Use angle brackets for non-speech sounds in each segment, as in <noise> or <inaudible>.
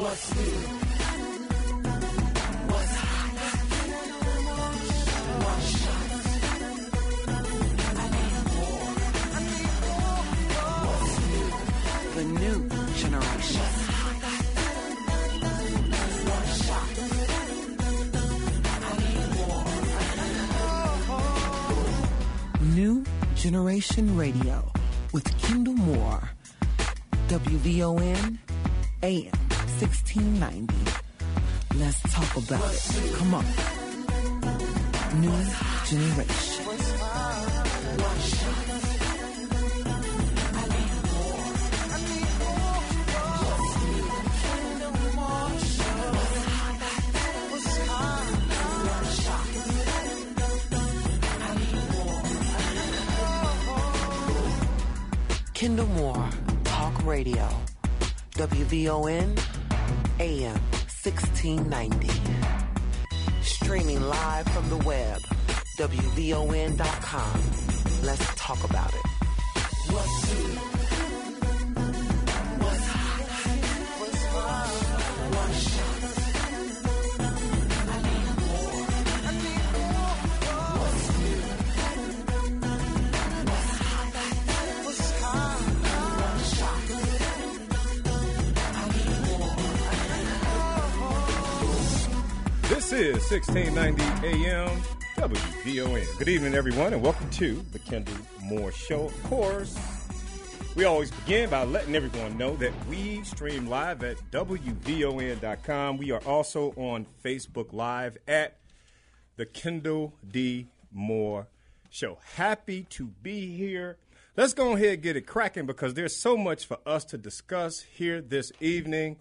What's new? The new generation. New Generation Radio with Kendall Moore. WVON AM 1690. Let's talk about it. Come on. New Generation. Kendall Moore, Talk Radio. WVON AM 1690. Streaming live from the web. WVON.com. Let's talk about it. 1690 AM WVON. Good evening, everyone, and welcome to the Kendall Moore Show. Of course, we always begin by letting everyone know that we stream live at WVON.com. We are also on Facebook Live at the Kendall D. Moore Show. Happy to be here. Let's go ahead and get it cracking because there's so much for us to discuss here this evening.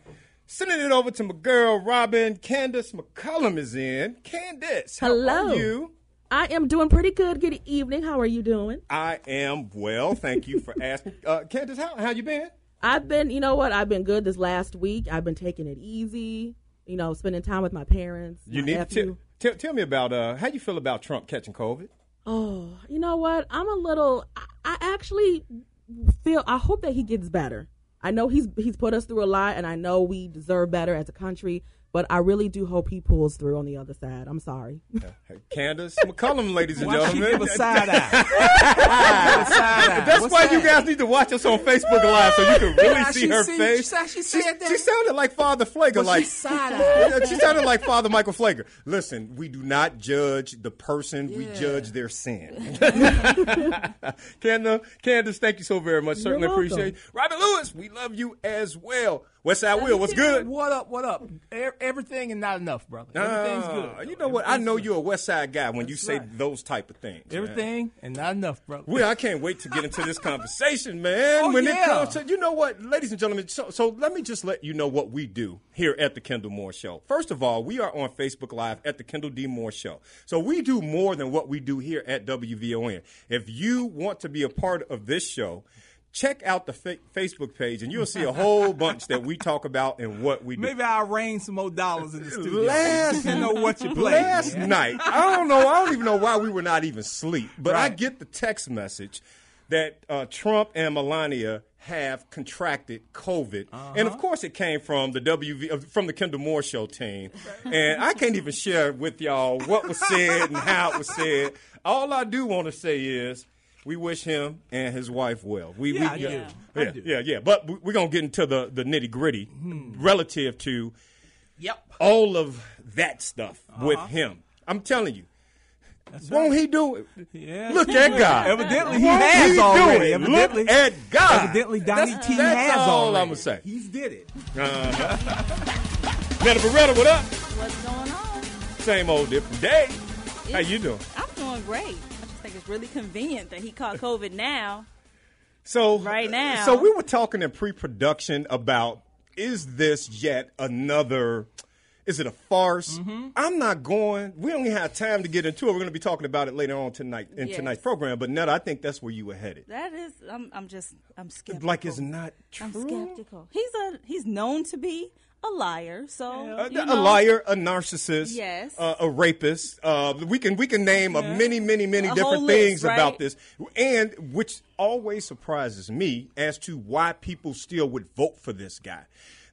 Sending it over to my girl Robin. Candace McCullum is in. Candace, how Hello. are you? I am doing pretty good. Good evening. How are you doing? I am well. Thank you for asking. <laughs> Uh, Candace, how how you been? I've been, you know what? I've been good this last week. I've been taking it easy. You know, spending time with my parents. You my need to tell, tell, tell me about uh, how you feel about Trump catching COVID. Oh, you know what? I'm a little. I, I actually feel. I hope that he gets better. I know he's he's put us through a lot, and I know we deserve better as a country. But I really do hope he pulls through on the other side. I'm sorry. Candace McCullum, ladies and Why gentlemen. you give a side eye? <laughs> Give a side eye. That's What's why you guys need to watch us on Facebook Live so you can really Yeah, see she her see- face. she- she said that. she sounded like Father Pfleger. Like. <laughs> Yeah, she sounded like Father Michael Pfleger. Listen, we do not judge the person; we Yeah. judge their sin. <laughs> Candace, Candace, thank you so very much. Certainly welcome. appreciate. it. Robert Lewis, we love you as well. Westside Will, what's good? What up? What up? E- everything and not enough, brother. Everything's good. You know what? I know good. you're a West Side guy when you say right. those type of things. man. Everything and not enough, brother. Well, I can't wait to get into this <laughs> conversation, man. Oh, when it comes to, you know what, ladies and gentlemen, so, so let me just let you know what we do here at the Kendall Moore Show. First of all, we are on Facebook Live at the Kendall D. Moore Show. So we do more than what we do here at WVON. If you want to be a part of this show, check out the fa- Facebook page and you'll see a whole bunch that we talk about and what we do. Maybe I'll rain some more dollars in the studio. Last- you know what you play. Last man. night, I don't know. I don't even know why we were not even asleep. But I get the text message that uh, Trump and Melania have contracted COVID, and Uh-huh. of course, it came from the WV uh, from the Kendall Moore Show team. And I can't even share with y'all what was said and how it was said. All I do want to say is. We wish him and his wife well. We, Yeah, we, I do. I Yeah, do. yeah, yeah. But we- we're gonna get into the, the nitty gritty relative to Yep. all of that stuff with Uh-huh. him. I'm telling you. Won't he do it? Yeah. Look at God. Evidently, he Won't has do already. it? Evidently, Look at God. evidently, Donnie That's- T that's has all already. I'ma say. He's did it. Netta Beretta, what up? What's going on? Same old different day. How you doing? I'm doing great. Think it's really convenient that he caught COVID now. So Right now. so we were talking in pre-production about is this yet another? Is it a farce? Mm-hmm. I'm not going. We only have time to get into it. We're going to be talking about it later on tonight in Yes. tonight's program. But Netta, I think that's where you were headed. That is, I'm, I'm just, I'm skeptical. Like it's not true. I'm skeptical. He's a, he's known to be a liar. So A, you a liar, a narcissist, Yes. uh, a rapist. Uh, we can we can name a many many many A different list, things about this, and which always surprises me as to why people still would vote for this guy.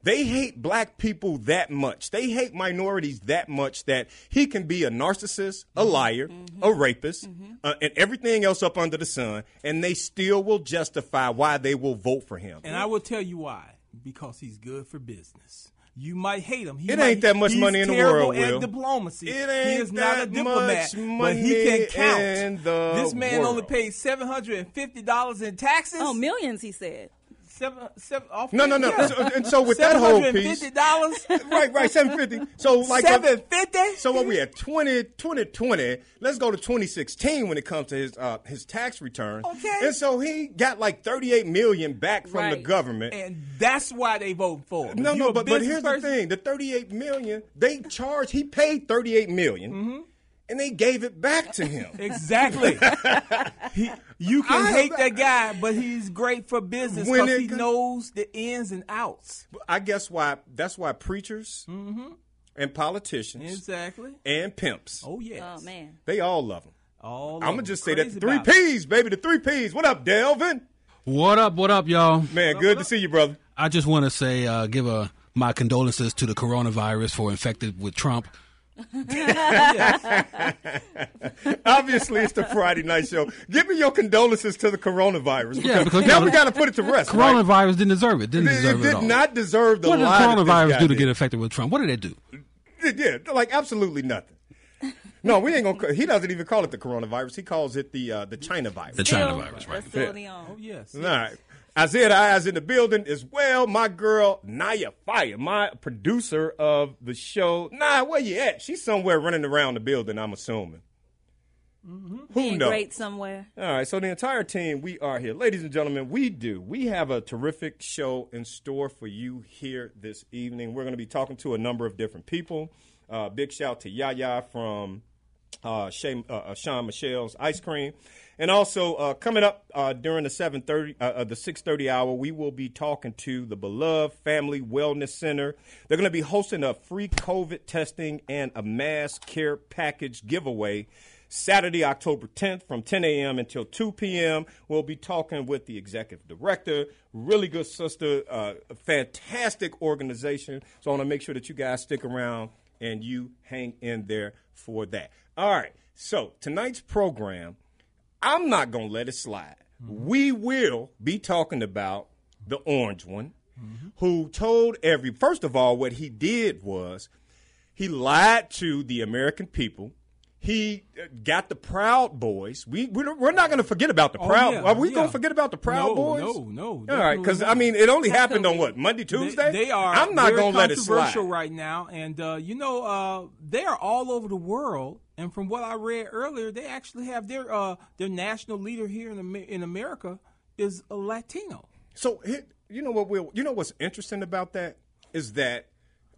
They hate black people that much. They hate minorities that much that he can be a narcissist, a liar, a rapist, uh, and everything else up under the sun, and they still will justify why they will vote for him. And I will tell you why. Because he's good for business. You might hate him. He It might- ain't that much money in the terrible world, at Will. diplomacy. It he ain't is not a diplomat, much but he can money count. in the this man only world. paid seven hundred and fifty dollars in taxes. Oh, millions, he said. Seven, seven, off No, no, no. Yeah. So- and so with that whole piece, $750? <laughs> right, right, seven fifty. So like uh, Seven fifty. So what we at 20, 2020, let's go to 2016 when it comes to his uh, his tax returns. Okay. And so he got like 38 million back from the government. and that's why they vote for him. no, no, but, but here's person- the thing: the 38 million they charged, he paid 38 million, Mm-hmm. And they gave it back to him. <laughs> Exactly. <laughs> he, you can I- hate that guy, but he's great for business because he co- knows the ins and outs. I guess why that's why preachers Mm-hmm. and politicians Exactly. and pimps Oh yes. Oh, man. they all love him. All I'm gonna just say that the three about it. P's, baby, the three P's. What up, Delvin? What up? What up, y'all? Man, good to see you, brother. I just want to say, uh, give a my condolences to the coronavirus for infected with Trump. <laughs> Obviously, it's the Friday night show. Give me your condolences to the coronavirus. Yeah, because now we gotta- put it to rest. right? Coronavirus didn't deserve it. Didn't It, deserve it it, did at all. not deserve the what did lie coronavirus do to did. get infected with Trump? What did they do? It did. Like absolutely nothing. No, we ain't gonna. He doesn't even call it the coronavirus. He calls it the uh, the China virus. The China virus, right? Still Yeah. the. Oh yes. All right. Isaiah Eyes in the building as well. My girl Naya Fire, my producer of the show. Nah, where you at? She's somewhere running around the building. I'm assuming. Who Being knows? great somewhere. All right, so the entire team, we are here. Ladies and gentlemen, we do. We have a terrific show in store for you here this evening. We're going to be talking to a number of different people. Uh, big shout to Yaya from uh, Shay, uh, uh, Shawn Michelle's Ice Cream. And also uh, coming up uh, during the 7:30 uh, uh, the 6:30 hour, we will be talking to the Beloved Family Wellness Center. They're going to be hosting a free COVID testing and a mass care package giveaway Saturday, October 10th from 10 a.m. until 2 p.m. We'll be talking with the executive director, really good sister, uh, fantastic organization. So I want to make sure that you guys stick around and you hang in there for that. All right. So tonight's program, I'm not going to let it slide. We will be talking about the orange one who told every, first of all, what he did was he lied to the American people. He uh, got the Proud Boys. We we're, we're not going to forget about the Oh, Proud. yeah, Are we yeah. going to forget about the Proud No, Boys? no, no, All right, because I mean, it only happened on what Monday, Tuesday. They, they are. I'm not going to let it slide. controversial right now, and uh, you know uh, they are all over the world. And from what I read earlier, they actually have their uh, their national leader here in in America is a Latino. So you know what? Will you know what's interesting about that is that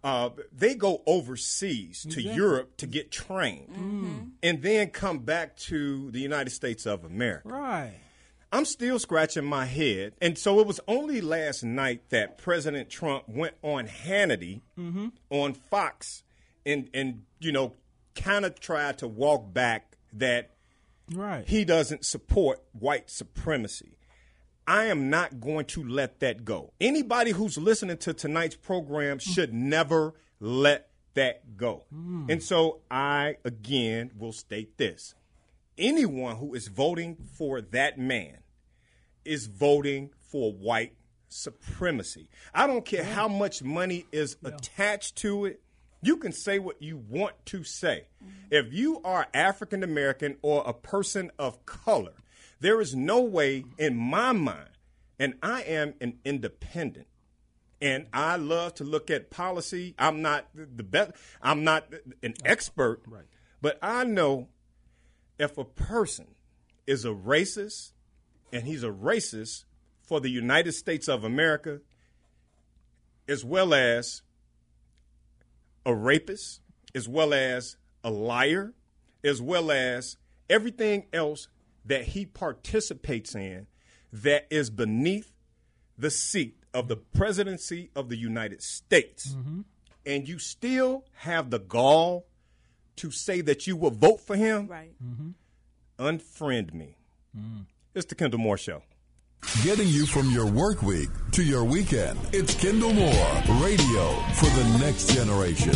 uh, they go overseas to Europe to get trained, Mm-hmm. and then come back to the United States of America. Right. I'm still scratching my head. And so it was only last night that President Trump went on Hannity on Fox and, and you know, kind of tried to walk back that Right. he doesn't support white supremacy. I am not going to let that go. Anybody who's listening to tonight's program mm. should never let that go. Mm. And so I, again, will state this anyone who is voting for that man is voting for white supremacy. I don't care how much money is attached to it. You can say what you want to say. If you are African American or a person of color, there is no way in my mind, and I am an independent, and I love to look at policy. I'm not the best. I'm not an expert, right. but I know if a person is a racist and he's a racist for the United States of America, as well as a rapist, as well as a liar, as well as everything else that he participates in that is beneath the seat of the presidency of the United States. Mm-hmm. And you still have the gall to say that you will vote for him, Right. Mm-hmm. unfriend me. Mm. It's the Kendall Moore Show. Getting you from your work week to your weekend. It's Kendall Moore, radio for the next generation.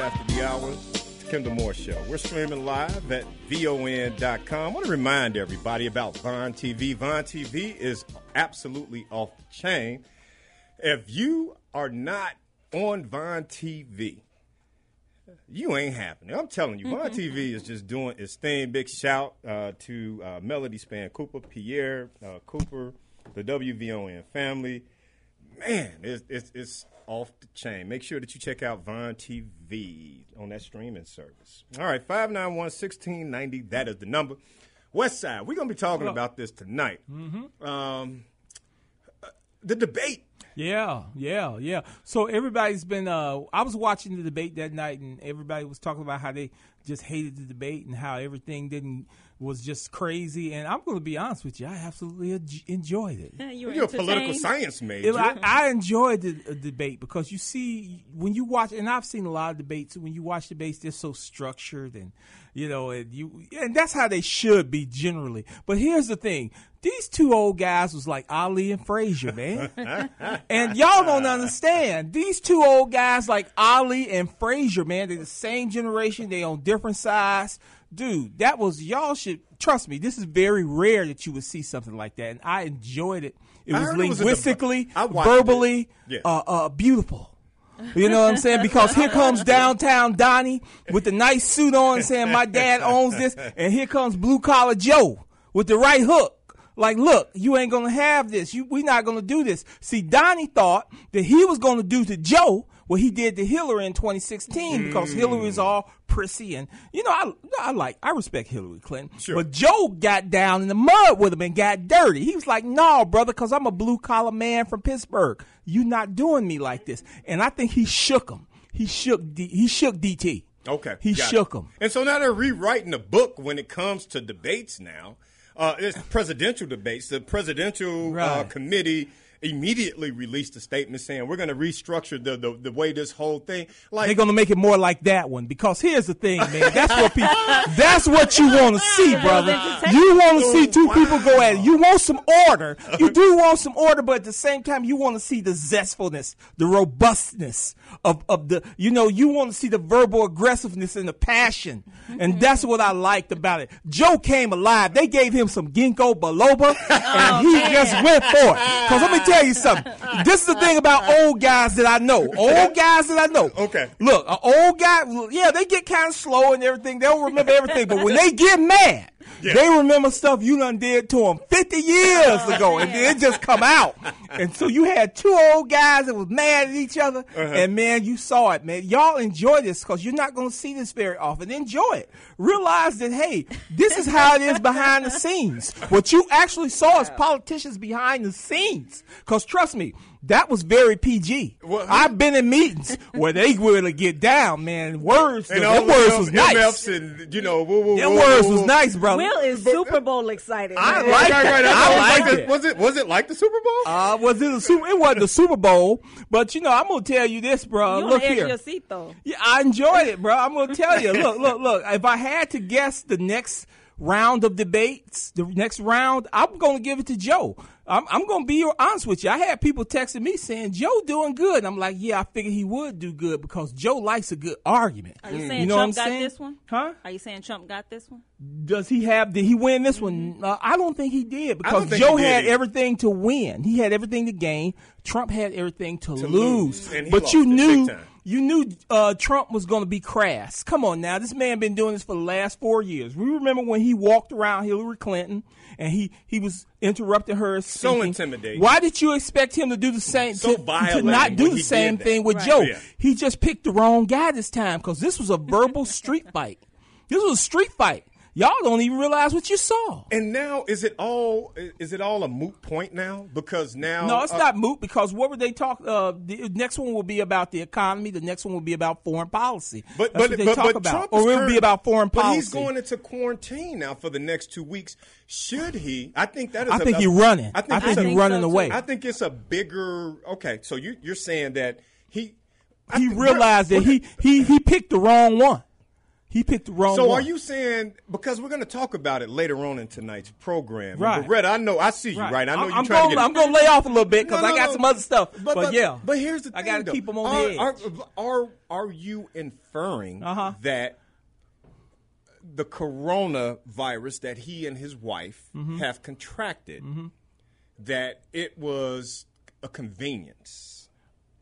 After the hour. It's Kendall Moore Show. We're streaming live at VON.com. I want to remind everybody about Vaughn TV. Vaughn TV is absolutely off the chain. If you are not on Vaughn TV, you ain't happening. I'm telling you, Vaughn TV <laughs> is just doing its thing. Big shout uh, to uh, Melody Spann Cooper, Pierre uh, Cooper, the WVON family. Man, it's, it's, it's off the chain. Make sure that you check out Vaughn TV on that streaming service. All right, 591 1690. That is the number. West Side, we're going to be talking about this tonight. Mm-hmm. Um, uh, the debate. Yeah, yeah, yeah. So everybody's been. Uh, I was watching the debate that night, and everybody was talking about how they just hated the debate and how everything didn't was just crazy. And I'm going to be honest with you, I absolutely en- enjoyed it. <laughs> You were You're a political science major. It- I, I enjoyed the uh, debate because you see when you watch, and I've seen a lot of debates. When you watch debates, they're so structured, and you know, and you, and that's how they should be generally. But here's the thing: these two old guys was like Ali and Frazier, man, <laughs> and y'all don't understand. These two old guys like Ali and Frazier, man, they're the same generation. They on different sides. Dude, that was y'all should trust me. This is very rare that you would see something like that, and I enjoyed it. It was heard it was a deba- linguistically, I watched it. verbally, Yeah. uh, uh, beautiful. You know what I'm saying? Because here comes downtown Donnie with the nice suit on, saying my dad owns this, and here comes blue collar Joe with the right hook. Like, look, you ain't gonna have this. You, we not gonna do this. See, Donnie thought that he was gonna do to Joe what he did to Hillary in 2016 because Hillary is all prissy and you know I I like I respect Hillary Clinton, Sure. but Joe got down in the mud with him and got dirty. He was like, "No, brother, because I'm a blue collar man from Pittsburgh. You not doing me like this." And I think he shook him. He shook. D, he shook DT. Okay. He shook it. him. And so now they're rewriting the book when it comes to debates now. Uh, it's presidential debates. The presidential uh, committee immediately released a statement saying we're going to restructure the, the the way this whole thing like They're gonna make it more like that one because here's the thing, man. That's what people. <laughs> That's what you want to see, brother. You want to see oh, two people go at it. You want some order. You <laughs> do want some order, but at the same time, you want to see the zestfulness, the robustness of of the. You know, you want to see the verbal aggressiveness and the passion, and that's what I liked about it. Joe came alive. They gave him some ginkgo biloba, <laughs> and he just went for it. Because let me tell you something. This is the thing about old guys that I know. <laughs> Old guys that I know. Okay. Look, an old guy, yeah, they get kind of slow and everything. They don't remember everything. But when they get mad, they remember stuff you done did to them 50 years ago. And then it just come out. And so you had two old guys that was mad at each other. Uh-huh. And man, you saw it, man. Y'all enjoy this because you're not going to see this very often. Enjoy it. Realize that, hey, this is how it is behind the scenes. What you actually saw is politicians behind the scenes. Because trust me, that was very PG. Well, I've been in meetings where they really get down, man. Words, and them all words the was MFs nice. and you know woo, woo, Them woo, words woo, was nice, brother. Will is Super Bowl excited. I man. like Right, right, it. right. I Like like the- it. Was it was it like the Super Bowl? Uh, was it a super? It wasn't the Super Bowl, but you know, I'm gonna tell you this, bro. You Look here. your seat though. Yeah, I enjoyed it, bro. I'm gonna tell you. Look, look, look. If I had to guess the next round of debates, the next round, I'm gonna give it to Joe. I'm, I'm gonna be honest with you. I had people texting me saying Joe doing good. I'm like, yeah, I figured he would do good because Joe likes a good argument. Are you saying You know Trump I'm got saying? this one? Huh? Are you saying Trump got this one? Does he have? Did he win this one? Uh, I don't think he did Mm-hmm. I don't because Joe did had everything to win. He had everything to gain. Trump had everything to, lose. lose, and he But lost you knew, big time. You knew uh, Trump was going to be crass. Come on now, this man been doing this for the last four years. We remember when he walked around Hillary Clinton and he he was interrupting her. So speaking. intimidating. Why did you expect him to do the same? So to, to not do the same thing with Right. Joe? Yeah. He just picked the wrong guy this time because this was a verbal street fight. This was a street fight. Y'all don't even realize what you saw. And now is it all is it all a moot point now? Because now No, it's uh, not moot because what would they talk? Uh, the next one will be about the economy. The next one will be about foreign policy. But That's but what they but, talk but about, Trump or is it will be about foreign but policy. he's going into quarantine now for the next two weeks. Should he? I think that is. I a- think he's running. I think, I think he's running so, too. away. I think it's a bigger. Okay, so you you're saying that he I he think- realized that he he he picked the wrong one. He picked the wrong So one. are you saying because we're going to talk about it later on in tonight's program? Right. Beretta, I know I see you right. I know I'm, you're I'm trying to get. I'm going to lay off a little bit because No, no, I got no. some other stuff. But, yeah, but here's the thing: I gotta though. keep 'em on are, the edge. Are, are are you inferring Uh-huh. that the coronavirus that he and his wife Mm-hmm. have contracted that it was a convenience?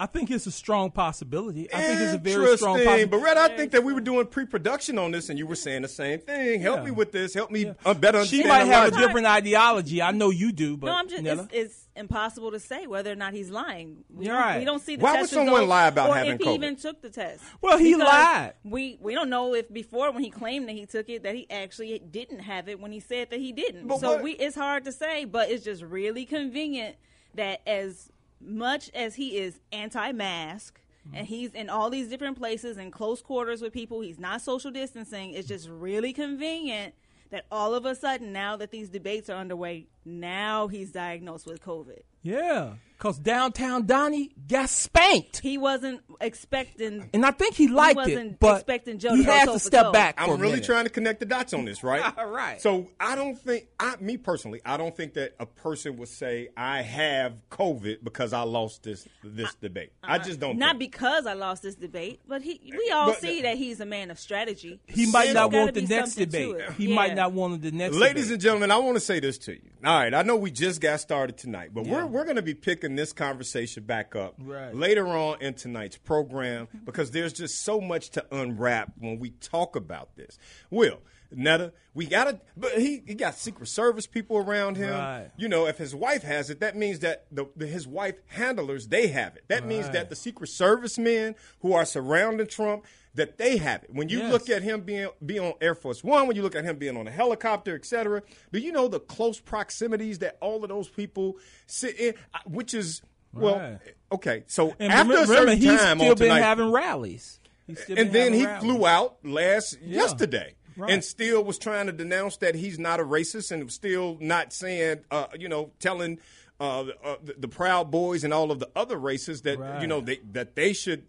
I think it's a strong possibility. I think it's a very strong Interesting. But Red, I think that we were doing pre-production on this, and you were saying the same thing. Help Yeah. me with this. Help me uh, better She might have a different ideology. I know you do, but no, I'm just. It's, it's impossible to say whether or not he's lying. We You're don't, right. We don't see the Why would someone results, lie about or having if he COVID? even took the test. Well, he Because lied. We we don't know if before when he claimed that he took it that he actually didn't have it when he said that he didn't. But so what- we it's hard to say, but it's just really convenient that as much as he is anti-mask. Mm-hmm. And he's in all these different places in close quarters with people. He's not social distancing. It's just mm-hmm. really convenient that all of a sudden, now that these debates are underway, now he's diagnosed with COVID. yeah, because downtown Donnie got spanked, He wasn't expecting. and I think he liked wasn't it, but expecting Joe he to go to step toe. back. for a I'm really minute. trying to connect the dots on this, right? <laughs> All right. So I don't think, I, me personally, I don't think that a person would say I have COVID because I lost this this uh, debate. Uh, I just don't. Not think. because I lost this debate, but he. We all But- see that he's a man of strategy. He might There's not want the next debate. He Yeah. might not want the next. Ladies debate. and gentlemen, I want to say this to you. All right, I know we just got started tonight, but we're we're going to be picking this conversation back up Right. later on in tonight's program because there's just so much to unwrap when we talk about this. Will Netta, we got to, but he he got Secret Service people around him. Right. You know, if his wife has it, that means that the, the his wife handlers they have it. That means that the Secret Service men who are surrounding Trump. That they have it. When you Yes. look at him being be on Air Force One, when you look at him being on a helicopter, et cetera, do you know the close proximities that all of those people sit in? Which is well, okay. So And after remember, a certain he's time still been tonight, having rallies. And then he rallies. flew out last yesterday. Right. And still was trying to denounce that he's not a racist, and was still not saying, uh, you know, telling uh, uh, the, the Proud Boys and all of the other races that Right. you know they, that they should,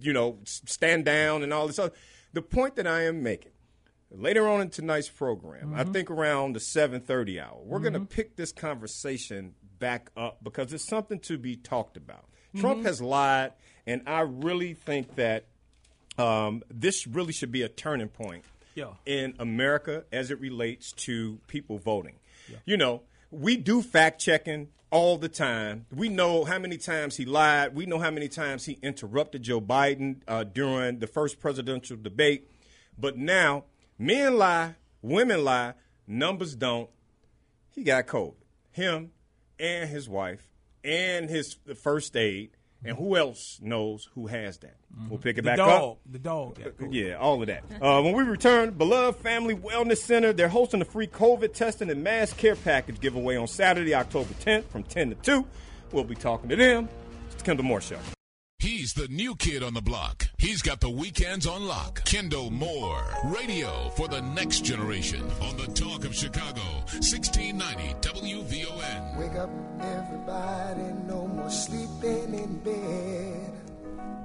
you know, stand down and all this. Other. The point that I am making later on in tonight's program, I think around the seven thirty hour, we're going to pick this conversation back up because it's something to be talked about. Trump has lied, and I really think that um, this really should be a turning point Yeah. in America as it relates to people voting. You know, we do fact checking all the time. We know how many times he lied. We know how many times he interrupted Joe Biden uh, during the first presidential debate. But now, men lie, women lie, numbers don't. He got COVID. Him and his wife and his first aide. And who else knows who has that? We'll pick it The back dog. up. The dog. got COVID. Yeah, all of that. Uh, when we return, Beloved Family Wellness Center, they're hosting a free COVID testing and mass care package giveaway on Saturday, October 10th from 10 to 2. We'll be talking to them. It's the Kendall Moore Show. He's the new kid on the block. He's got the weekends on lock. Kendall Moore, radio for the next generation on the Talk of Chicago, 1690 WVON. Wake up, everybody. No more sleeping in bed.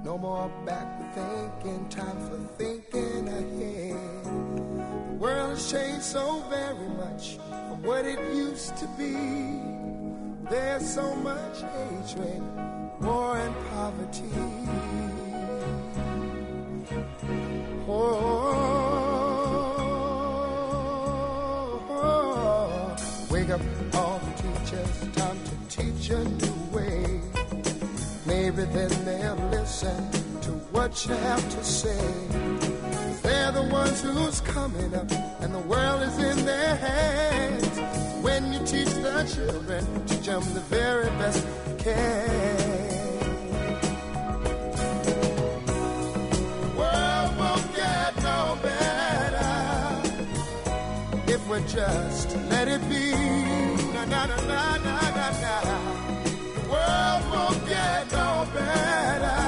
No more back thinking. Time for thinking ahead. The world has changed so very much from what it used to be. There's so much hatred, war, and poverty. Oh, oh, oh, oh wake up all the teachers, time to teach a new way. Maybe then they'll listen to what you have to say. They're the ones who's coming up, and the world is in their hands. When you teach the children, teach them the very best you can. Just let it be. Na na na na na na na. The world won't get no better.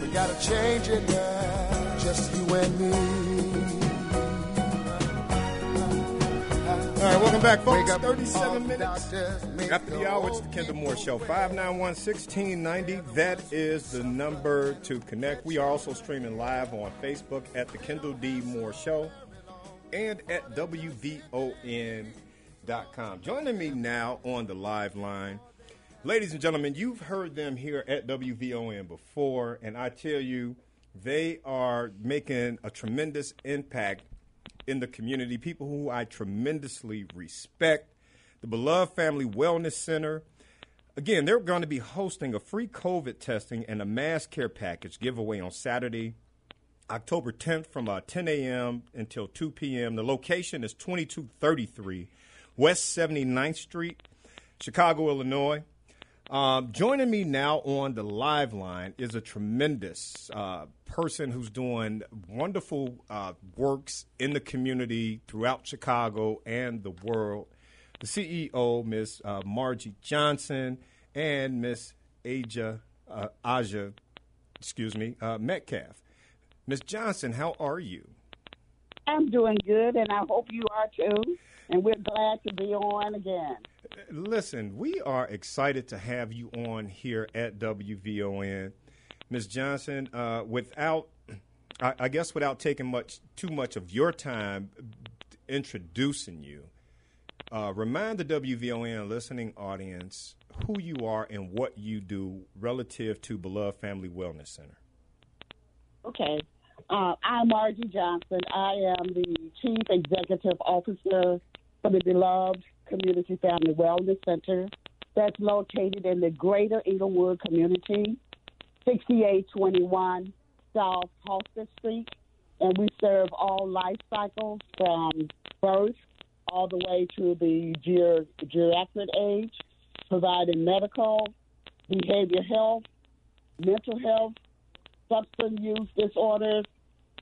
We gotta change it now, just you and me. All right, welcome back, folks. Wake up 37 minutes after the hour. It's the Kendall Moore Show. 591 1690. That is the number to connect. We are also streaming live on Facebook at the Kendall D Moore Show and at WVON.com. Joining me now on the live line, ladies and gentlemen, you've heard them here at WVON before, and I tell you, they are making a tremendous impact in the community, people who I tremendously respect. The Beloved Family Wellness Center. Again, they're going to be hosting a free COVID testing and a mass care package giveaway on Saturday, October 10th from uh, 10 a.m. until 2 p.m. The location is 2233 West 79th Street, Chicago, Illinois. Um, joining me now on the live line is a tremendous uh, person who's doing wonderful uh, works in the community throughout Chicago and the world. The CEO, Miss uh, Margie Johnson, and Miss Aja uh, Aja, excuse me, uh, Metcalf. Miss Johnson, how are you? I'm doing good, and I hope you are too. And we're glad to be on again. Listen, we are excited to have you on here at WVON, Ms. Johnson. Uh, without, I, I guess, without taking much too much of your time introducing you, uh, remind the WVON listening audience who you are and what you do relative to Beloved Family Wellness Center. Okay. Uh, I'm Margie Johnson. I am the Chief Executive Officer for the Beloved Community Family Wellness Center that's located in the greater Englewood community, 6821 South Halsted Street. And we serve all life cycles from birth all the way to the ger- geriatric age, providing medical, behavior health, mental health, substance use disorders,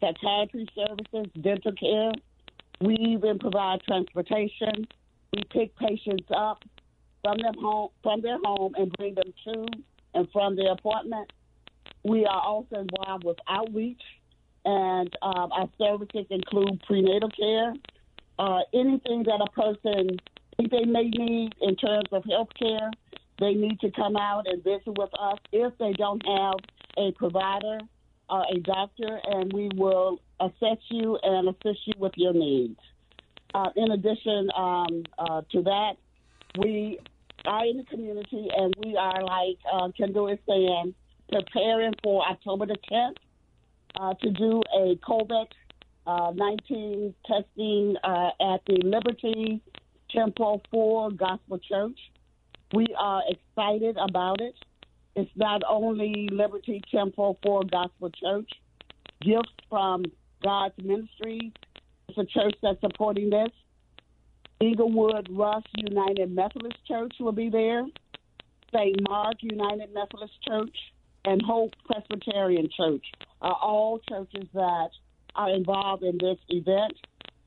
psychiatry services, dental care. We even provide transportation. We pick patients up from their home from their home and bring them to and from their apartment. We are also involved with outreach, and um, our services include prenatal care, uh, anything that a person think they may need in terms of health care. They need to come out and visit with us if they don't have a provider or a doctor, and we will assess you and assist you with your needs. Uh, in addition um, uh, to that, we are in the community and we are, like uh, Kendall is saying, preparing for October the 10th uh, to do a COVID uh, 19 testing uh, at the Liberty Temple Full Gospel Church. We are excited about it. It's not only Liberty Temple Full Gospel Church, gifts from God's ministry. It's a church that's supporting this. Englewood Rust United Methodist Church will be there. St. Mark United Methodist Church and Hope Presbyterian Church are all churches that are involved in this event.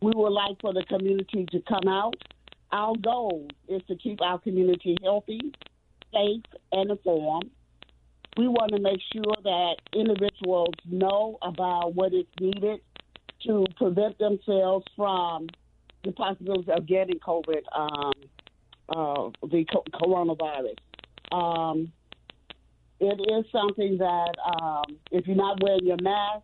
We would like for the community to come out. Our goal is to keep our community healthy, safe, and informed. We want to make sure that individuals know about what is needed to prevent themselves from the possibility of getting COVID, um, uh, the co- coronavirus. Um, it is something that um, if you're not wearing your mask,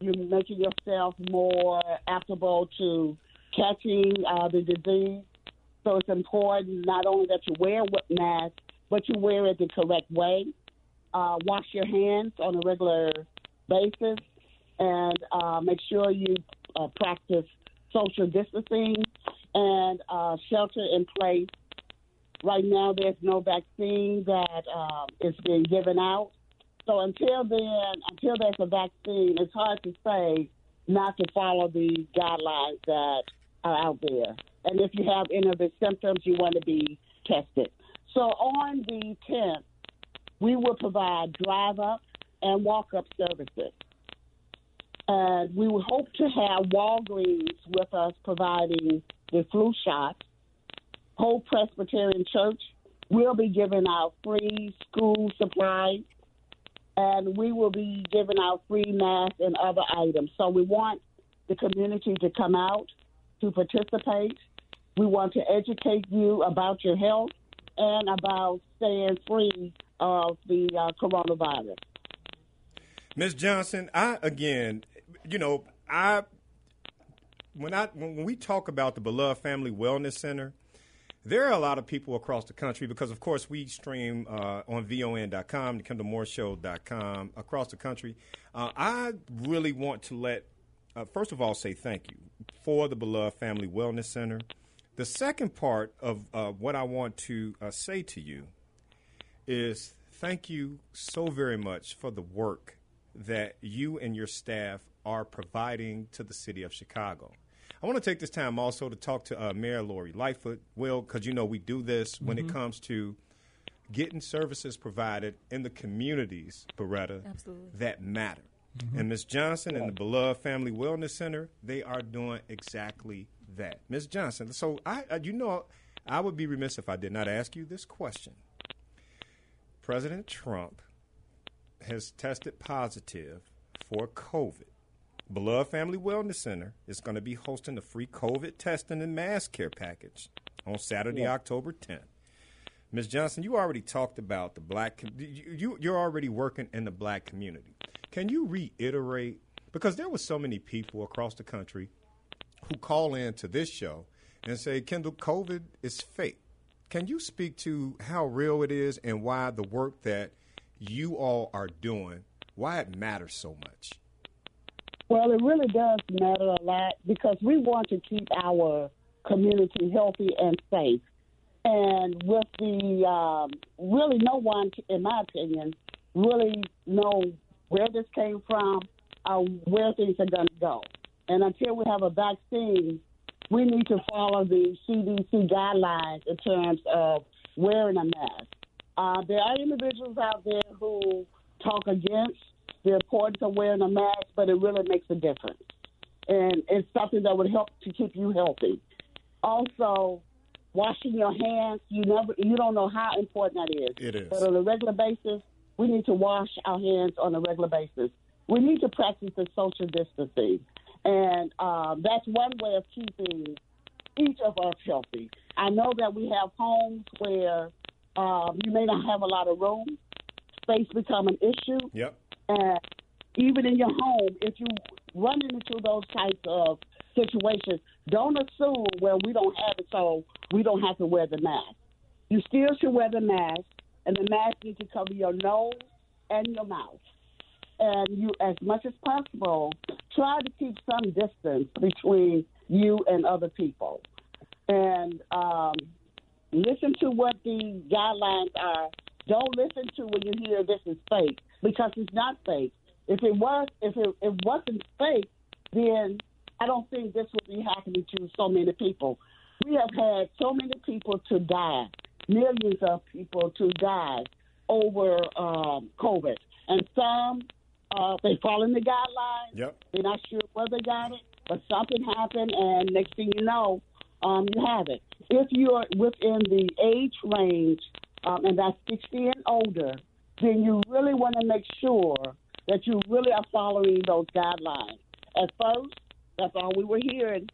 you're making yourself more applicable to catching uh, the disease. So it's important not only that you wear a mask, but you wear it the correct way. Uh, wash your hands on a regular basis, and uh, make sure you uh, practice social distancing and uh, shelter in place. Right now, there's no vaccine that uh, is being given out. So until then, until there's a vaccine, it's hard to say not to follow the guidelines that are out there. And if you have any of the symptoms, you want to be tested. So on the 10th, we will provide drive up and walk up services. And we would hope to have Walgreens with us providing the flu shots. Hope Presbyterian Church will be giving out free school supplies, and we will be giving out free masks and other items. So we want the community to come out to participate. We want to educate you about your health and about staying free of the uh, coronavirus. Ms. Johnson, I again, you know, I when I when we talk about the Beloved Family Wellness Center, there are a lot of people across the country because, of course, we stream uh, on VON.com, the KendallMooreShow.com across the country. Uh, I really want to let, uh, first of all, say thank you for the Beloved Family Wellness Center. The second part of uh, what I want to uh, say to you is thank you so very much for the work that you and your staff are providing to the city of Chicago. I want to take this time also to talk to uh, Mayor Lori Lightfoot, Will, because you know we do this when Mm-hmm. it comes to getting services provided in the communities, Beretta, Absolutely. that matter. And Ms. Johnson and the Beloved Family Wellness Center, they are doing exactly that. Ms. Johnson, so I, I, you know, I would be remiss if I did not ask you this question. President Trump has tested positive for COVID. Beloved Family Wellness Center is going to be hosting a free COVID testing and mass care package on Saturday, October 10th. Ms. Johnson, you already talked about the black. You, you you're already working in the black community. Can you reiterate because there were so many people across the country who call in to this show and say, Kendall, COVID is fake. Can you speak to how real it is and why the work that you all are doing, why it matters so much? Well, it really does matter a lot because we want to keep our community healthy and safe. And with the um, really no one, in my opinion, really know where this came from or where things are going to go. And until we have a vaccine, we need to follow the CDC guidelines in terms of wearing a mask. Uh, there are individuals out there who talk against the importance of wearing a mask, but it really makes a difference. And it's something that would help to keep you healthy. Also, washing your hands, you never you don't know how important that is. It is. But on a regular basis, we need to wash our hands on a regular basis. We need to practice the social distancing. And um, that's one way of keeping each of us healthy. I know that we have homes where um, you may not have a lot of room, space become an issue, Yep. and even in your home, if you run into those types of situations, don't assume well we don't have it, so we don't have to wear the mask. You still should wear the mask, and the mask needs to cover your nose and your mouth. And you, as much as possible, try to keep some distance between you and other people. And um, listen to what the guidelines are. Don't listen to when you hear this is fake because it's not fake. If it was, if it, it wasn't fake, then I don't think this would be happening to so many people. We have had so many people to die, millions of people to die over um, COVID, and some uh, they following the guidelines. Yep. They're not sure where they got it, but something happened, and next thing you know, um, you have it. If you're within the age range, um, and that's 60 and older, then you really want to make sure that you really are following those guidelines. At first, that's all we were hearing,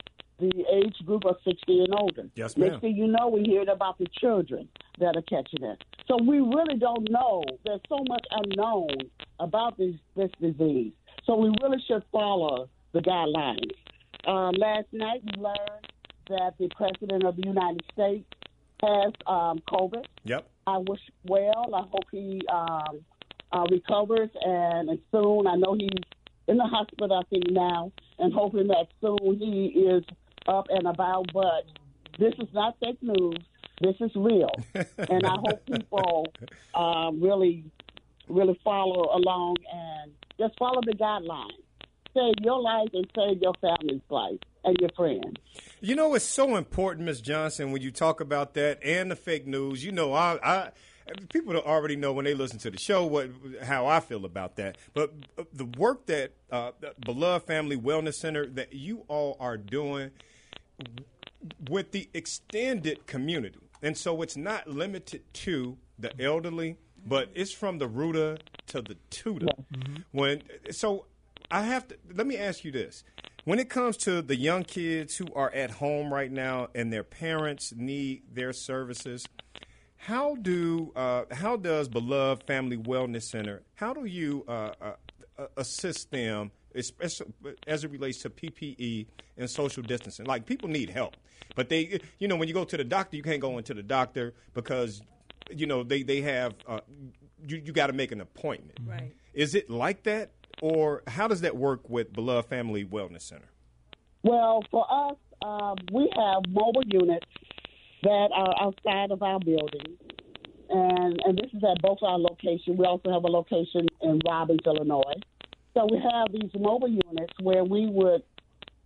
the age group of 60 and older. Yes, ma'am. Next thing you know, we heard about the children that are catching it. So we really don't know. There's so much unknown about this, this disease. So we really should follow the guidelines. Um, last night, we learned that the President of the United States has um, COVID. Yep. I wish well. I hope he um, uh, recovers and, and soon. I know he's in the hospital, I think now, and hoping that soon he is up and about. But this is not fake news. This is real, <laughs> and I hope people uh, really really follow along and just follow the guidelines. Save your life and save your family's life and your friends. You know, it's so important, Miss Johnson, when you talk about that and the fake news. You know, I, I people already know when they listen to the show what how I feel about that. But uh, the work that uh, Beloved Family Wellness Center that you all are doing with the extended community, and so it's not limited to the elderly, but it's from the rooter to the tutor. Mm-hmm. When so, I have to let me ask you this: when it comes to the young kids who are at home right now and their parents need their services, how do uh, how does Beloved Family Wellness Center how do you uh, uh, assist them, especially as it relates to PPE and social distancing? Like people need help, but they you know when you go to the doctor, you can't go into the doctor because you know they they have uh, you you got to make an appointment. Right? Is it like that, or how does that work with Beloved Family Wellness Center? Well, for us, um, we have mobile units that are outside of our building. And, and this is at both our locations. We also have a location in Robbins, Illinois. So we have these mobile units where we would,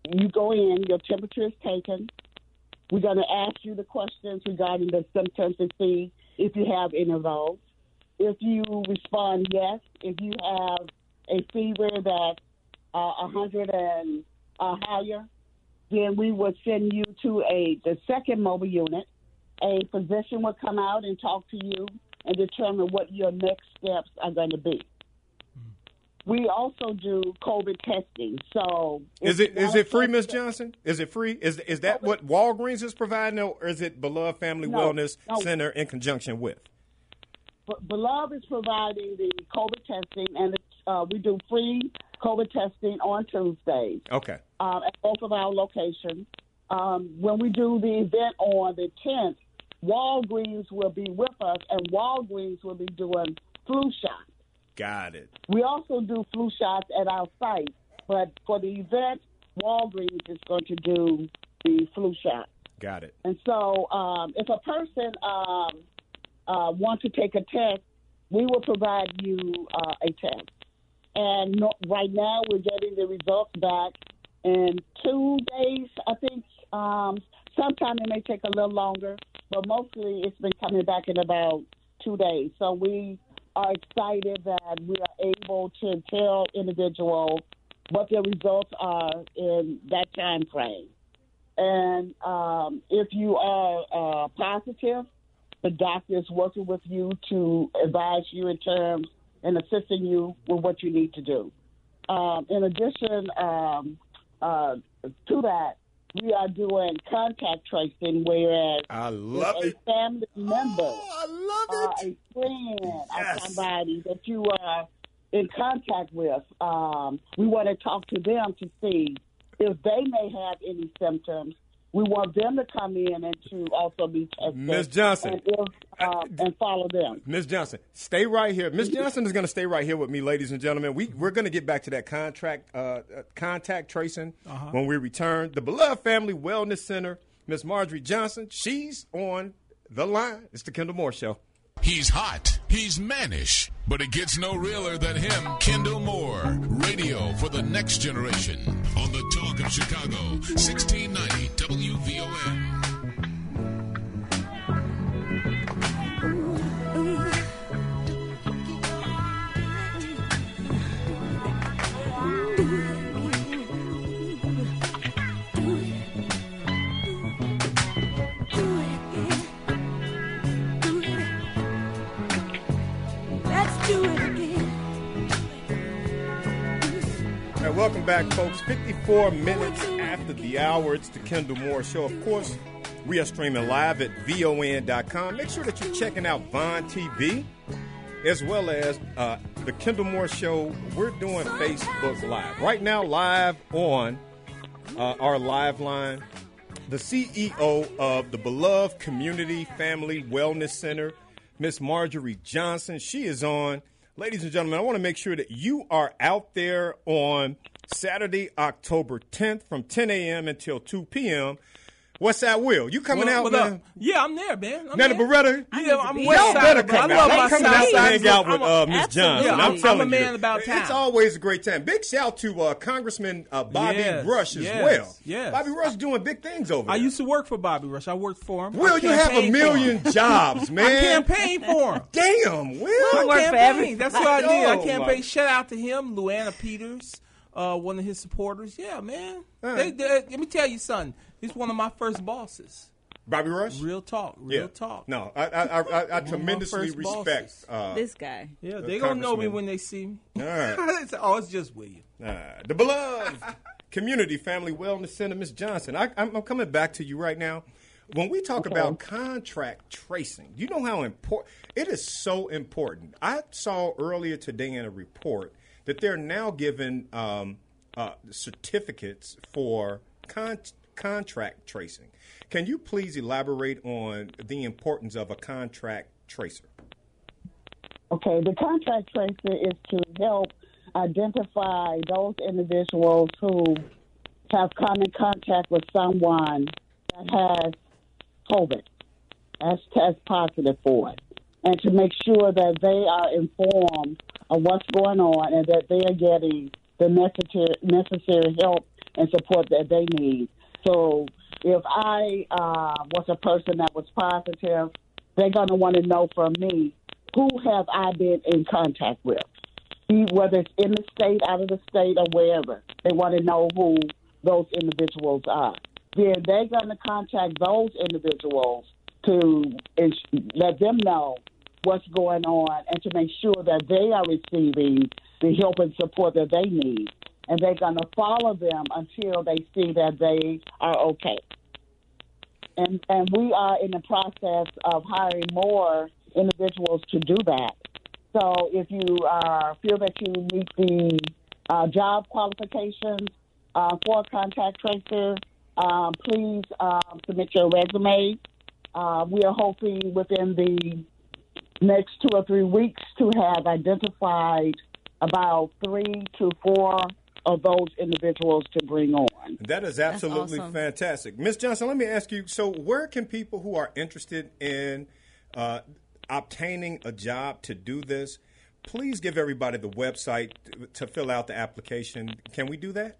you go in, your temperature is taken. We're going to ask you the questions regarding the symptoms to see if you have any of those. If you respond yes, if you have a fever that's uh, 100 and uh, higher, then we would send you to a the second mobile unit. A physician would come out and talk to you and determine what your next steps are going to be. We also do COVID testing. So is it is it free, Miss Johnson? Is it free? Is is that COVID. what Walgreens is providing, or is it Beloved Family no, Wellness no. Center in conjunction with? Beloved is providing the COVID testing, and uh, we do free COVID testing on Tuesdays. Okay. Uh, at both of our locations. Um, when we do the event on the 10th, Walgreens will be with us, and Walgreens will be doing flu shots. Got it. We also do flu shots at our site, but for the event, Walgreens is going to do the flu shot. Got it. And so, um, if a person um, uh, wants to take a test, we will provide you uh, a test. And no, right now, we're getting the results back in two days. I think um, sometimes it may take a little longer, but mostly it's been coming back in about two days. So we are excited that we are able to tell individuals what their results are in that time frame. And um, if you are uh, positive, the doctor is working with you to advise you in terms and assisting you with what you need to do. Um, in addition um, uh, to that, we are doing contact tracing, whereas I love a it. family member, oh, I love it. A friend, yes. or somebody that you are in contact with, um, we want to talk to them to see if they may have any symptoms we want them to come in and to also be tested. Ms. Johnson. And, if, uh, and follow them. Ms. Johnson, stay right here. Ms. Johnson is going to stay right here with me, ladies and gentlemen. We, we're going to get back to that contract, uh, uh, contact tracing uh-huh. when we return. The Beloved Family Wellness Center, Ms. Marjorie Johnson, she's on the line. It's the Kendall Moore Show. He's hot. He's mannish. But it gets no realer than him, Kendall Moore. Radio for the next generation on the Talk of Chicago, 1690 WVON. Welcome back, folks. 54 minutes after the hour, it's the Kendall Moore Show. Of course, we are streaming live at VON.com. Make sure that you're checking out Vaughn TV as well as uh, the Kendall Moore Show. We're doing Facebook Live. Right now, live on uh, our live line, the CEO of the beloved Community Family Wellness Center, Miss Marjorie Johnson. She is on. Ladies and gentlemen, I want to make sure that you are out there on Saturday, October 10th from 10 a.m. until 2 p.m. West that Will, you coming What- out, what man? up? Yeah, I'm there, man. I'm Nana there. Beretta? Yeah, I'm be Y'all Side. better come out. I'm coming South out to hang out with I'm uh, Miss Absolutely. Johnson. Yeah, I'm, I'm- I'm telling a you, man about It's always a great time. Big shout to uh, Congressman uh, Bobby Yes, Rush as yes, well. yes. Bobby Rush doing big things over I there. used to work for Bobby Rush. I worked for him. Will, you have a campaigned for million him. jobs, <laughs> I man. campaigned for him. <laughs> Damn, Will. I work for campaigned. every- That's what I did. I campaigned. my- Shout out to him, Luana Peters, uh, one of his supporters. Yeah, man. All They, they- let me tell you something. He's one of my first bosses. Bobby Rush? Real talk. Real yeah. talk. No, I, I, I, I, I tremendously respect. Uh, This guy. Yeah, they gonna know me when they see me. all right. <laughs> They say, oh, it's just William. Uh, the beloved <laughs> community family wellness center, Miss Johnson. I, I'm, I'm coming back to you right now. When we talk about contract tracing, you know how important it is. So important. I saw earlier today in a report that they're now giving um, uh, certificates for con- contract tracing. Can you please elaborate on the importance of a contract tracer? Okay, the contract tracer is to help identify those individuals who have come in contact with someone that has COVID, has test positive for it, and to make sure that they are informed of what's going on and that they are getting the necessary necessary help and support that they need. So, if I uh, was a person that was positive, they're going to want to know from me who have I been in contact with, whether it's in the state, out of the state, or wherever. They want to know who those individuals are. Then they're going to contact those individuals to ins- let them know what's going on and to make sure that they are receiving the help and support that they need. And they're going to follow them until they see that they are okay and and we are in the process of hiring more individuals to do that. So if you uh, feel that you meet the uh, job qualifications uh, for a contact tracer, um, please um, submit your resume. Uh, we are hoping within the next two or three weeks to have identified about three to four of those individuals to bring on. That is absolutely awesome. fantastic. Miss Johnson, let me ask you so, where can people who are interested in uh, obtaining a job to do this, please give everybody the website to, to fill out the application? Can we do that?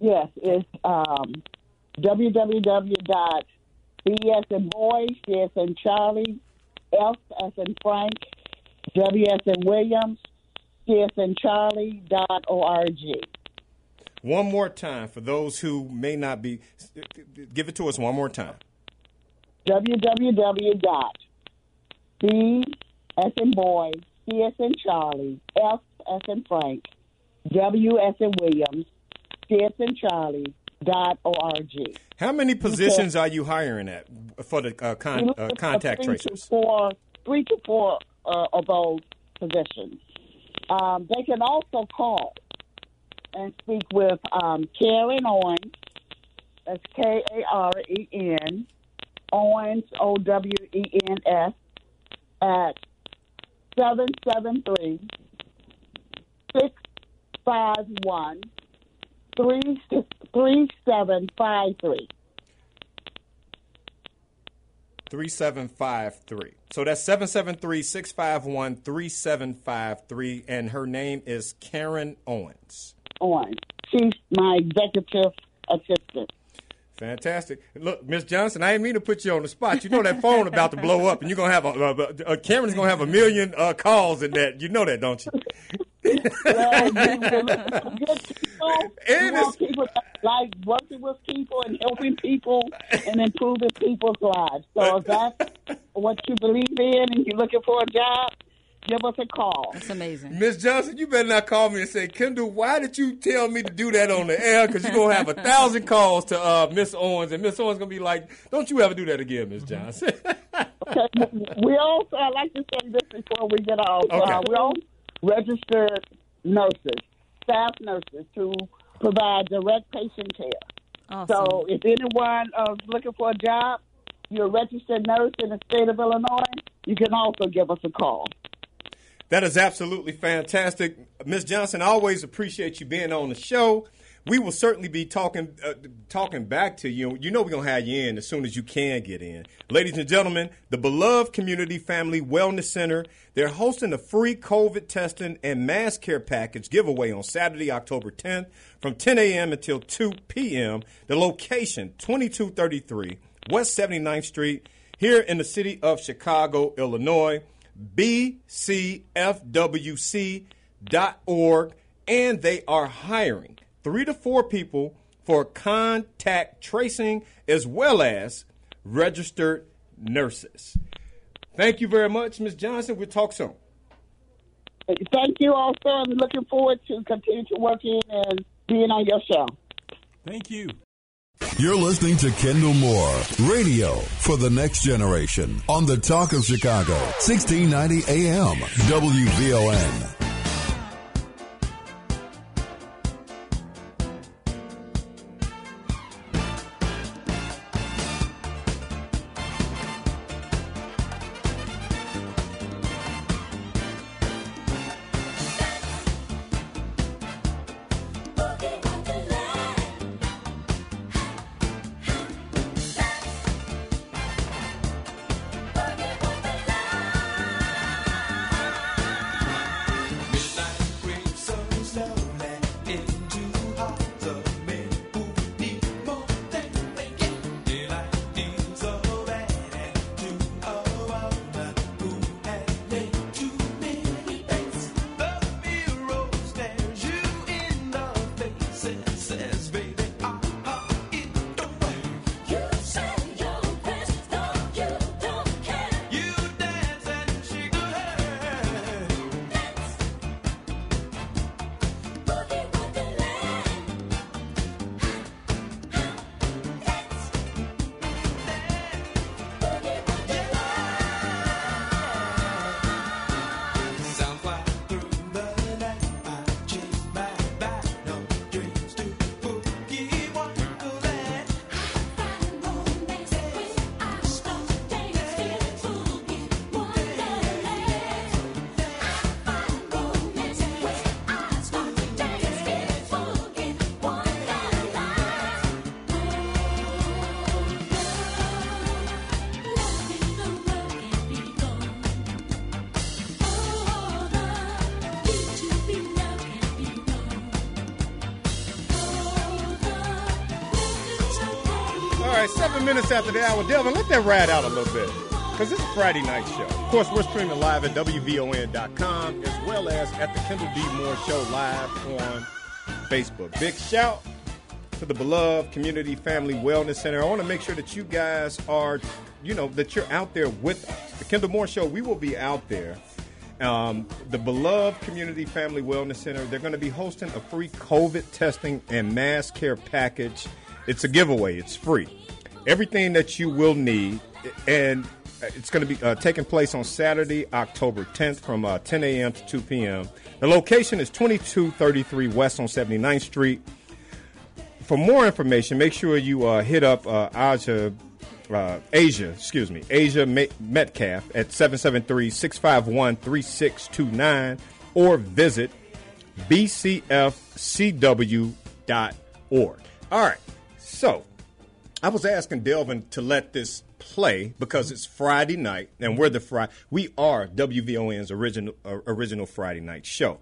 Yes, it's um, www.b as in boy, C as in Charlie, F as in Frank, W as in Williams, C as Charlie dot org. One more time for those who may not be, give it to us one more time. www dot B as in boy, C as in Charlie, F as in Frank, W as in Williams, C as in Charlie dot org. How many positions are you hiring at for the uh, con, uh, contact three to tracers? Four, three to four uh, of those positions. Um, they can also call and speak with um, Karen Owens. That's K A R E N Owens O W E N S at 773 651 3753. 3753. So that's 773 651 3753. And her name is Karen Owens. Owens. She's my executive assistant. Fantastic. Look, Miss Johnson, I didn't mean to put you on the spot. You know that phone about to blow up, and you're gonna have a, a, a Karen's gonna have a million uh, calls in that. You know that, don't you? Well, we- we're looking for good <laughs> people. And it's- want people like working with people and helping people and improving people's lives. So if that's <laughs> what you believe in and you're looking for a job, give us a call. That's amazing. Miss Johnson, you better not call me and say, Kendall, why did you tell me to do that on the air? Because you're gonna have a thousand <laughs> calls to uh, Miss Owens, and Miss Owens gonna be like, "Don't you ever do that again, Miss Johnson." Okay. We also, I like to say this before we get off. Okay. Uh, we all registered nurses, staff nurses, to provide direct patient care. Awesome. So if anyone uh, is looking for a job, you're a registered nurse in the state of Illinois, you can also give us a call. That is absolutely fantastic. Miss Johnson, I always appreciate you being on the show. We will certainly be talking uh, talking back to you. You know we're gonna have you in as soon as you can get in, ladies and gentlemen. The beloved Community Family Wellness Center they're hosting a free COVID testing and mass care package giveaway on Saturday, October 10th, from 10 a.m. until 2 p.m. The location 2233 West 79th Street here in the city of Chicago, Illinois. BCFWC.org, and they are hiring three to four people for contact tracing as well as registered nurses. Thank you very much, Ms. Johnson. We'll talk soon. Thank you also. I'm looking forward to continue to working and being on your show. Thank you. You're listening to Kendall Moore, radio for the next generation on the Talk of Chicago, 1690 AM, WVON. After the hour. Delvin, let that ride out a little bit. Because it's a Friday night show. Of course, we're streaming live at WVON.com as well as at the Kendall D. Moore Show live on Facebook. Big shout to the beloved Community Family Wellness Center. I want to make sure that you guys are, you know, that you're out there with us. The Kendall Moore Show, we will be out there. Um, the beloved Community Family Wellness Center, they're going to be hosting a free COVID testing and mass care package. It's a giveaway, it's free everything that you will need, and it's going to be uh, taking place on Saturday, October 10th from uh, 10 a.m. to 2 p.m. The location is 2233 West on 79th Street. For more information, make sure you uh, hit up uh, Aja, uh, Asia, excuse me, Asia Metcalf at 773-651-3629 or visit bcfcw.org. All right, so I was asking Delvin to let this play because it's Friday night, and we're the Friday. We are WVON's original uh, original Friday night show.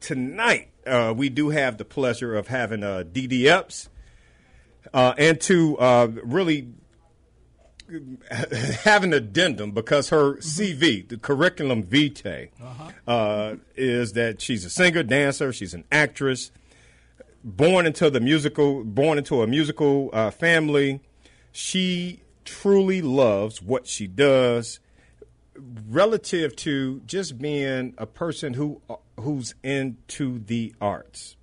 Tonight, uh, we do have the pleasure of having uh, Dee Dee Epps uh, and to uh, really <laughs> have an addendum because her mm-hmm. CV, the curriculum vitae, uh-huh. uh, is that she's a singer, dancer, she's an actress born into the musical, born into a musical uh, family. She truly loves what she does relative to just being a person who who's into the arts.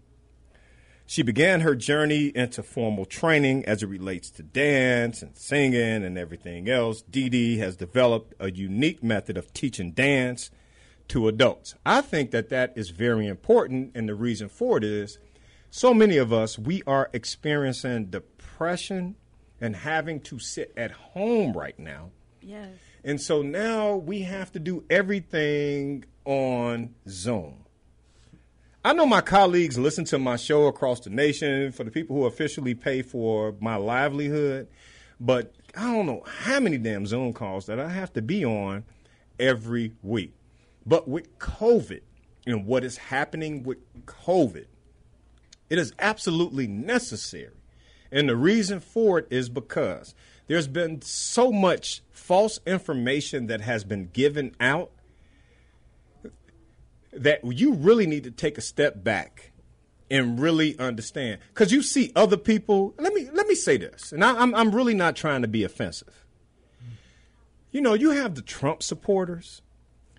She began her journey into formal training as it relates to dance and singing and everything else. Dee Dee has developed a unique method of teaching dance to adults. I think that that is very important, and the reason for it is so many of us, we are experiencing depression and having to sit at home right now. Yes. And so now we have to do everything on Zoom. I know my colleagues listen to my show across the nation for the people who officially pay for my livelihood, but I don't know how many damn Zoom calls that I have to be on every week. But with COVID and what is happening with COVID, it is absolutely necessary. And the reason for it is because there's been so much false information that has been given out that you really need to take a step back and really understand because you see other people let me let me say this and I, I'm, I'm really not trying to be offensive you know you have the trump supporters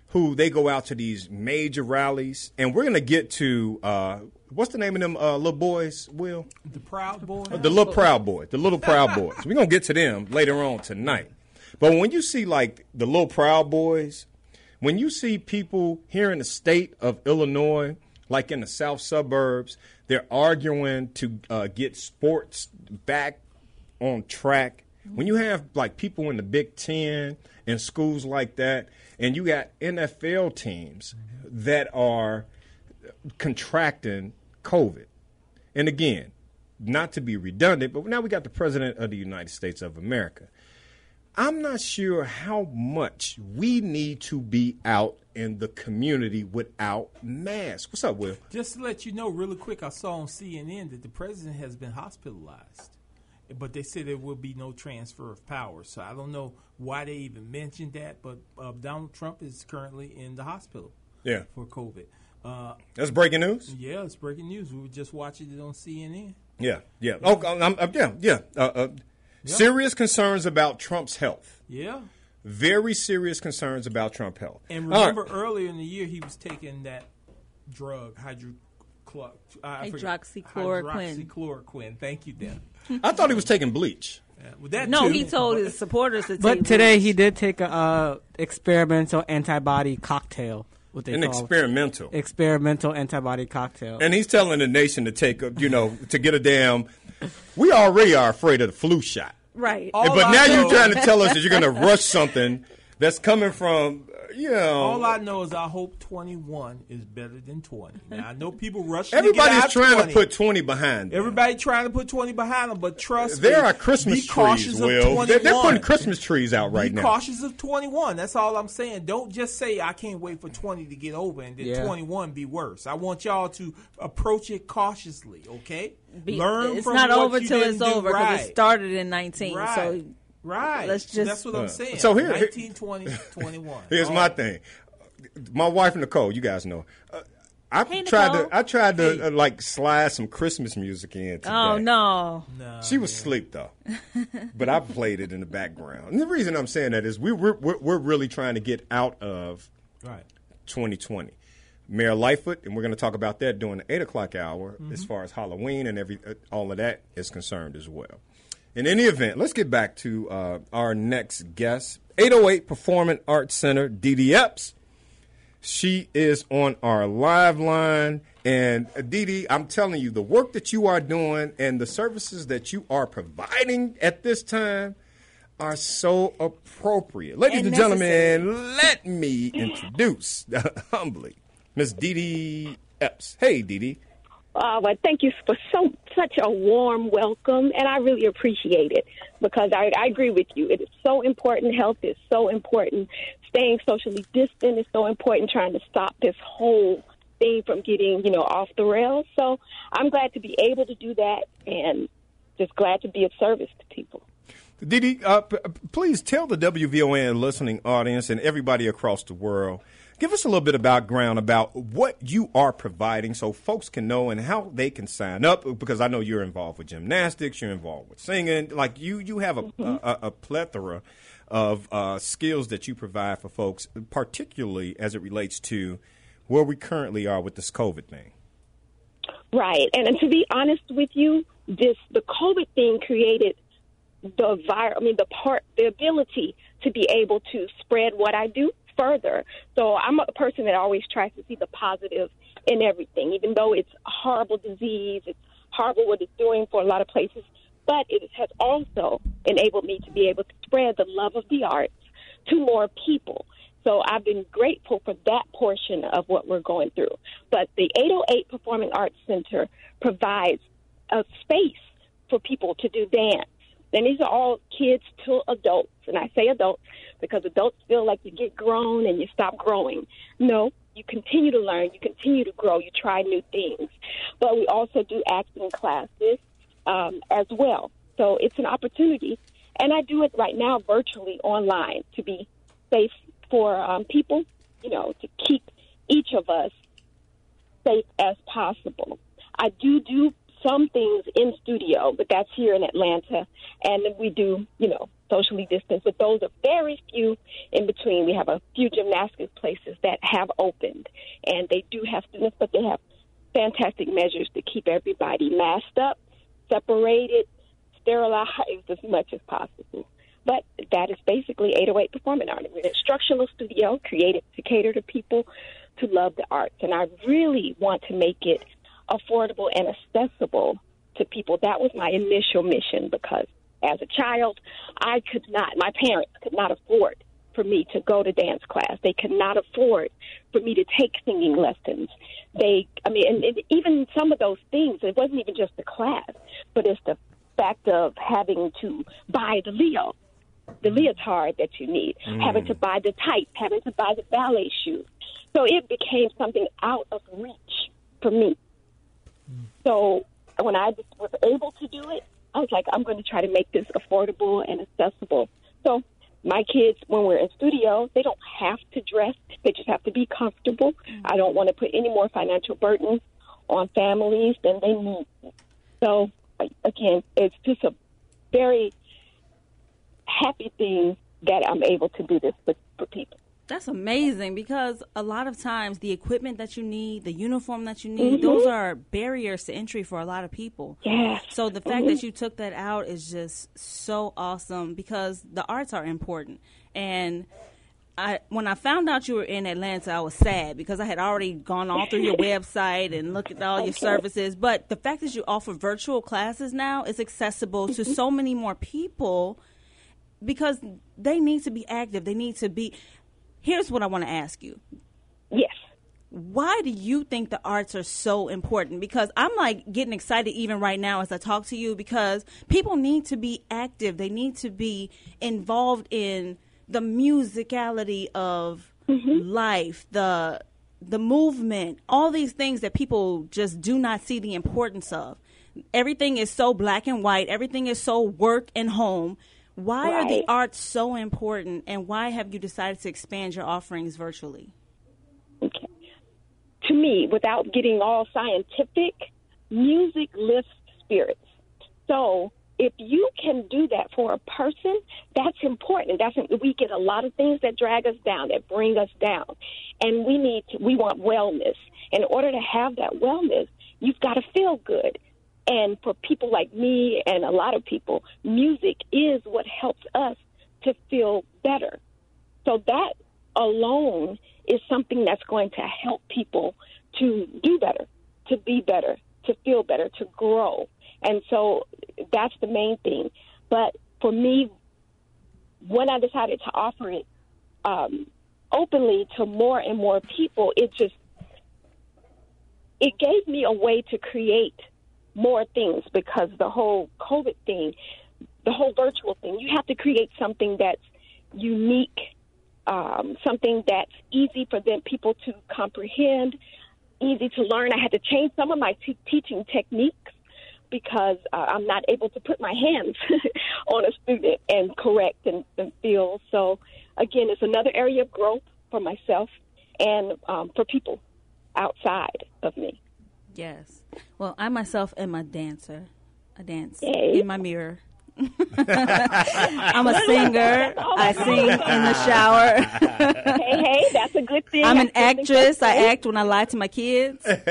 who they go out to these major rallies and we're going to get to uh, what's the name of them uh, little boys will? The Proud Boys. the little proud boys the little proud boys. We're going to get to them later on tonight. But when you see like the little proud boys when you see people here in the state of illinois like in the south suburbs they're arguing to uh, get sports back on track. When you have like people in the big ten and schools like that and you got nfl teams that are contracting covid and again not to be redundant but now we got the president of the united states of america I'm not sure how much we need to be out in the community without masks. What's up, Will? Just to let you know, really quick, I saw on CNN that the president has been hospitalized, but they said there will be no transfer of power. So I don't know why they even mentioned that, but uh, Donald Trump is currently in the hospital Yeah. for COVID. Uh, That's breaking news. yeah, it's breaking news. We were just watching it on CNN. Yeah, yeah. Oh, I'm, I'm, yeah, yeah. Uh, uh, Serious concerns about Trump's health. Yeah. Very serious concerns about Trump health. And All right. remember earlier in the year, he was taking that drug, hydrochlor- I forget- Hydroxychloroquine. Hydroxychloroquine. Thank you, Dan. I thought he was taking bleach. Yeah, with that No, too, he told his <laughs> supporters to take But today bleach. he did take a uh, experimental antibody cocktail. What they An call experimental. experimental antibody cocktail. And he's telling the nation to take, a, you know, to get a damn. We already are afraid of the flu shot. right. All but I now know- you're trying to tell us that you're going <laughs> to rush something that's coming from, uh, you know. All I know is I hope 21 is better than 20. Now I know people rushing. everybody's to get out trying 20. to put 20 behind them. Everybody trying to put 20 behind them, but trust me. There are Christmas be cautious trees, of Will. 21. They're, they're putting Christmas trees out right be now. cautious of 21. That's all I'm saying. Don't just say I can't wait for 20 to get over and then Yeah. 21 be worse. I want y'all to approach it cautiously, okay? Be- Learn it's from not what over you till it's over because right. it started in 19. Right. So Right. Let's just- That's what I'm saying. So here- 19, 20, 21. <laughs> Here's Oh. my thing. My wife Nicole, you guys know. Uh, I Hey, tried Nicole. to I tried to Hey. uh, like slide some Christmas music in today. Oh no. No, She was asleep though, <laughs> but I played it in the background. And the reason I'm saying that is we, we're, we're we're really trying to get out of Right. 2020. Mayor Lightfoot, and we're going to talk about that during the eight o'clock hour, Mm-hmm. as far as Halloween and every uh, all of that is concerned as well. In any event, let's get back to uh, our next guest, 808 Performing Arts Center, Dee Epps. She is on our live line. And uh, Dee Dee, I'm telling you, the work that you are doing and the services that you are providing at this time are so appropriate. Ladies and, And gentlemen, let me introduce <laughs> humbly Miss Dee Dee Epps. Hey, Dee Dee. Uh, well, thank you for so such a warm welcome, and I really appreciate it because I, I agree with you. It is so important. Health is so important. Staying socially distant is so important. Trying to stop this whole thing from getting you know off the rails. So I'm glad to be able to do that, and just glad to be of service to people. Dee, uh, p- please tell the WVON listening audience and everybody across the world, give us a little bit of background about what you are providing so folks can know and how they can sign up. Because I know you're involved with gymnastics, you're involved with singing. Like you, you have a, a, a plethora of uh, skills that you provide for folks, particularly as it relates to where we currently are with this COVID thing. Right. And, and to be honest with you, this the COVID thing created the virus, I mean the part the ability to be able to spread what I do further. So I'm a person that always tries to see the positive in everything, even though it's a horrible disease, it's horrible what it's doing for a lot of places, but it has also enabled me to be able to spread the love of the arts to more people. So I've been grateful for that portion of what we're going through. But the 808 Performing Arts Center provides a space for people to do dance. And these are all kids to adults. And I say adults because adults feel like you get grown and you stop growing. No, you continue to learn, you continue to grow, you try new things. But we also do acting classes um, as well. So it's an opportunity. And I do it right now virtually online to be safe for um, people, you know, to keep each of us safe as possible. I do do some things in studio, but that's here in Atlanta, and we do, you know, socially distance. But those are very few in between. We have a few gymnastics places that have opened, and they do have students, but they have fantastic measures to keep everybody masked up, separated, sterilized as much as possible. But that is basically 808 Performing Art. We're an instructional studio created to cater to people to love the arts. And I really want to make it affordable and accessible to people. That was my initial mission because as a child, I could not, my parents could not afford for me to go to dance class. They could not afford for me to take singing lessons. They, I mean, and, and even some of those things, it wasn't even just the class, but it's the fact of having to buy the Leo, the leotard that you need, Mm. having to buy the tights, having to buy the ballet shoes. So it became something out of reach for me. So when I just was able to do it, I was like, I'm going to try to make this affordable and accessible. So my kids, when we're in studio, they don't have to dress; they just have to be comfortable. Mm. I don't want to put any more financial burden on families than they need. So again, it's just a very happy thing that I'm able to do this for, for people. That's amazing because a lot of times the equipment that you need, the uniform that you need, Mhm. those are barriers to entry for a lot of people. Yes. So the fact Mhm. that you took that out is just so awesome because the arts are important. And I when I found out you were in Atlanta, I was sad because I had already gone all through your <laughs> website and looked at all your services. But the fact that you offer virtual classes now is accessible to so many more people because they need to be active. They need to be. Here's what I want to ask you. Yes. Why do you think the arts are so important? Because I'm like getting excited even right now as I talk to you because people need to be active. They need to be involved in the musicality of mm-hmm. life, the the movement, all these things that people just do not see the importance of. Everything is so black and white. Everything is so work and home. Why are the arts so important, and why have you decided to expand your offerings virtually? to me, without getting all scientific, music lifts spirits. So if you can do that for a person, that's important. That's we get a lot of things that drag us down, that bring us down, and we need to, we want wellness. In order to have that wellness, you've got to feel good. And for people like me and a lot of people, music is what helps us to feel better. So that alone is something that's going to help people to do better, to be better, to feel better, to grow. And so that's the main thing. But for me, when I decided to offer it um, openly to more and more people, it just it gave me a way to create more things because the whole COVID thing, the whole virtual thing, you have to create something that's unique, um, something that's easy for them people to comprehend, easy to learn. I had to change some of my t- teaching techniques because uh, I'm not able to put my hands <laughs> on a student and correct and, and feel. So again, it's another area of growth for myself and um, for people outside of me. Yes. Well, I myself am a dancer. I dance Yay. in my mirror. <laughs> I'm a singer. Oh I sing in the shower. <laughs> hey, hey, that's a good thing. I'm an I actress. I act when I lie to my kids. <laughs> but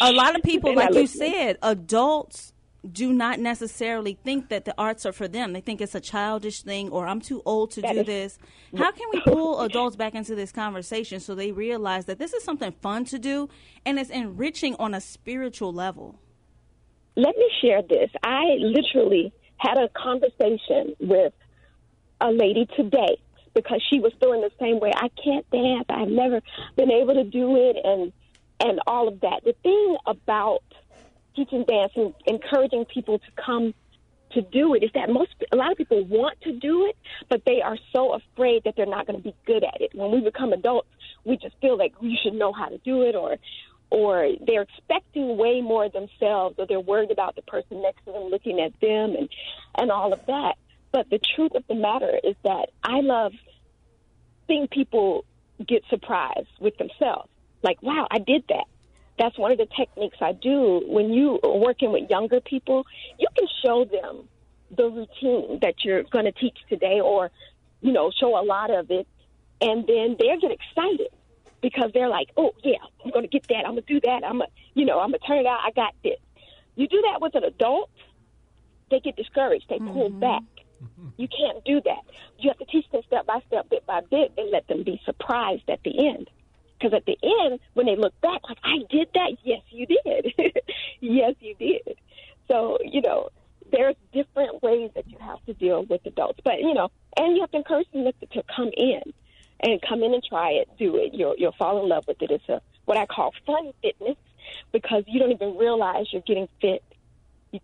a lot of people, like you said, adults do not necessarily think that the arts are for them. They think it's a childish thing or I'm too old to That do is- this. How can we pull <laughs> adults back into this conversation so they realize that this is something fun to do and it's enriching on a spiritual level? Let me share this. I literally had a conversation with a lady today, because she was feeling the same way. I can't dance. I've never been able to do it, and and all of that. The thing about teaching dance and encouraging people to come to do it is that most a lot of people want to do it, but they are so afraid that they're not going to be good at it. When we become adults, we just feel like we should know how to do it, or or they're expecting way more themselves, or they're worried about the person next to them looking at them, and and all of that. But the truth of the matter is that I love seeing people get surprised with themselves. Like, wow, I did that. That's one of the techniques I do. When you are working with younger people, you can show them the routine that you're going to teach today or, you know, show a lot of it. And then they get excited because they're like, oh, yeah, I'm going to get that. I'm going to do that. I'm going to, you know, I'm going to turn it out. I got this. You do that with an adult, they get discouraged. They pull mm-hmm. back. You can't do that. You have to teach them step by step, bit by bit, and let them be surprised at the end. Because at the end, when they look back, like, I did that. Yes, you did. <laughs> yes, you did. So, you know, there's different ways that you have to deal with adults. But, you know, and you have to encourage them to, to come in and come in and try it, do it. You'll, you'll fall in love with it. It's a, what I call fun fitness because you don't even realize you're getting fit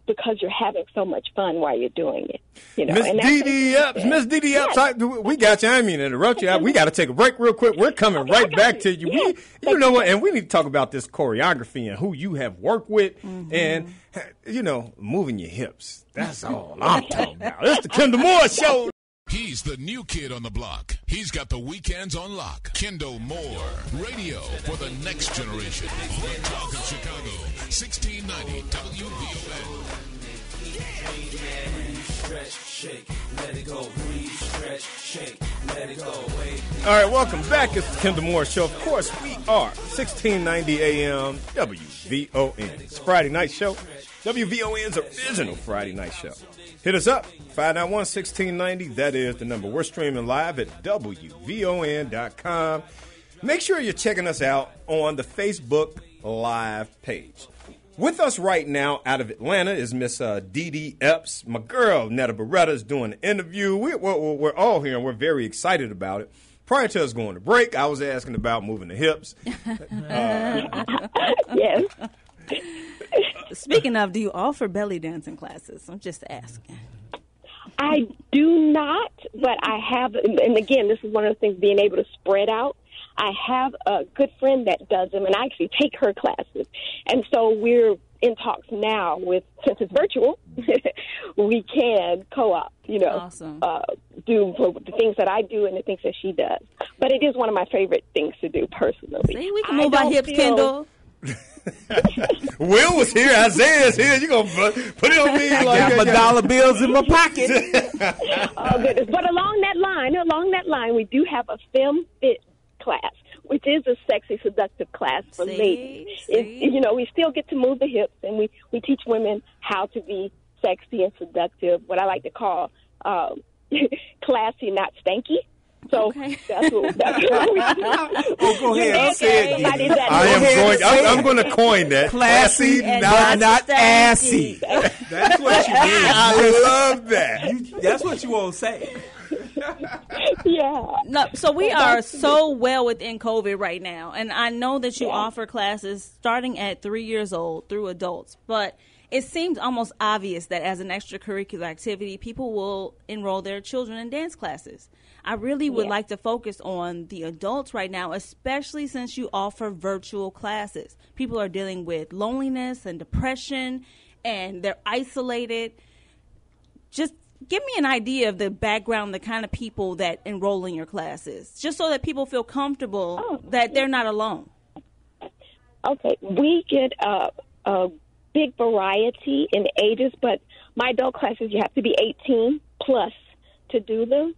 because you're having so much fun while you're doing it. You know, Miss and that's Dee Dee Epps, Miss Epps, I, we got you. I mean to interrupt you. We got to take a break real quick. We're coming right back to you. We, you know what? And we need to talk about this choreography and who you have worked with, Mm-hmm. and you know, moving your hips. That's all <laughs> I'm talking about. It's the Kendall Moore Show. He's the new kid on the block. He's got the weekends on lock. Kendall Moore, radio for the next generation. On the talk of Chicago, 1690 WVON. All right, welcome back. It's the Kendall Moore Show. Of course, we are 1690 AM WVON. It's Friday night show. WVON's original Friday night show. Hit us up, 591 1690. That is the number. We're streaming live at WVON.com. Make sure you're checking us out on the Facebook Live page. With us right now out of Atlanta is Miss uh, Dee Dee Epps. My girl, Netta Beretta, is doing an interview. We, we're, we're all here and we're very excited about it. Prior to us going to break, I was asking about moving the hips. <laughs> yes. Speaking of, do you offer belly dancing classes? I'm just asking. I do not, but I have, and again, this is one of the things being able to spread out. I have a good friend that does them, and I actually take her classes. And so we're in talks now with, since it's virtual, <laughs> we can co op, you know, Awesome. uh, do the things that I do and the things that she does. But it is one of my favorite things to do personally. See, we can I move our hips, feel- Kendall. <laughs> Will was here, Isaiah's here. You gonna put put it on me I like got my that? dollar bills in my pocket. <laughs> oh goodness! But along that line, along that line, we do have a Fem Fit class, which is a sexy, seductive class for See? ladies. See? It, you know, we still get to move the hips, and we we teach women how to be sexy and seductive. What I like to call um, <laughs> classy, not stanky. So that's what that's what we do. <laughs> Oh, go ahead and say it. Again. I am going. I'm, I'm going to coin that. Classy, And not, not not assy. That's what you mean. I love that. You- That's what you want to say. <laughs> yeah. No, so we are so well within COVID right now, and I know that you offer classes starting at three years old through adults, but it seems almost obvious that as an extracurricular activity, people will enroll their children in dance classes. I really would Yeah. like to focus on the adults right now, especially since you offer virtual classes. People are dealing with loneliness and depression, and they're isolated just give me an idea of the background, the kind of people that enroll in your classes, just so that people feel comfortable Oh, that they're not alone. Okay, we get a, a big variety in ages, but my adult classes you have to be 18 plus to do them.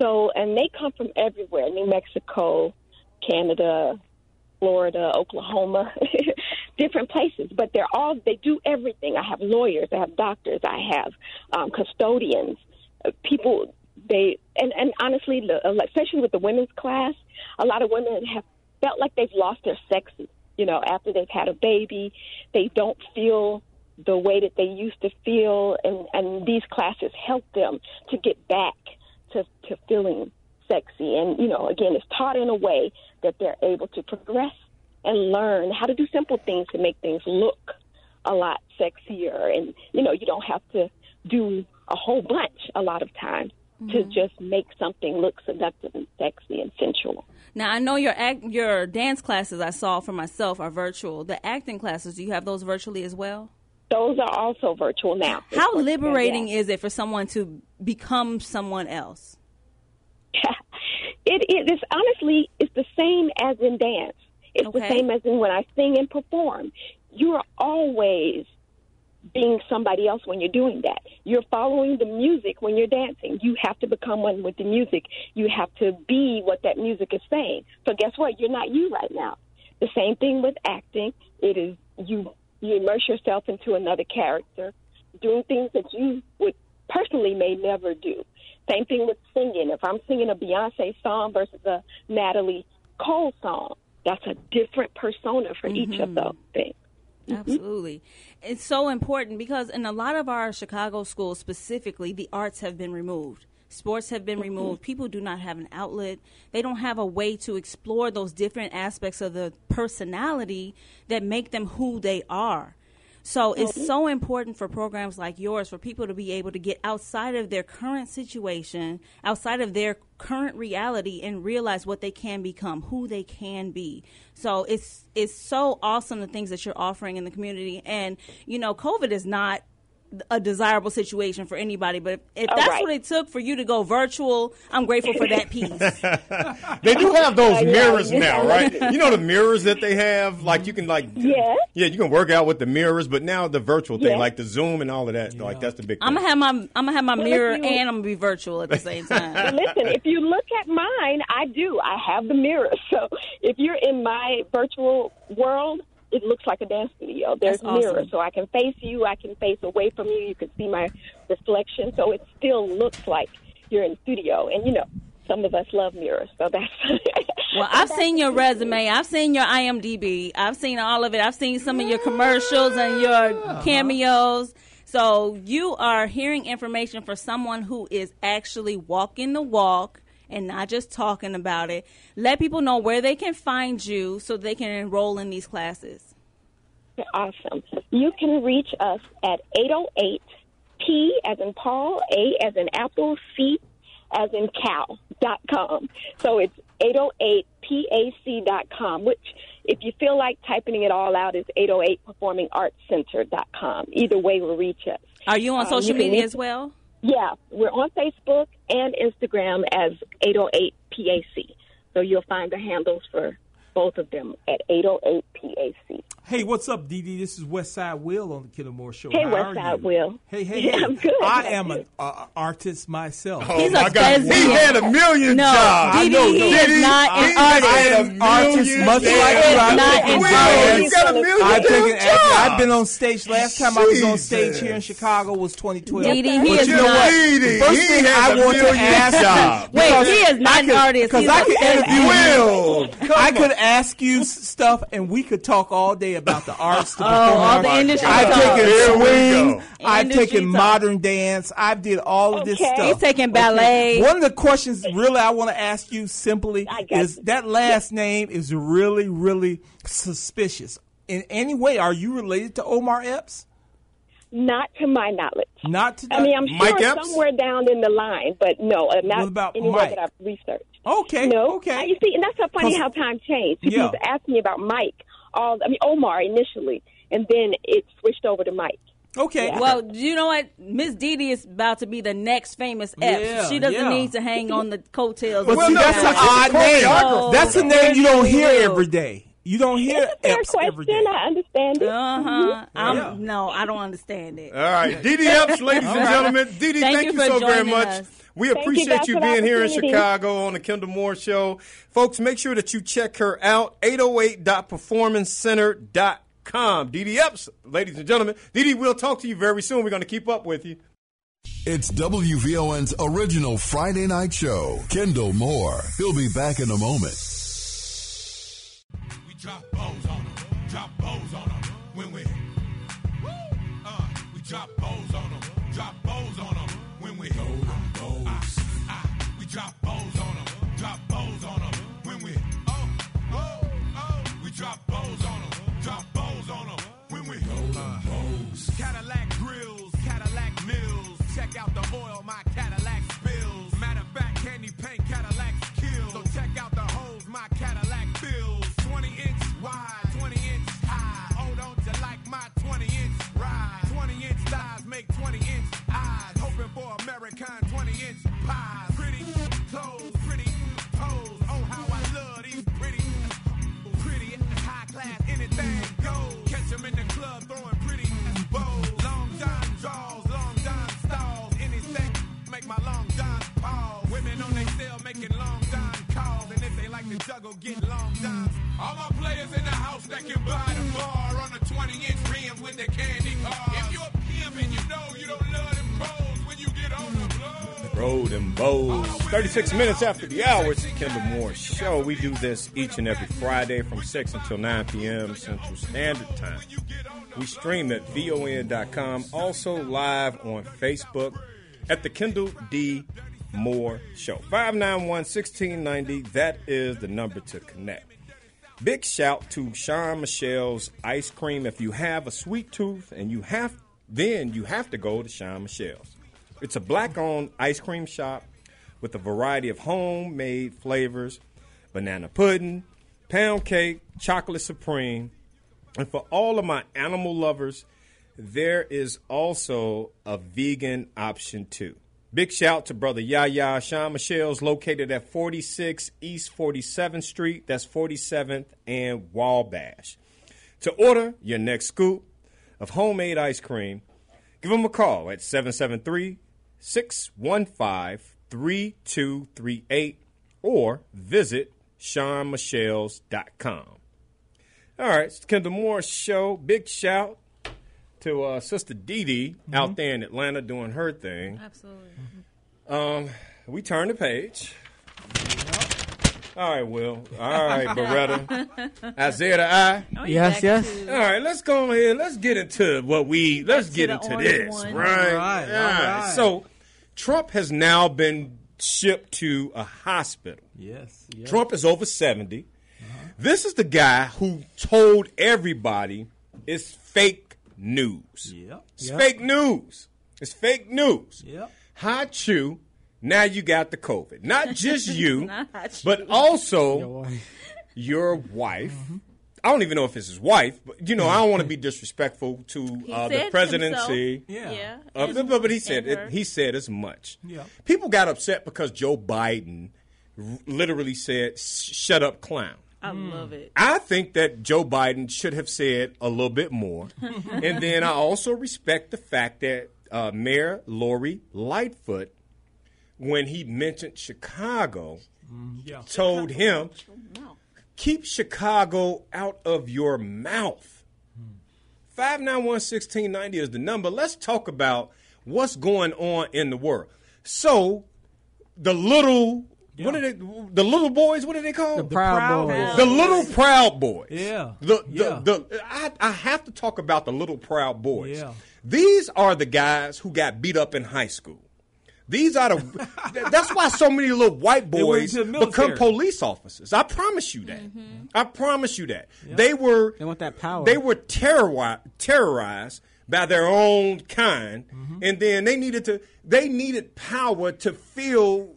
So, and they come from everywhere: New Mexico, Canada, Florida, Oklahoma, <laughs> different places. But they're all they do everything. I have lawyers, I have doctors, I have um, custodians, uh, people. They and and honestly, uh, especially with the women's class, a lot of women have felt like they've lost their sexy. You know, after they've had a baby, they don't feel the way that they used to feel, and and these classes help them to get back to to feeling sexy. And, you know, again, it's taught in a way that they're able to progress and learn how to do simple things to make things look a lot sexier. And, you know, you don't have to do a whole bunch a lot of times to Mm-hmm. just make something look seductive and sexy and sensual. Now I know your act, your dance classes I saw for myself are virtual. The acting classes, do you have those virtually as well? Those are also virtual now. How liberating is it for someone to become someone else? <laughs> It, it is honestly it's the same as in dance. It's the same as in when I sing and perform. You are always being somebody else when you're doing that. You're following the music when you're dancing. You have to become one with the music. You have to be what that music is saying. So guess what? You're not you right now. The same thing with acting. It is you you immerse yourself into another character, doing things that you would personally may never do. Same thing with singing. If I'm singing a Beyonce song versus a Natalie Cole song, that's a different persona for each of mm-hmm. those things. Mm-hmm. Absolutely. It's so important because in a lot of our Chicago schools specifically, the arts have been removed. Sports have been removed. People do not have an outlet. They don't have a way to explore those different aspects of the personality that make them who they are. So it's so important for programs like yours for people to be able to get outside of their current situation, outside of their current reality and realize what they can become, who they can be. So it's it's so awesome the things that you're offering in the community and you know COVID is not a desirable situation for anybody but if, if that's right. what it took for you to go virtual, I'm grateful for that piece. <laughs> They do have those Yeah, mirrors yeah. now, right? You know the mirrors that they have, like you can like Yes. yeah, you can work out with the mirrors, but now the virtual thing, Yes. like the Zoom and all of that, like that's the big. I'm gonna have my I'm gonna have my Well, mirror you- and I'm gonna be virtual at the same But <laughs> time. listen, if you look at mine, I do. I have the mirror. <laughs> So if you're in my virtual world, it looks like a dance studio. There's That's awesome. mirrors, so I can face you, I can face away from you, you can see my reflection. So it still looks like you're in the studio. And you know, some of us love mirrors, so that's. <laughs> Well, I've seen your resume. I've seen your IMDb. I've seen all of it. I've seen some of your commercials and your cameos. So you are hearing information for someone who is actually walking the walk and not just talking about it. Let people know where they can find you so they can enroll in these classes. Awesome. You can reach us at 808 P as in Paul, A as in Apple, C as in cow dot com. So it's 808 PAC dot com, which if you feel like typing it all out is 808 Performing Arts Center dot com. Either way will reach us. Are you on Um, social you media as well? Yeah, we're on Facebook and Instagram as 808 PAC. So you'll find the handles for both of them at 808 PAC. Hey, what's up, Dee Dee? This is Westside Will on the Killer Moore Show. Hey, How are Westside? Will. Hey, hey, <laughs> Yeah. I'm good. I How am an uh, artist myself. Oh, my God. He had a million No, jobs. Dee Dee, know, he no. is Dee Dee, not he an artist. had a an artist million much like He you. I've not an Will, artist. you got a million I've taken jobs. I've been on stage. Last time I was on stage here in Chicago was 2012. Dee Dee, he But is you know not- what? Dee Dee, First he thing has I a want to ask you, Wait, he is not an artist. Because He's I a could interview Will, you. I could ask you stuff, and we could talk all day about the <laughs> arts, the Oh, all the industry I've taken Here we swing. I've taken talk. modern dance. I've did all of this Okay. stuff. He's taking ballet. One of the questions really I want to ask you simply is you. that last name is really, really suspicious. In any way, are you related to Omar Epps? Not to my knowledge. Not to I mean, I'm Mike sure Epps? somewhere down in the line, but no, uh, not What about anywhere Mike? that I've researched. Okay, No, okay. You see, and that's so funny 'Cause- how time changed. People Yeah. used to ask me about Mike. All I mean, Omar initially, and then it switched over to Mike. Okay. Yeah. Well, you know what? Miss Dee Dee is about to be the next famous Epps. Yeah, she doesn't yeah. need to hang on the coattails. But Well, see, no, that's an odd name. choreographer. That's a name you don't hear every day. You don't hear It's a fair Epps every question. day. I understand it. Uh huh. Yeah. I'm no, I don't understand it. All right, Dee Dee Epps, <laughs> ladies and gentlemen. Dee Dee, Thank thank, you you, so very much. us. We Thank you appreciate guys you being here in. Chicago on the Kendall Moore Show. Folks, make sure that you check her out, 808.performancecenter.com. Dee Dee Epps, ladies and gentlemen. Dee Dee, we'll talk to you very soon. We're going to keep up with you. It's WVON's original Friday night show. Kendall Moore. He'll be back in a moment. 26 minutes after the hour, it's the Kendall Moore Show. We do this each and every Friday from 6 until 9 p.m. Central Standard Time. We stream at VON.com, also live on Facebook at the Kendall D. Moore Show. 591 1690, that is the number to connect. Big shout to Shawn Michelle's Ice Cream. If you have a sweet tooth and you have, then you have to go to Shawn Michelle's. It's a black owned ice cream shop with a variety of homemade flavors banana pudding, pound cake, chocolate supreme. And for all of my animal lovers, there is also a vegan option too. Big shout to brother Yaya Shawn Michelle's located at 46 East 47th Street. That's 47th and Wabash. To order your next scoop of homemade ice cream, give them a call at 773 615 3238 or visit ShawnMichelles.com. All right, it's the Kendall Moore Show. Big shout to uh, Sister Dee Dee out there in Atlanta doing her thing. Absolutely. Um, we turn the page. All right, Will. All right, Beretta. Isaiah the Eye. Oh, Yes, yes. to- All right, let's go ahead. Let's get into what we. Let's to get into this, one. right? All right, all All right. So, Trump has now been shipped to a hospital. Yes. yes. Trump is over 70. This is the guy who told everybody it's fake news. Yep. It's Yep. fake news. It's fake news. Yep. Hot you. Now you got the COVID. Not just <laughs> you, Not but also your wife. Mm-hmm. I don't even know if it's his wife, but you know, I don't want to be <laughs> disrespectful to uh, the presidency. himself. Yeah. Yeah. Uh, And- but, but he said it, he said as much. Yeah. People got upset because Joe Biden r- literally said, "Shut up, clown." I love it. I think that Joe Biden should have said a little bit more. <laughs> and then I also respect the fact that uh, Mayor Lori Lightfoot, when he mentioned Chicago, yeah. told him, keep Chicago out of your mouth. 591 1690 is the number. Let's talk about what's going on in the world. So, the little. What are they? The little boys. What are they called? The Proud Proud Boys. Boys. The little proud boys. Yeah. The, the, Yeah. the, I, I have to talk about the little proud boys. Yeah. These are the guys who got beat up in high school. These are the. that's why so many little white boys become police officers. I promise you that. I promise you that. They were. They want that power. They were terrori- terrorized by their own kind, Mm-hmm. and then they needed to. They needed power to feel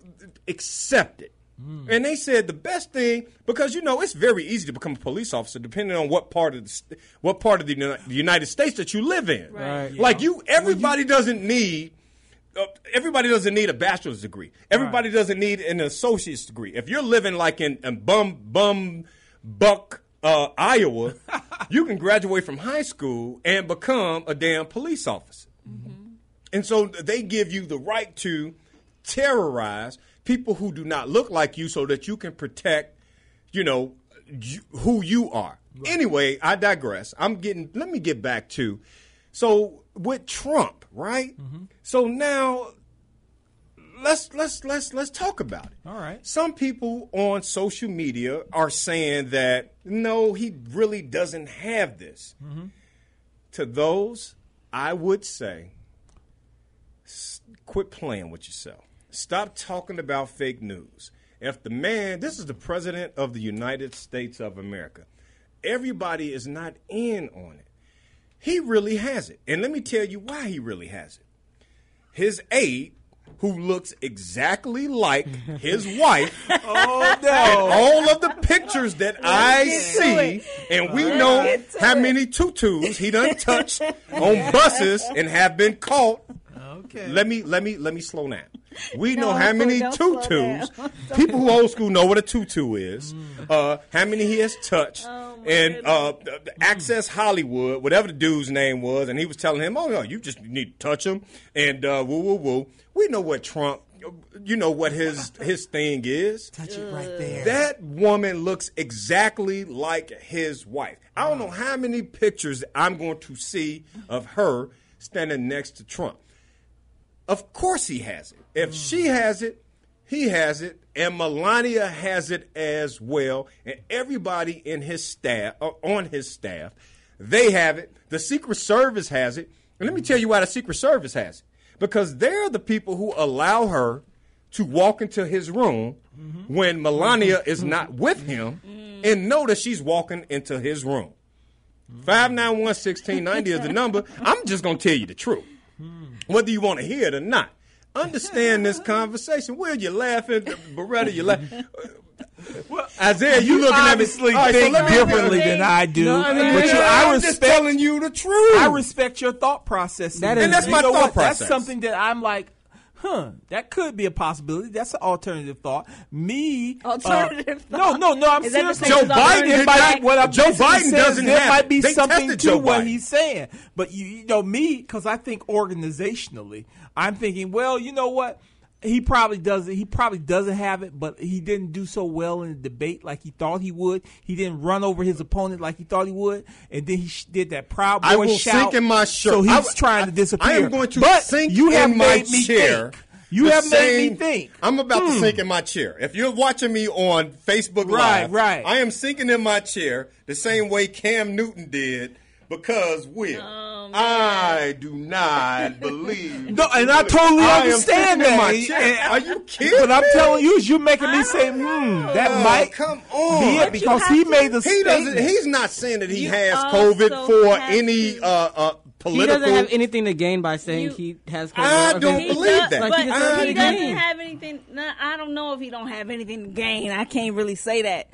accepted. Mm. And they said the best thing because you know it's very easy to become a police officer depending on what part of the st- what part of the, United States that you live in. Right. Like you, everybody doesn't need. Uh, everybody doesn't need a bachelor's degree. Everybody doesn't need an associate's degree. If you're living like in, in bum bum buck uh, Iowa, <laughs> you can graduate from high school and become a damn police officer. And so they give you the right to terrorize people who do not look like you so that you can protect, you know, you, who you are. Anyway, I digress. I'm getting, let me get back to, so with Trump, right? Mm-hmm. So now let's let's let's let's talk about it. All right. Some people on social media are saying that no, he really doesn't have this. Mm-hmm. To those, I would say, s- quit playing with yourself. Stop talking about fake news. If the man, this is the president of the United States of America, everybody is not in on it. He really has it. And let me tell you why he really has it. his aide, who looks exactly like <laughs> his wife. Oh And all of the pictures that I see, and we know how many tutus he done touched on buses and have been caught. Okay. Let me let me let me slow down. We know how many don't tutus. <laughs> People who old school know what a tutu is. Mm. Uh, how many he has touched, Oh, and uh, the- the Access Hollywood, whatever the dude's name was, and he was telling him, "Oh no, you just need to touch him." And uh, woo woo woo. We know what Trump. You know what his his thing is. Touch it right there. That woman looks exactly like his wife. I don't know how many pictures I'm going to see of her standing next to Trump. Of course he has it. If she has it, he has it, and Melania has it as well, and everybody in his staff, uh, on his staff, they have it. The Secret Service has it, and let me tell you why the Secret Service has it. Because they're the people who allow her to walk into his room when Melania is not with him, and know that she's walking into his room. Five nine one sixteen ninety is the number. I'm just gonna tell you the truth, whether you want to hear it or not. Understand this conversation. Where you laughing, Beretta? You laugh. Isaiah, you, You looking at me? obviously All right, so think let me- differently than I do. No, I mean, but you, I I'm just respect telling you the truth. I respect your thought process. That and that's my thought what? process. That's something that I'm like, huh? That could be a possibility. That's an alternative thought. Me, uh, Alternative No, thought. no, no. no. I'm Is serious. Joe Biden might, not- what I'm Joe Biden saying is doesn't there have might be They something to Joe what Biden. he's saying. But you, you know, me, because I think organizationally, I'm thinking, well, you know what? He probably doesn't. He probably doesn't have it, but he didn't do so well in the debate like he thought he would. He didn't run over his opponent like he thought he would, and then he sh- did that proud boy I will shout. sink in my shirt. So he's I- trying to disappear. I am going to but sink you have in my made me chair. think. You have made me think. I'm about to Hmm. sink in my chair. If you're watching me on Facebook Right, Live, right. I am sinking in my chair the same way Cam Newton did because Will, Oh, I do not believe. No, and I totally I understand that. my. And- Are you kidding? Me? But I'm me? telling you, you're making me say, hmm, that Oh, might come on. be it because he made the He doesn't. statement. He's not saying that he You has also COVID for have any to- uh, uh, He doesn't have anything to gain by saying You- he has. I COVID. Okay. don't He believe does- that. Like, but he doesn't have he doesn't gain. have anything. No, I don't know if he don't have anything to gain. I can't really say that.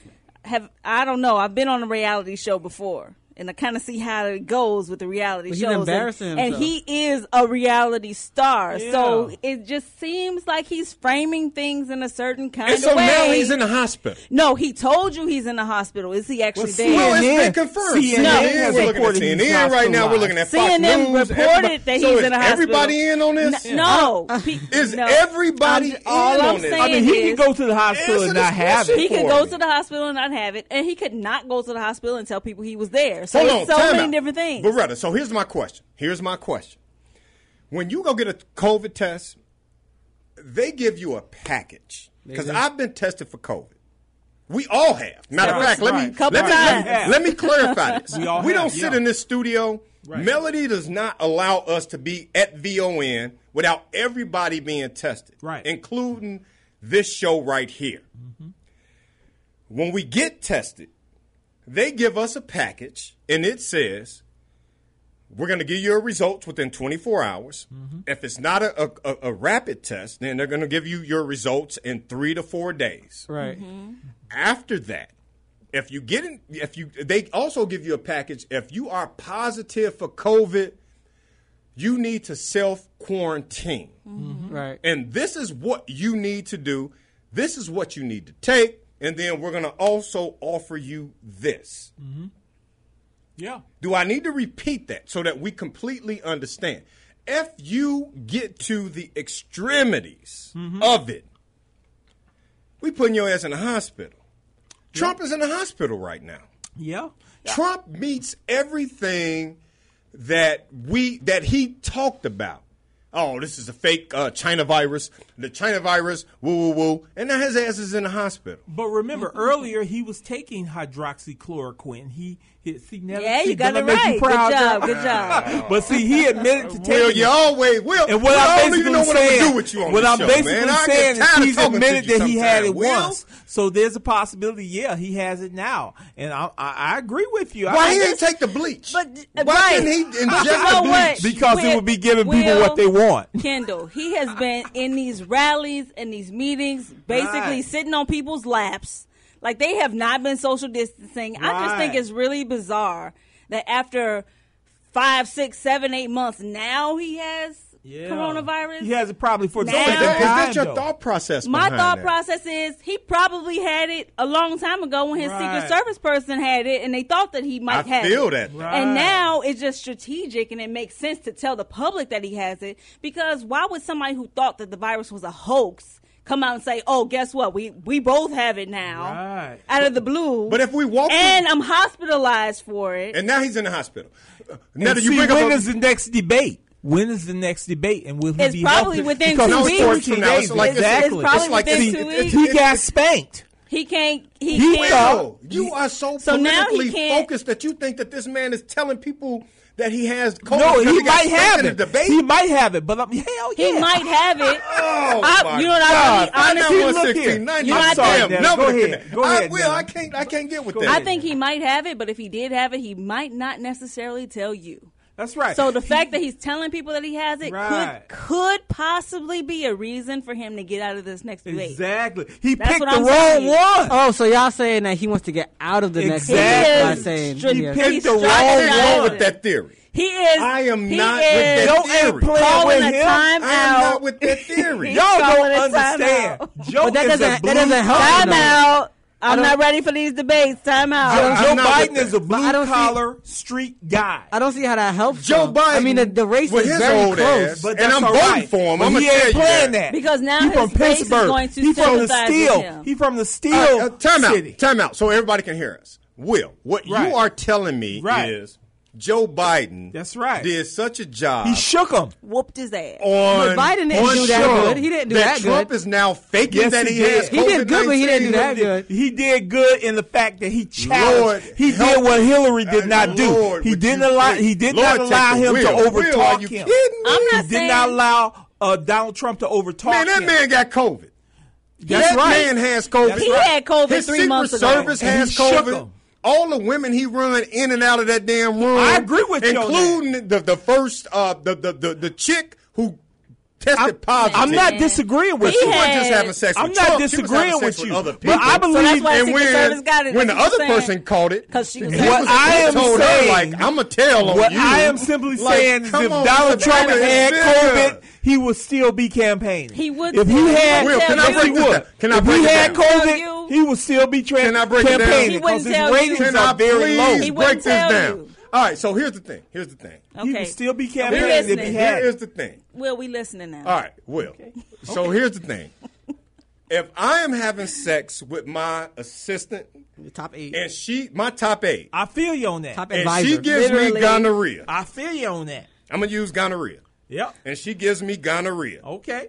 Have I don't know. I've been on a reality show before. And I kind of see how it goes with the reality But he's shows. embarrassing and, and he is a reality star. So it just seems like he's framing things in a certain kind and of so way. So now he's in the hospital. no, he told you he's in the hospital. Is he actually Well, there? Well, it's CNN been confirmed. CNN CNN, has we're looking at CNN right now. We're looking at Fox CNN News. reported Everybody- that so he's is in the hospital. Is everybody in on this? N- no, uh, uh, Pe- Is no. everybody I'm- all in I'm this? saying I mean, he is- can go to the hospital and not have it. He could go to the hospital and not have it, and he could not go to the hospital and tell people he was there. So Hold it's on, so time many out. different things. Beretta, so here's my question. Here's my question. When you go get a COVID test, they give you a package because I've been tested for COVID. We all have. Matter of Right, fact, let me right. Couple let me, let, me, let me clarify this. <laughs> We all we don't sit yeah. in this studio. Melody does not allow us to be at VON without everybody being tested, Right. including this show right here. Mm-hmm. When we get tested, they give us a package and it says we're going to give you your results within 24 hours. Mm-hmm. If it's not a, a, a rapid test, then they're going to give you your results in three to four days. Right. Mm-hmm. After that, if you get in, if you, they also give you a package. If you are positive for COVID, you need to self quarantine. Mm-hmm. Right. And this is what you need to do. This is what you need to take. And then we're going to also offer you this. Yeah. Do I need to repeat that so that we completely understand? If you get to the extremities of it, we putting your ass in the hospital. Trump is in the hospital right now. Yeah. Trump meets everything that we that he talked about. Oh, this is a fake uh, China virus. The China virus, woo woo woo, and now his ass is in the hospital. But remember, earlier he was taking hydroxychloroquine. He, he see, now, Yeah, see, you got doesn't it make right. you proud, Good job. Good <laughs> job. but see, he admitted to taking. Will, it. you always will. And what Will, I I'm don't basically even know what saying, I'm gonna do with you on what this I'm show, basically man. Saying tired is he's admitted that he had it. Will? once. So there's a possibility, yeah, he has it now, and I, I, I agree with you. I Why think he didn't take the bleach? But Why right. didn't he But inject you know the what? bleach? Because it would be giving people what they want. want. Kendall, he has been in these rallies and these meetings, basically Right. sitting on people's laps. Like they have not been social distancing. I just think it's really bizarre that after five, six, seven, eight months, now he has coronavirus. He has it probably for Now- Is that- is that your thought process? My thought that? process is he probably had it a long time ago when his Right. Secret Service person had it, and they thought that he might I have feel it. that. Right. And now it's just strategic, and it makes sense to tell the public that he has it because why would somebody who thought that the virus was a hoax come out and say, "Oh, guess what? We we both have it now." Right. Out of the blue. But if we walk through- and I'm hospitalized for it. And now he's in the hospital. And Now that you see, bring when up is the next debate? When is the next debate? And will he It's be probably healthy? within because two weeks. 14 From now, it's days. like- it's- exactly. it's probably It's like within it's- two weeks. he got spanked. he can't. He, He can't. Will, you are so, So now he politically can't- focused that you think that this man is telling people that he has COVID. No, because he might have it. debate. He might have it, but um, hell yeah. He might have it. <laughs> Oh, I- my you know what I God. mean? Find that Honestly, look 116, here. 90. You're I'm not sorry, there. Go Number to ahead. Go I ahead, will. I can't. I can't get with Go that. I think he might have it, but if he did have it, he might not necessarily tell you. That's right. So the fact that he's telling people that he has it Right. could could possibly be a reason for him to get out of this next debate. exactly. He That's picked the I'm wrong saying. one. Oh, so y'all saying that he wants to get out of the next debate Exactly. by He saying stri- he has- picked He's the wrong one. with that theory. He is. I am not with that Don't theory. ain't playing calling with a him. I am out. not with that theory. <laughs> Y'all don't understand. Joe But that is doesn't- that blue doesn't help collar- Time out. I'm don't- ready for these debates. Time out. I'm Joe Biden is a But I don't blue see- collar street guy. I don't see how that helps. Joe though. Biden. I mean, the, the race is his very old close. ass, But and I'm voting right. for him. I'm he gonna tell ain't playing that. that. Because now he his from base is Pittsburgh. going to he from the steel. with him. He from the steel All right, uh, time out. city. Time out. So everybody can hear us. Will, what Right. you are telling me Right. is Joe Biden. That's right. Did such a job. He shook him. Whooped his ass. on, But Biden didn't on do that good. He didn't do that Trump good. is now faking Yes, that he he, did. has He did good, but he didn't do that good. He did good in the fact that he challenged. Lord, he did what Hillary did not do. Lord, he didn't allow. please- He did Lord, not allow him wheel. to Will, overtalk are you him. kidding me? I'm He not did not allow uh, Donald Trump to overtalk Man, that him. man got COVID. That's that right. man has COVID. He had COVID His three Secret months ago. Service And has he shook COVID. Him. All the women he run in and out of that damn room. I agree with you including the the first uh the the the, the chick who tested I'm, positive. I'm not disagreeing with He you. She wasn't just having sex I'm not Trump. Disagreeing having with sex you. other But. I believe- So and when, got it. when the other what I'm person saying. caught it, 'Cause she was he What I am told saying- her, like, I'm going to tell on What you. I am simply Like, saying is if on, Donald Trump had. COVID, he would still be campaigning. He would If he had, Will, can I yes, break he this would. down? Can I if break he it had down? COVID, you. He would still be tra- Can I break it down? campaigning He because his tell you. ratings are very low. He break this tell down? you. All right, so here's the thing. Here's the thing. He would still be campaigning if he had. is it. the thing. Will we listening now? All right, Will. So here's the thing. If I am having sex with my assistant The top eight. and she, my top eight, I feel you on that. Top and advisor. she gives me gonorrhea, I feel you on that. I'm gonna use gonorrhea, Yep. and she gives me gonorrhea, Okay.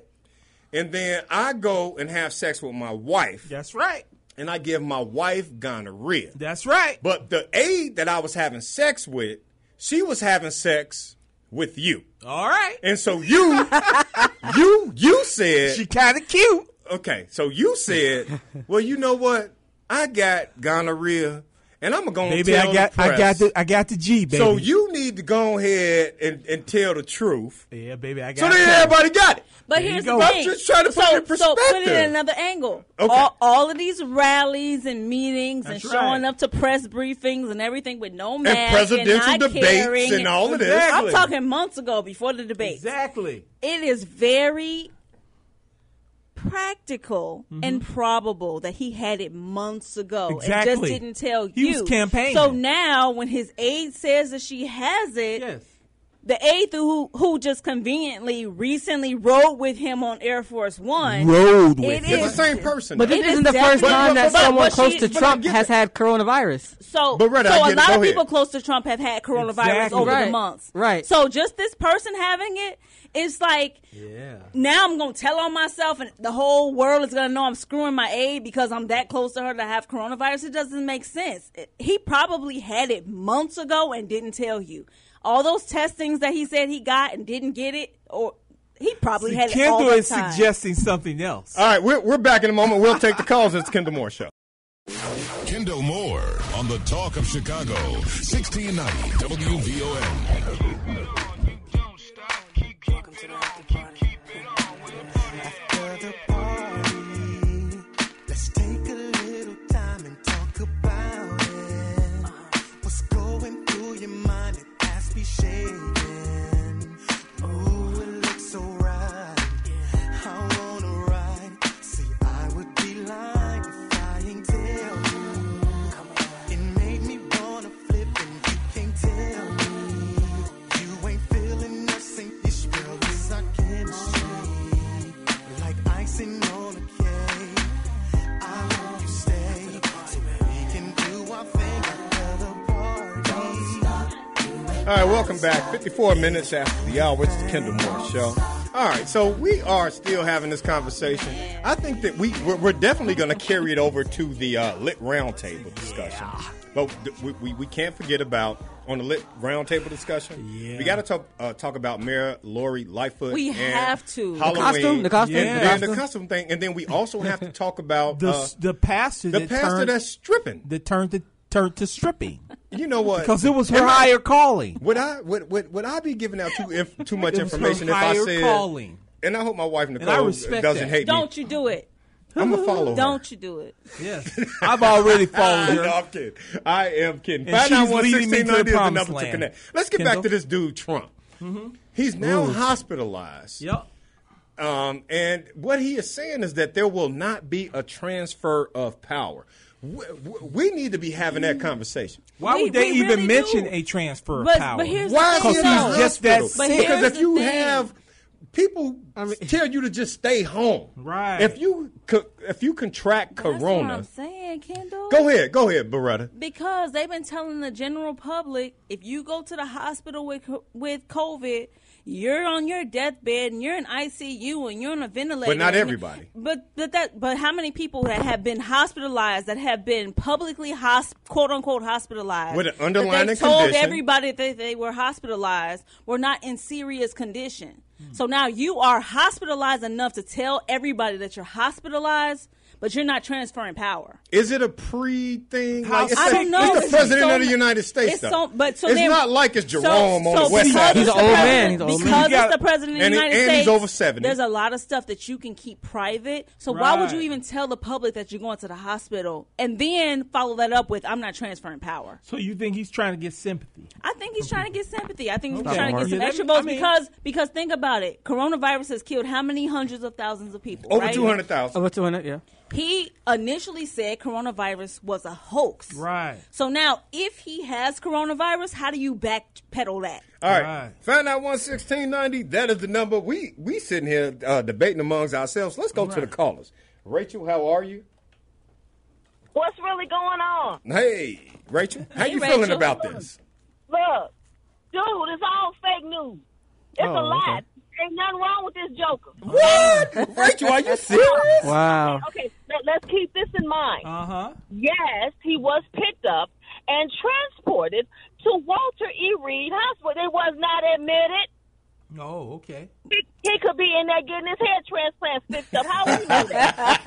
and then I go and have sex with my wife, That's right. And I give my wife gonorrhea. That's right. But the aide that I was having sex with, she was having sex with you. All right. And so you, <laughs> you, you said, She kind of cute. okay, so you said, well, you know what? I got gonorrhea, and I'm gonna Baby, tell I got the I got the I got the G, baby. So you need to go ahead and, and tell the truth. Yeah, baby, I got So it. then everybody got it. But There here's go. the I'm thing. just trying to put so, it in So put it in another angle. Okay. All, all of these rallies and meetings That's and showing up to press briefings and everything with no mask and, presidential not debates caring and all of this. Exactly. I'm talking months ago before the debate. Exactly. It is very practical Mm-hmm. and probable that he had it months ago and just didn't tell He you. was campaigning. So now when his aide says that she has it, Yes. The aide who who just conveniently recently rode with him on Air Force One Rode with it him. It's the same person. But this It isn't is the first definitely- time that But- but someone she- close to Trump has that. had coronavirus. So, But, Retta, so a lot Go of ahead. people close to Trump have had coronavirus Exactly. over the months. Right. So just this person having it, it's like Yeah. now I'm gonna tell on myself, and the whole world is gonna know I'm screwing my aide because I'm that close to her to have coronavirus. It doesn't make sense. It- he probably had it months ago and didn't tell you. All those testings that he said he got and didn't get it, or he probably See, had it all Kendall is time. suggesting something else. All right, we're, we're back in a moment. We'll take the calls. It's Kendall Moore Show. Kendall Moore on the Talk of Chicago, 1690 WVON. All right, welcome back. 54 minutes after the hour. It's the Kendall Moore Show. All right, so we are still having this conversation. I think that we we're, we're definitely going to carry it over to the uh, lit roundtable discussion. But th- we, we, we can't forget about on the lit roundtable discussion. Yeah. we got to talk uh, talk about Mayor Lori Lightfoot. We and have to. The Halloween, costume? The costume? yeah, The and the costume? costume thing, and then we also have to talk about <laughs> The uh, the pastor the that pastor turned, that's stripping. that turned to turned to stripping You know what? because it was her Am I- higher calling. Would I would, would, would I be giving out too if, too much <laughs> It was her information if I higher said? calling. And I hope my wife Nicole doesn't that. hate me. Don't you do it. I'm a follower. Don't you do it. Yes, I've already followed <laughs> her. no, I'm kidding. I am kidding. And Five she's leading me to the is the promised number to connect. Let's get back to this dude Trump. He's now hospitalized. Yep. Um, and what he is saying is that there will not be a transfer of power. We, we need to be having that conversation. Why We- would they we even really mention do. a transfer of But- power? but here's Why the is thing, he in though. the Just that hospital? But because if you thing. have people tell you to just stay home, Right. If you if you contract That's what corona, I'm saying, Kendall. go ahead, go ahead, Beretta. Because they've been telling the general public if you go to the hospital with with COVID, you're on your deathbed and you're in ICU and you're on a ventilator. But not and- everybody. But but that but how many people that have been hospitalized that have been publicly hosp- quote unquote hospitalized With an underlying they told condition. everybody that they were hospitalized were not in serious condition. Hmm. So now you are hospitalized enough to tell everybody that you're hospitalized, but you're not transferring power. Is it a pre thing? How Like, it's I a- don't know. It's the It's president so of the United States. it's though. so- but so it's then- not like it's So- Jerome on so the west side. He's an old man. He's an old man. Because You got- it's the president of the he- United and he's over 70. There's a lot of stuff that you can keep private. So why would you even tell the public that you're going to the hospital and then follow that up with "I'm not transferring power"? so you think he's trying to get sympathy? I think he's trying to get sympathy. I think he's Okay. trying to get some Yeah, that- extra I votes mean- because because think about it. Coronavirus has killed how many hundreds of thousands of people? Over right? two hundred thousand. Over 200, yeah. He initially said coronavirus was a hoax. Right. So now, if he has coronavirus, how do you backpedal that? All right. Right. Find out one sixteen ninety. That is the number. We we sitting here uh, debating amongst ourselves. Let's go to the callers. Rachel, how are you? What's really going on? Hey, Rachel, how Hey, you feeling about this? Look, dude, it's all fake news. It's Oh, a lie. okay. Ain't nothing wrong with this joker. What? Rachel, are you serious? Wow. Okay, let, let's keep this in mind. Uh huh. Yes, he was picked up and transported to Walter E. Reed Hospital. They was not admitted. Oh, okay. He, he could be in there getting his head transplant fixed up. How would you know that?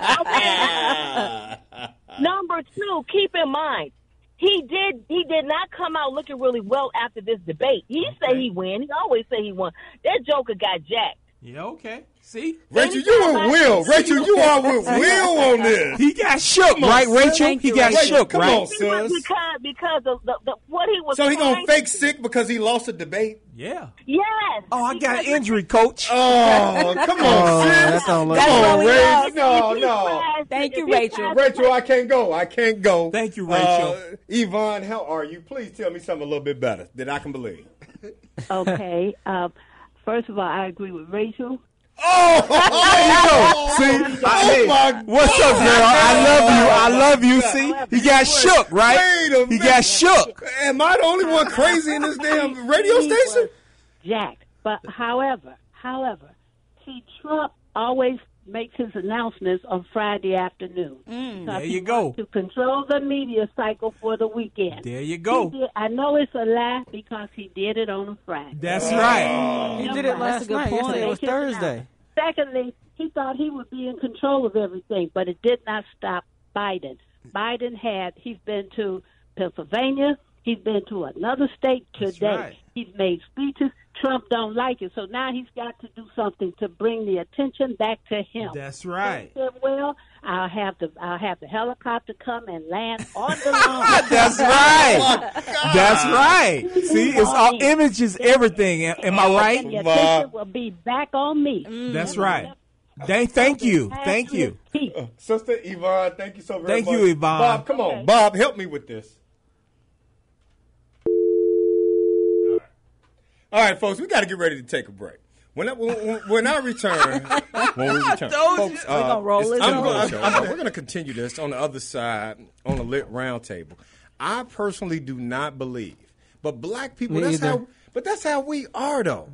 <laughs> Okay. Number two, keep in mind, he did he did not come out looking really well after this debate. He say he win. He always say he won. That Joker got jacked. Yeah, okay. See? Rachel, you with Will. Rachel, you are with <laughs> Will on this. He got shook, on, right. Rachel? Thank He got Rachel. shook, Come right? on, Because sis. because because of the, the what he was. So he gonna fake sick because he lost a debate? Yeah. Yes. Oh, I got an injury, coach. Oh, come on, Oh, sis. that don't Come That's on, what Rachel. No, no. Thank you, Rachel. Rachel, I can't go. I can't go. Thank you, Rachel. Uh, Yvonne, how are you? Please tell me something a little bit better that I can believe. Okay. Uh, first of all, I agree with Rachel. Oh, <laughs> oh See? oh I- hey, oh, What's up, girl? I love you. I love you. See? He got shook, right? He got shook. Am I the only one crazy in this damn radio station? Jacked. But however, however, see, Trump always makes his announcements on Friday afternoon. Mm. Because There you go. To control the media cycle for the weekend. There you go. Did, I know it's a lie because he did it on a Friday. That's right. He did it That's last a good night. point. Yesterday it was Thursday. Secondly, he thought he would be in control of everything, but it did not stop Biden. Biden had, he's been to Pennsylvania, he's been to another state today. right. He's made speeches. Trump don't like it, so now he's got to do something to bring the attention back to him. That's right. He said, "Well, I'll have the I'll have the helicopter come and land on the <laughs> lawn." That's right. Oh, That's right. See, it's all images, everything. Am am I and the right? attention will be back on me. Mm. That's right. Thank, thank you. Thank you. Uh, Sister Yvonne, thank you so very Thank much. Thank you, Yvonne. Bob, come on. Bob, help me with this. All right, folks, we got to get ready to take a break. When I, when, when I return, <laughs> when we return, told folks, you. uh, We gonna roll it's- this I'm on. go- I'm- I'm- we're going to continue this on the other side on a lit round table. I personally do not believe But black people, Me that's either. how. But that's how we are, though.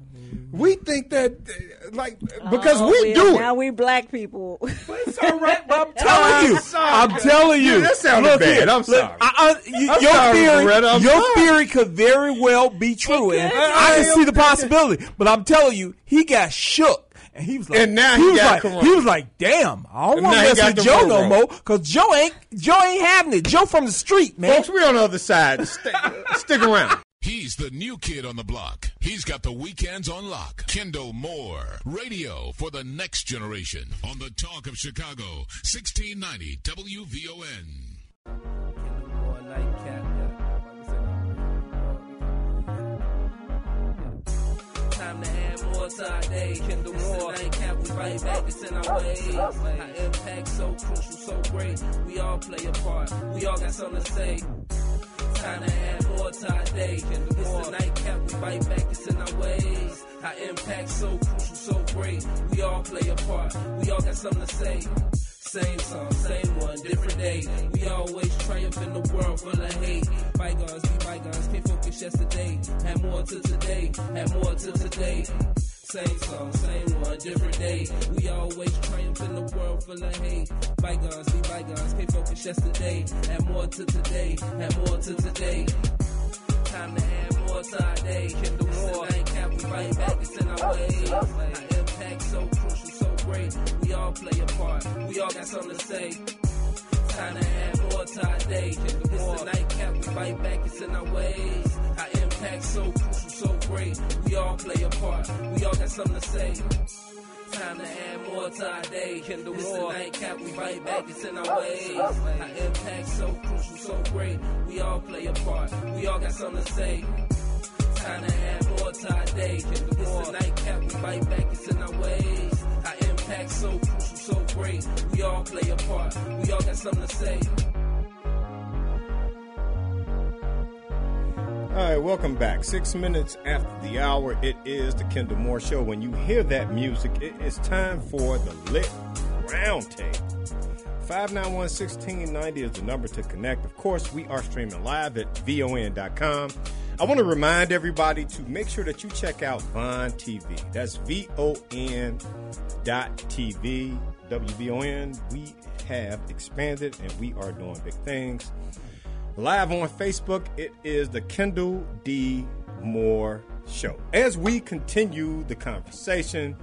We think that, uh, like, because Oh, we well, do it. Now we black people. It's all right, but I'm <laughs> telling you, I'm telling you. Yeah, that sounded Look bad. here, I'm look, sorry. I, I, you- I'm your sorry, theory, Loretta, I'm your sorry. theory could very well be true, and could. I can see the <laughs> possibility. But I'm telling you, he got shook. And he was like, And now he was like, corona. he was like, damn, I don't want to mess with the Joe no Roro. more, cause Joe ain't, Joe ain't having it. Joe from the street, man. Folks, we're on the other side. Stick, <laughs> stick around. He's the new kid on the block. He's got the weekends on lock. Kendall Moore, radio for the next generation on the Talk of Chicago, 1690 WVON. Time to add more to our day. Kindle more. Nightcap, we fight back, it's in our ways. Our impact so crucial, so great. We all play a part. We all got something to say. To add more our day. It's the nightcap, we fight back, it's in our ways. Our impact so crucial, so great. We all play a part. We all got something to say. Same song, same one, different day. We always triumph in the world full of hate. Bygones be bygones, can't focus yesterday. Had more to today, had more to today. Same song, same one, different day. We always triumph in the world full of hate. Bygones be bygones, can't focus yesterday. Had more to today, had more to today. Time to add more to our day. Kindle more. Nightcap, we fight back, it's in our oh, ways. Oh, oh. Our impact so crucial, so great. We all play a part. We all got something to say. Time to add more to our day. It's the nightcap, we fight back, it's in our ways. Our impact so great. We all play a part. We all got something to say. Time to add more to our day. Kindle it's more. the nightcap, we fight back, it's in our ways. Our impact so crucial, so great. We all play a part. We all got something to say. Time to add more to our day. Kindle it's the nightcap, we fight back, it's in our ways. Our impact so crucial, so great. We all play a part. We all got something to say. All right, welcome back. Six minutes after the hour, it is the Kendall Moore Show. When you hear that music, it is time for the Lit Roundtable. 591 1690 is the number to connect. Of course, we are streaming live at VON.com. I want to remind everybody to make sure that you check out Von TV. That's V O N dot TV. WVON. We have expanded and we are doing big things. Live on Facebook, it is the Kendall D. Moore Show. As we continue the conversation,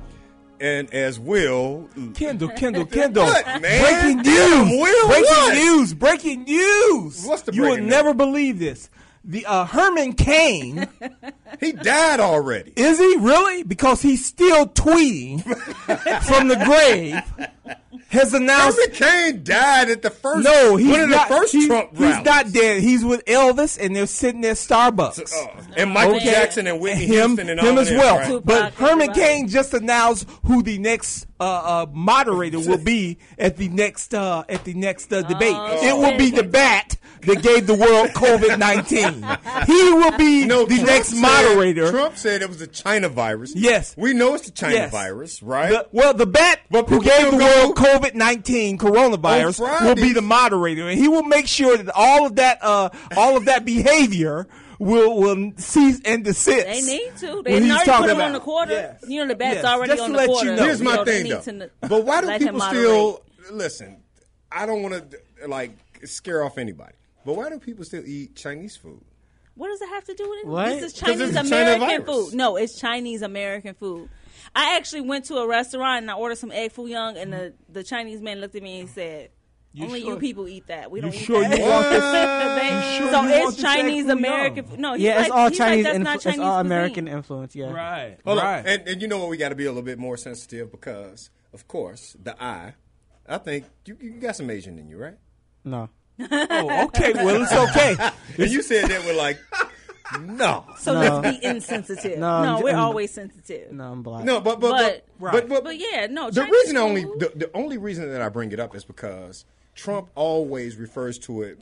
and as Will. Kendall, Kendall, Kendall. What, man? Breaking news. Will, breaking what? news. Breaking news. What's the You will news? never believe this. The uh, Herman Cain. <laughs> he died already. Is he really? Because he's still tweeting from the grave. Has announced. Herman Cain died at the first. No, he's one of not. the first he's, Trump he's not dead. He's with Elvis, and they're sitting at Starbucks. and Michael Jackson and Whitney him, Houston and him all as well. right? But Herman Cain just announced who the next uh, uh, moderator will be at the next uh, at the next uh, debate. Oh. it will be the bat that gave the world COVID nineteen. He will be No, the Trump next said- moderator. Trump said it was a China virus. Yes. We know it's the China Yes. virus, right? The- well, the bat But who gave still the go- world COVID nineteen coronavirus will be the moderator, and he will make sure that all of that uh, all of that behavior will will cease and desist. They need to. They he's already talking put him about- on the quarter. Yes. You know the bet's Yes, already just on to the let you quarter. know. Here's my So they thing, need though. to But why do people still listen? I don't want to like scare off anybody, but why do people still eat Chinese food? What does it have to do with it? What? This is Chinese a China American food. No, it's Chinese American food. I actually went to a restaurant and I ordered some egg foo young, and the, the Chinese man looked at me and said, You "Only sure- you people eat that. We don't eat sure that." you want <laughs> this- you sure so you want it's Chinese American. food. No, he's yeah, like, it's all he's Chinese. Like, that's influ- not it's Chinese all cuisine. American influence. Yeah. Right, Hold right. on, and, and you know what? We got to be a little bit more sensitive because, of course, the eye. I think you, you got some Asian in you, right? No. Oh, okay. Well, it's okay. <laughs> And you said that with like, no, So No. let's be insensitive. No, No, I'm- we're I'm- always sensitive. No, I'm black. no, but but But- but, but, but, But yeah, no. the Chinese reason I only food- the, the only reason that I bring it up is because Trump always refers to it.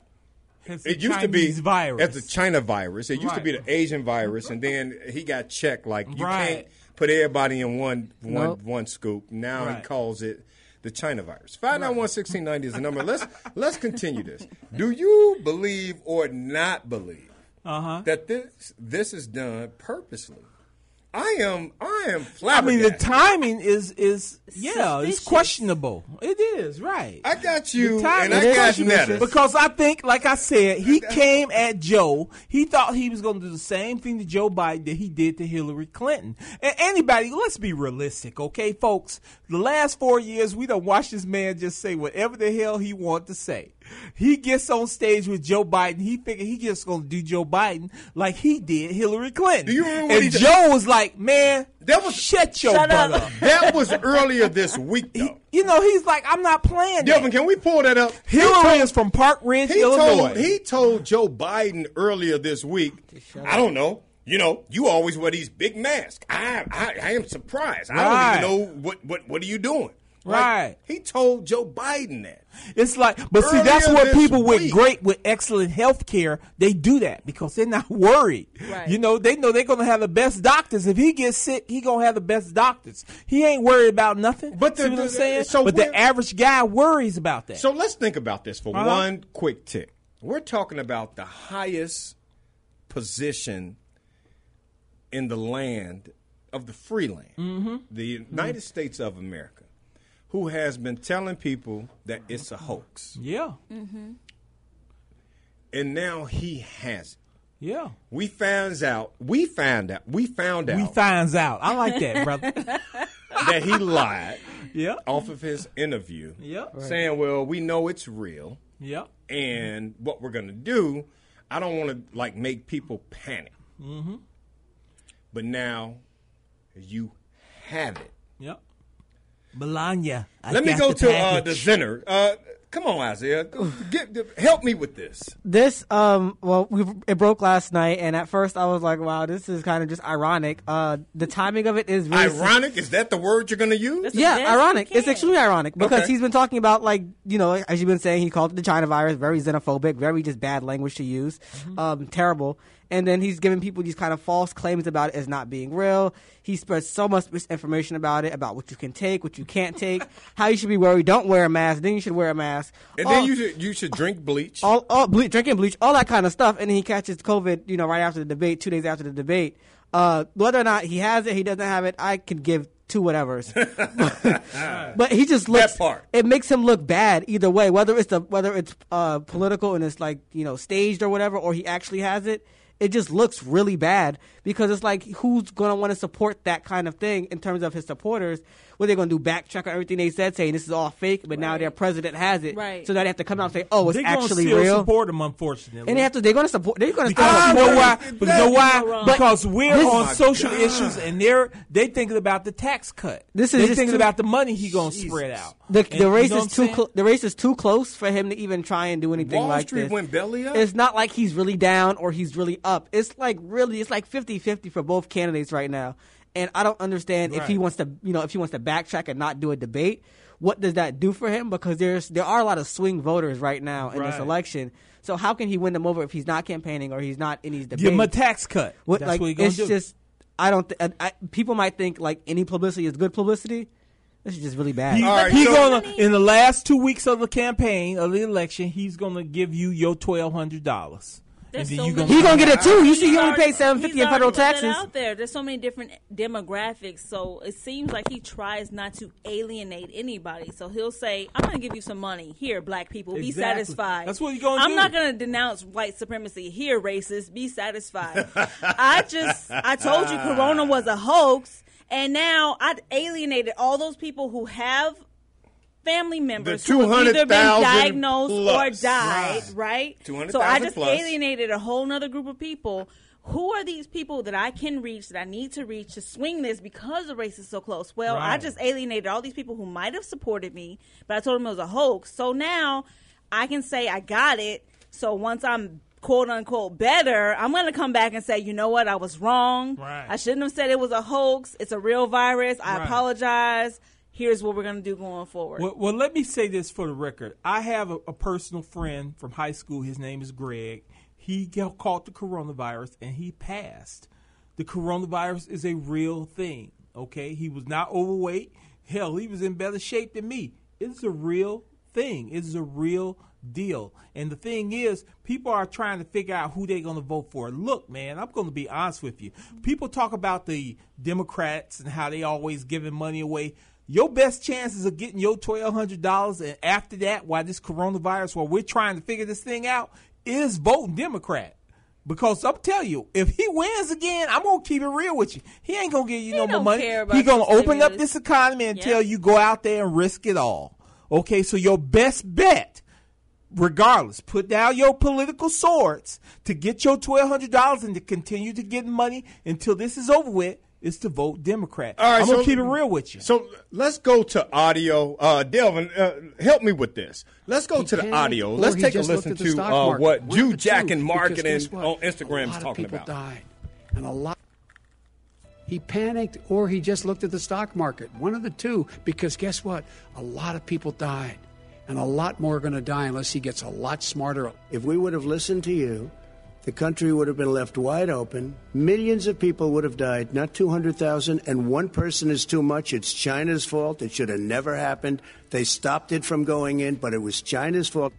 It's It a used to be Chinese virus. as the China virus. It used to be Right. the Asian virus, and then he got checked. Like you Right. can't put everybody in one one Nope. one scoop. Now he Right. calls it the China virus. Five nine one sixteen ninety is the number. Let's <laughs> let's continue this. Do you believe or not believe Uh-huh. that this this is done purposely. I am I am I mean, the timing is is yeah, it's questionable. It is right. I got you, and I got questionable Netta. because I think, like I said, he came at Joe. He thought he was going to do the same thing to Joe Biden that he did to Hillary Clinton. And anybody, let's be realistic, okay, folks. The last four years, we don't watch this man just say whatever the hell he want to say. He gets on stage with Joe Biden. He figured he just going to do Joe Biden like he did Hillary Clinton. Do you remember what and he did? Joe was like, "Man, That was shut your Shut butt up." up." <laughs> that was earlier this week though. You know, he's like, "I'm not playing." that." Can we pull that up? He Hillary told- is from Park Ridge, He Illinois. told he told Joe Biden earlier this week. I don't know. You know, you always wear these big masks. I I, I am surprised. I don't even know what what what are you doing. Like, Right. he told Joe Biden that. It's like, but see, that's what this people with great, with excellent health care, they do that because they're not <laughs> worried. Right. You know, they know they're going to have the best doctors. If he gets sick, he going to have the best doctors. He ain't worried about nothing. But the- See what I'm saying? so but the average guy worries about that. So let's think about this for Uh-huh. one quick tick. We're talking about the highest position in the land of the free land, Mm-hmm. the United States of America, who has been telling people that it's a hoax. yeah. Mm-hmm. And now he has it. Yeah. We found out, we found out, we found out We finds out. I like that, brother. <laughs> that he lied yeah. off of his interview, Yep. saying, well, we know it's real. Yep. And what we're gonna do, I don't want to like make people panic. Mm-hmm. But now you have it. Yep. Melania. I Let me go the to uh, the package. Zenner. Uh, come on, Isaiah. Go, get, help me with this. This um well we it broke last night and at first I was like wow this is kind of just ironic. Uh the timing of it is really Ironic? Is that the word you're gonna use? yeah, ironic. It's extremely ironic because Okay. he's been talking about like you know as you've been saying he called it the China virus, very xenophobic, very just bad language to use, Mm-hmm. um, terrible. And then he's giving people these kind of false claims about it as not being real. He spreads so much misinformation about it, about what you can take, what you can't take, how you should be worried. Don't wear a mask. Then you should wear a mask. And All- then you should you should drink bleach. all, all ble- drinking bleach, all that kind of stuff, and then he catches COVID, you know, right after the debate, two days after the debate. Uh, whether or not he has it, he doesn't have it, I can give two whatevers. <laughs> but he just looks. That part. It makes him look bad either way, whether it's the whether it's uh, political and it's like you know staged or whatever, or he actually has it. It just looks really bad because it's like who's going to want to support that kind of thing in terms of his supporters? What they're going to do backtrack on everything they said, saying this is all fake, but now their president has it, Right. so now they have to come out and say, "Oh, it's They're gonna actually still real." support him, unfortunately. And they have to. They're going to support. They're going to Because you know support why? him. But you know why? wrong. Because we're This- on social God. issues, and they're they thinking about the tax cut. This is they just thinking too- about the money he gonna spread out. The, And the you race know is too saying? clo- the race is too close for him to even try and do anything Wall like Street this. went belly up. It's not like he's really down or he's really up. It's like really it's like 50-50 for both candidates right now. And I don't understand if he wants to, you know, if he wants to backtrack and not do a debate, what does that do for him because there's there are a lot of swing voters right now in this election. So how can he win them over if he's not campaigning or he's not in these debates? Give him a tax cut. What, That's like, what he it's do. just I don't. Th- I, I, people might think like any publicity is good publicity. This is just really bad. He, All right, he so- gonna in the last two weeks of the campaign of the election, he's gonna give you your twelve hundred dollars. And There's so you many- He gonna get it too. You see, he only already- paid seven fifty in federal already put that taxes. out there. There's so many different demographics, so it seems like he tries not to alienate anybody. So he'll say, "I'm going to give you some money here, black people. Be Exactly. satisfied." That's what he gonna I'm do. not going to denounce white supremacy here, racist. Be satisfied. I just, I told you, <laughs> Corona was a hoax, and now I alienated all those people who have. Family members who have either been 200,000 diagnosed or died, Right. right? 200,000 So I just plus. alienated a whole nother group of people. Who are these people that I can reach, that I need to reach to swing this because the race is so close? Well, I just alienated all these people who might have supported me, but I told them it was a hoax. So now I can say I got it. So once I'm quote unquote better, I'm going to come back and say, you know what, I was wrong. Right. I shouldn't have said it was a hoax. It's a real virus. I Right. apologize. Here's what we're going to do going forward. Well, well, let me say this for the record. I have a, a personal friend from high school. His name is Greg. He got, caught the coronavirus and he passed. The coronavirus is a real thing. Okay, he was not overweight. Hell, he was in better shape than me. It's a real thing. It is a real deal. And the thing is, people are trying to figure out who they're going to vote for. Look, man, I'm going to be honest with you. People talk about the Democrats and how they always giving money away. Your best chances of getting your twelve hundred dollars, and after that, while this coronavirus, while we're trying to figure this thing out, is voting Democrat. Because I'm telling you, if he wins again, I'm gonna keep it real with you. He ain't gonna give you no more money. He gonna open up this economy and Yeah. tell you go out there and risk it all. Okay, so your best bet, regardless, put down your political swords to get your twelve hundred dollars and to continue to get money until this is over with, is to vote Democrat. All right, I'm gonna keep it real with you. So let's go to audio. Uh, Delvin, uh, help me with this. Let's go to the audio. Let's take a listen to uh, market. what One of Jew Jack and because Marketing guess on Instagram a is lot talking of people about. died, and a lot. He panicked, or he just looked at the stock market. One of the two, because guess what? A lot of people died, and a lot more are going to die unless he gets a lot smarter. If we would have listened to you, the country would have been left wide open. Millions of people would have died, not 200,000, and one person is too much. It's China's fault. It should have never happened. They stopped it from going in, but it was China's fault.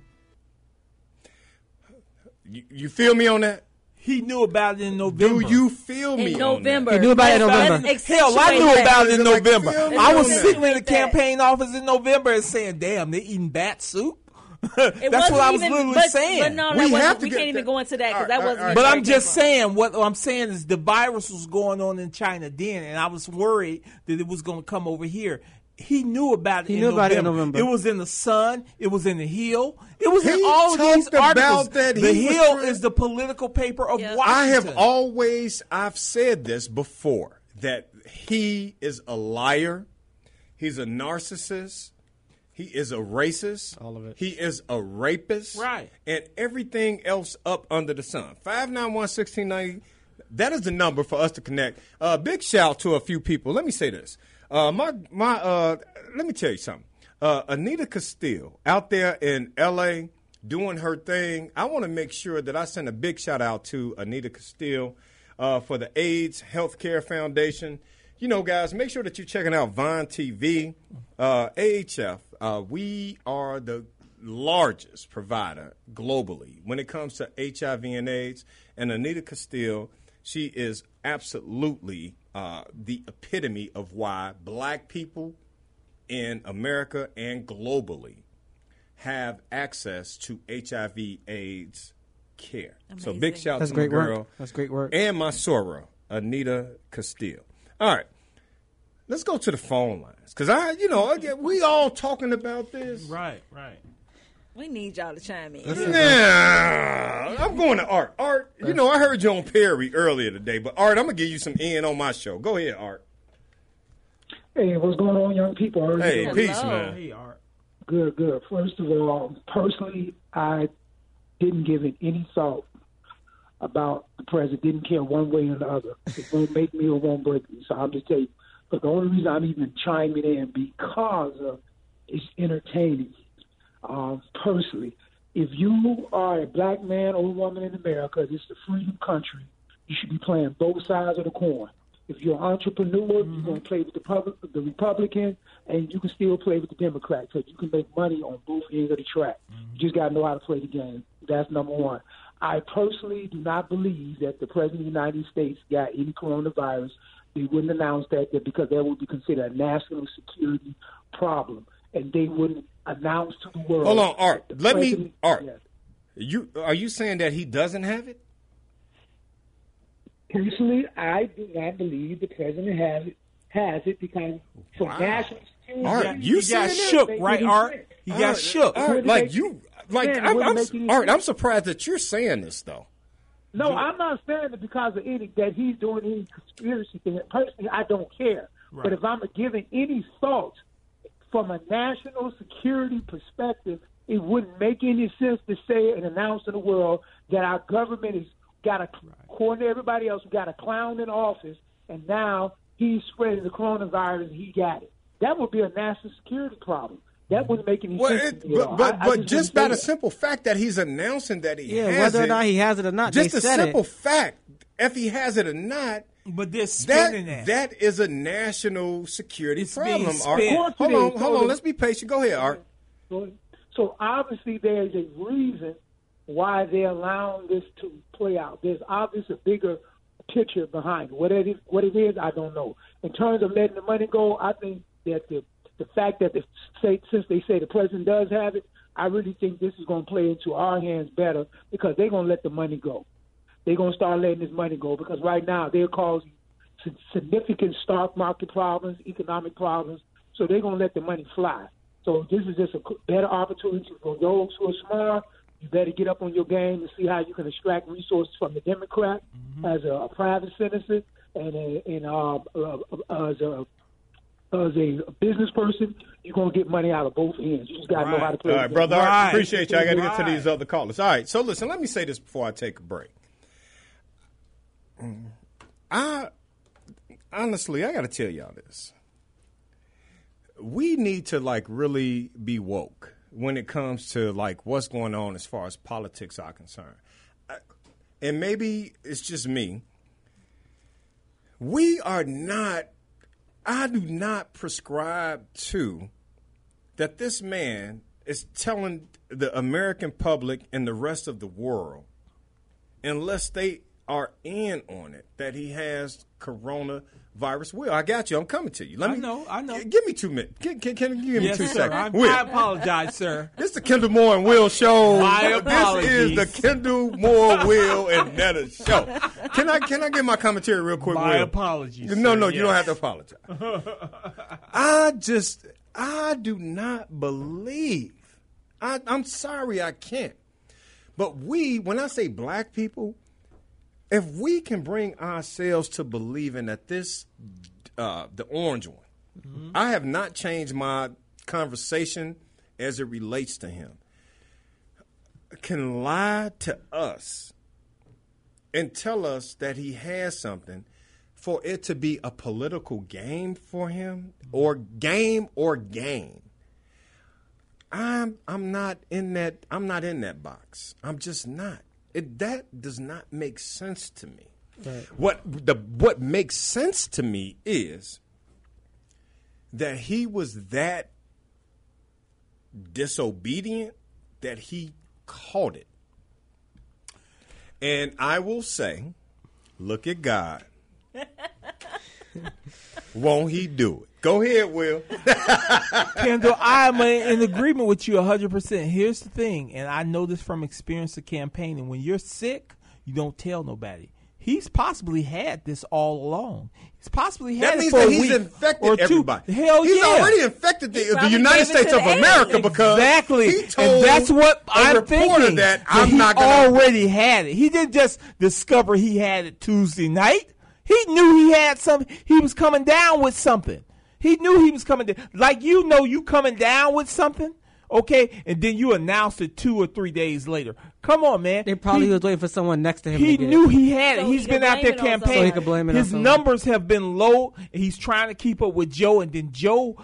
You, you feel me on that? He knew about it in November. Do you feel me? In? November. He knew about it in November. Hell, I knew about it in November. I was sitting in the campaign office in November and saying, "Damn, they're eating bat soup." <laughs> It That's wasn't what I was even, literally but, saying. But no, We that have to we get can't even go into that because All that right, wasn't. all right. But I'm just came from. saying what I'm saying is the virus was going on in China then, and I was worried that it was going to come over here. He knew about it. He in knew November. about it in November. It was in the Sun. It was in the Hill. It was in all of these talked about articles. that. The Hill trying- is the political paper of Yeah. Washington. I have always I've said this before that he is a liar. He's a narcissist. He is a racist. All of it. He is a rapist. Right. And everything else up under the sun. 591 1690. That is the number for us to connect. Uh, big shout to a few people. Let me say this. Uh, my my uh, let me tell you something. Uh, Anita Castile out there in L.A. doing her thing. I want to make sure that I send a big shout out to Anita Castile uh, for the AIDS Healthcare Foundation. You know, guys, make sure that you're checking out Vine TV, uh, AHF. Uh, we are the largest provider globally when it comes to HIV and AIDS. And Anita Castile, she is absolutely uh, the epitome of why black people in America and globally have access to HIV AIDS care. So big shout That's to my great work. That's great work. And my Sora, Anita Castile. All right. Let's go to the phone lines. Because I, you know, again, we all talking about this. Right, right. We need y'all to chime in. Nah, I'm going to Art. Art, you know, I heard you on Perry earlier today, but Art, I'm gonna give you some in on my show. Go ahead, Art. Hey, what's going on, young people? How are you Hey, doing? peace, man. Hey, Art. Good, good. First of all, personally, I didn't give it any thought about the president. Didn't care one way or the other. It won't make me or won't break me. So I'm just telling you. But the only reason I'm even chiming in because of it's entertaining. Um, personally, if you are a black man or woman in America, this is a freedom country. You should be playing both sides of the coin. If you're an entrepreneur, you're going to play with the, public, the Republican, and you can still play with the Democrat because you can make money on both ends of the track. You just got to know how to play the game. That's number one. I personally do not believe that the President of the United States got any coronavirus. They wouldn't announce that because that would be considered a national security problem, and they wouldn't announce to the world. Hold on, Art. Let me, Art. Yes. You are you saying that he doesn't have it? Personally, I do not believe the president has it, has it because for Wow. national security, Art, you he got shook, right, Art? He got shook. Art, like you, like I'm, I'm, Art. I'm surprised that you're saying this though. No, I'm not saying it because of any that he's doing any conspiracy thing. Personally, I don't care. But if I'm giving any thought from a national security perspective, it wouldn't make any sense to say and announce to the world that our government has got a, according to everybody else, we got a clown in office, and now he's spreading the coronavirus and he got it. That would be a national security problem. That wouldn't make any Well, sense. it, me but but, I- I but wouldn't just by the that. simple fact that he's announcing that he Yeah, has whether or not he has it or not, just they the said simple it. fact, if he has it or not, But they're that spinning that. that is a national security It's problem. Art. Hold Of course it on, hold So on. the- Let's be patient. Go ahead, Art. So So obviously there's a reason why they're allowing this to play out. There's obviously a bigger picture behind it. What it is, what it is, I don't know. In terms of letting the money go, I think that the the fact that the say, since they say the president does have it, I really think this is going to play into our hands better because they're going to let the money go. They're going to start letting this money go because right now they're causing significant stock market problems, economic problems. So they're going to let the money fly. So this is just a better opportunity for those who are smart. You better get up on your game and see how you can extract resources from the Democrat as a, a private citizen and a, and uh, uh, as a as a business person. You're gonna get money out of both ends. You just gotta know how to play. All the right, game. brother. All right, appreciate you. I got to get to these other callers. All right, so listen, let me say this before I take a break. I honestly, I got to tell y'all this. We need to like really be woke when it comes to like what's going on as far as politics are concerned. And maybe it's just me. We are not I do not prescribe to that this man is telling the American public and the rest of the world, unless they are in on it, that he has coronavirus. Will I got you? I'm coming to you. Let I me know, I know. g- Give me two minutes. Can, can, can you give Yes, me two sir. seconds? I- Will. I apologize, sir. <laughs> This is the Kendall Moore and Will show. My apologies. This is the Kendall Moore, Will, and Netta show. Can I can I get my commentary real quick? My Will? apologies, No, sir, no, you don't have to apologize. <laughs> I just, I do not believe. I, I'm sorry, I can't. But we, when I say black people, if we can bring ourselves to believing that this, uh, the orange one, I have not changed my conversation as it relates to him, can lie to us and tell us that he has something for it to be a political game for him or game or game i'm i'm not in that i'm not in that box. I'm just not it that does not make sense to me. What the what makes sense to me is that he was that disobedient that he caught it. And i will say look at god. <laughs> Won't he do it go ahead will <laughs> Kendall, I'm in agreement with you 100%. Here's the thing, and I know this from experience of campaigning. When you're sick, you don't tell nobody. He's possibly had this all along. He's possibly had That it means for that a he's week infected or two. everybody. Hell He's yeah. already infected the, the United States of America because exactly, he told and that's what a I'm reporter thinking. that that I'm he not gonna. already had it. He didn't just discover he had it Tuesday night. He knew he had something. He was coming down with something. He knew he was coming down. Like you know, you coming down with something, okay, and then you announce it two or three days later. Come on, man. They probably He- was waiting for someone next to him. he to get knew it. he had it. So He's he been out there blame it on campaigning. So he could blame it His someone. numbers have been low. He's trying to keep up with Joe, and then Joe,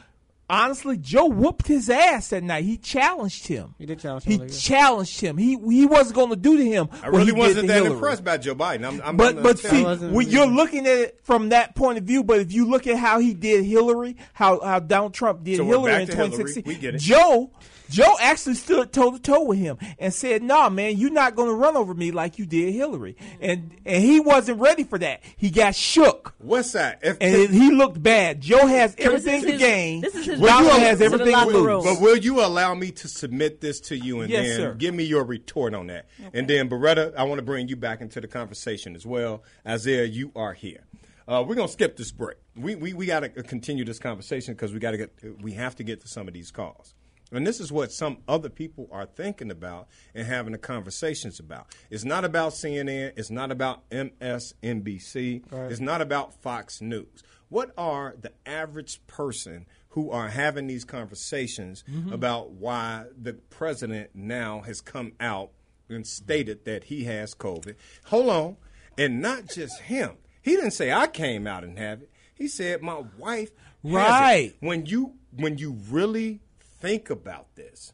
honestly, Joe whooped his ass that night. He challenged him. He did challenge He like challenged him. He he wasn't going to do to him. I really he wasn't that Hillary. impressed by Joe Biden. I'm, I'm, But but see, you. when you're looking at it from that point of view, but if you look at how he did Hillary, how how Donald Trump did So Hillary in to Hillary. 2016, We get it. Joe Joe actually stood toe to toe with him and said, "Nah, man, you're not going to run over me like you did Hillary." And and he wasn't ready for that. He got shook. What's that? If, and it- he looked bad. Joe has everything is to his- gain. this is his Donald Will you- has everything to lose. But will you allow me to submit this to you and Yes, then sir. give me your retort on that? And then, Beretta, I want to bring you back into the conversation as well. Isaiah, you are here. Uh, we're gonna skip this break. We we, we got to continue this conversation because we got to get we have to get to some of these calls. And this is what some other people are thinking about and having the conversations about. It's not about CNN. It's not about MSNBC. Right. It's not about Fox News. What are the average person who are having these conversations Mm-hmm. Mhm. about why the president now has come out and stated that he has COVID? Hold on. And not just him. He didn't say I came out and have it. He said my wife has it." Right. When you when you really think about this,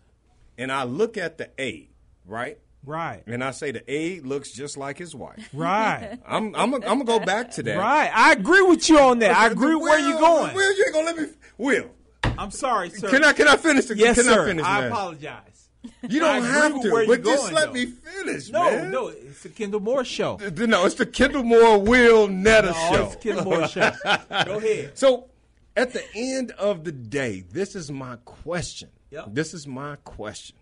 and I look at the aide, right? Right. And I say the aide looks just like his wife. Right. <laughs> I'm I'm I'm gonna go back to that. Right. I agree with you on that. I agree with where you're going. Will, you ain't gonna let me. Will. I'm sorry, sir. Can I can I finish? The, Yes, can sir. I finish? I man? apologize. You don't have to, but just going, let though. me finish, No, man. no, it's the Kendall Moore show. No, it's the Kendall Moore Will Netta No, show. it's Kendall Moore show. <laughs> Go ahead. So, at the end of the day, this is my question. Yep. This is my question.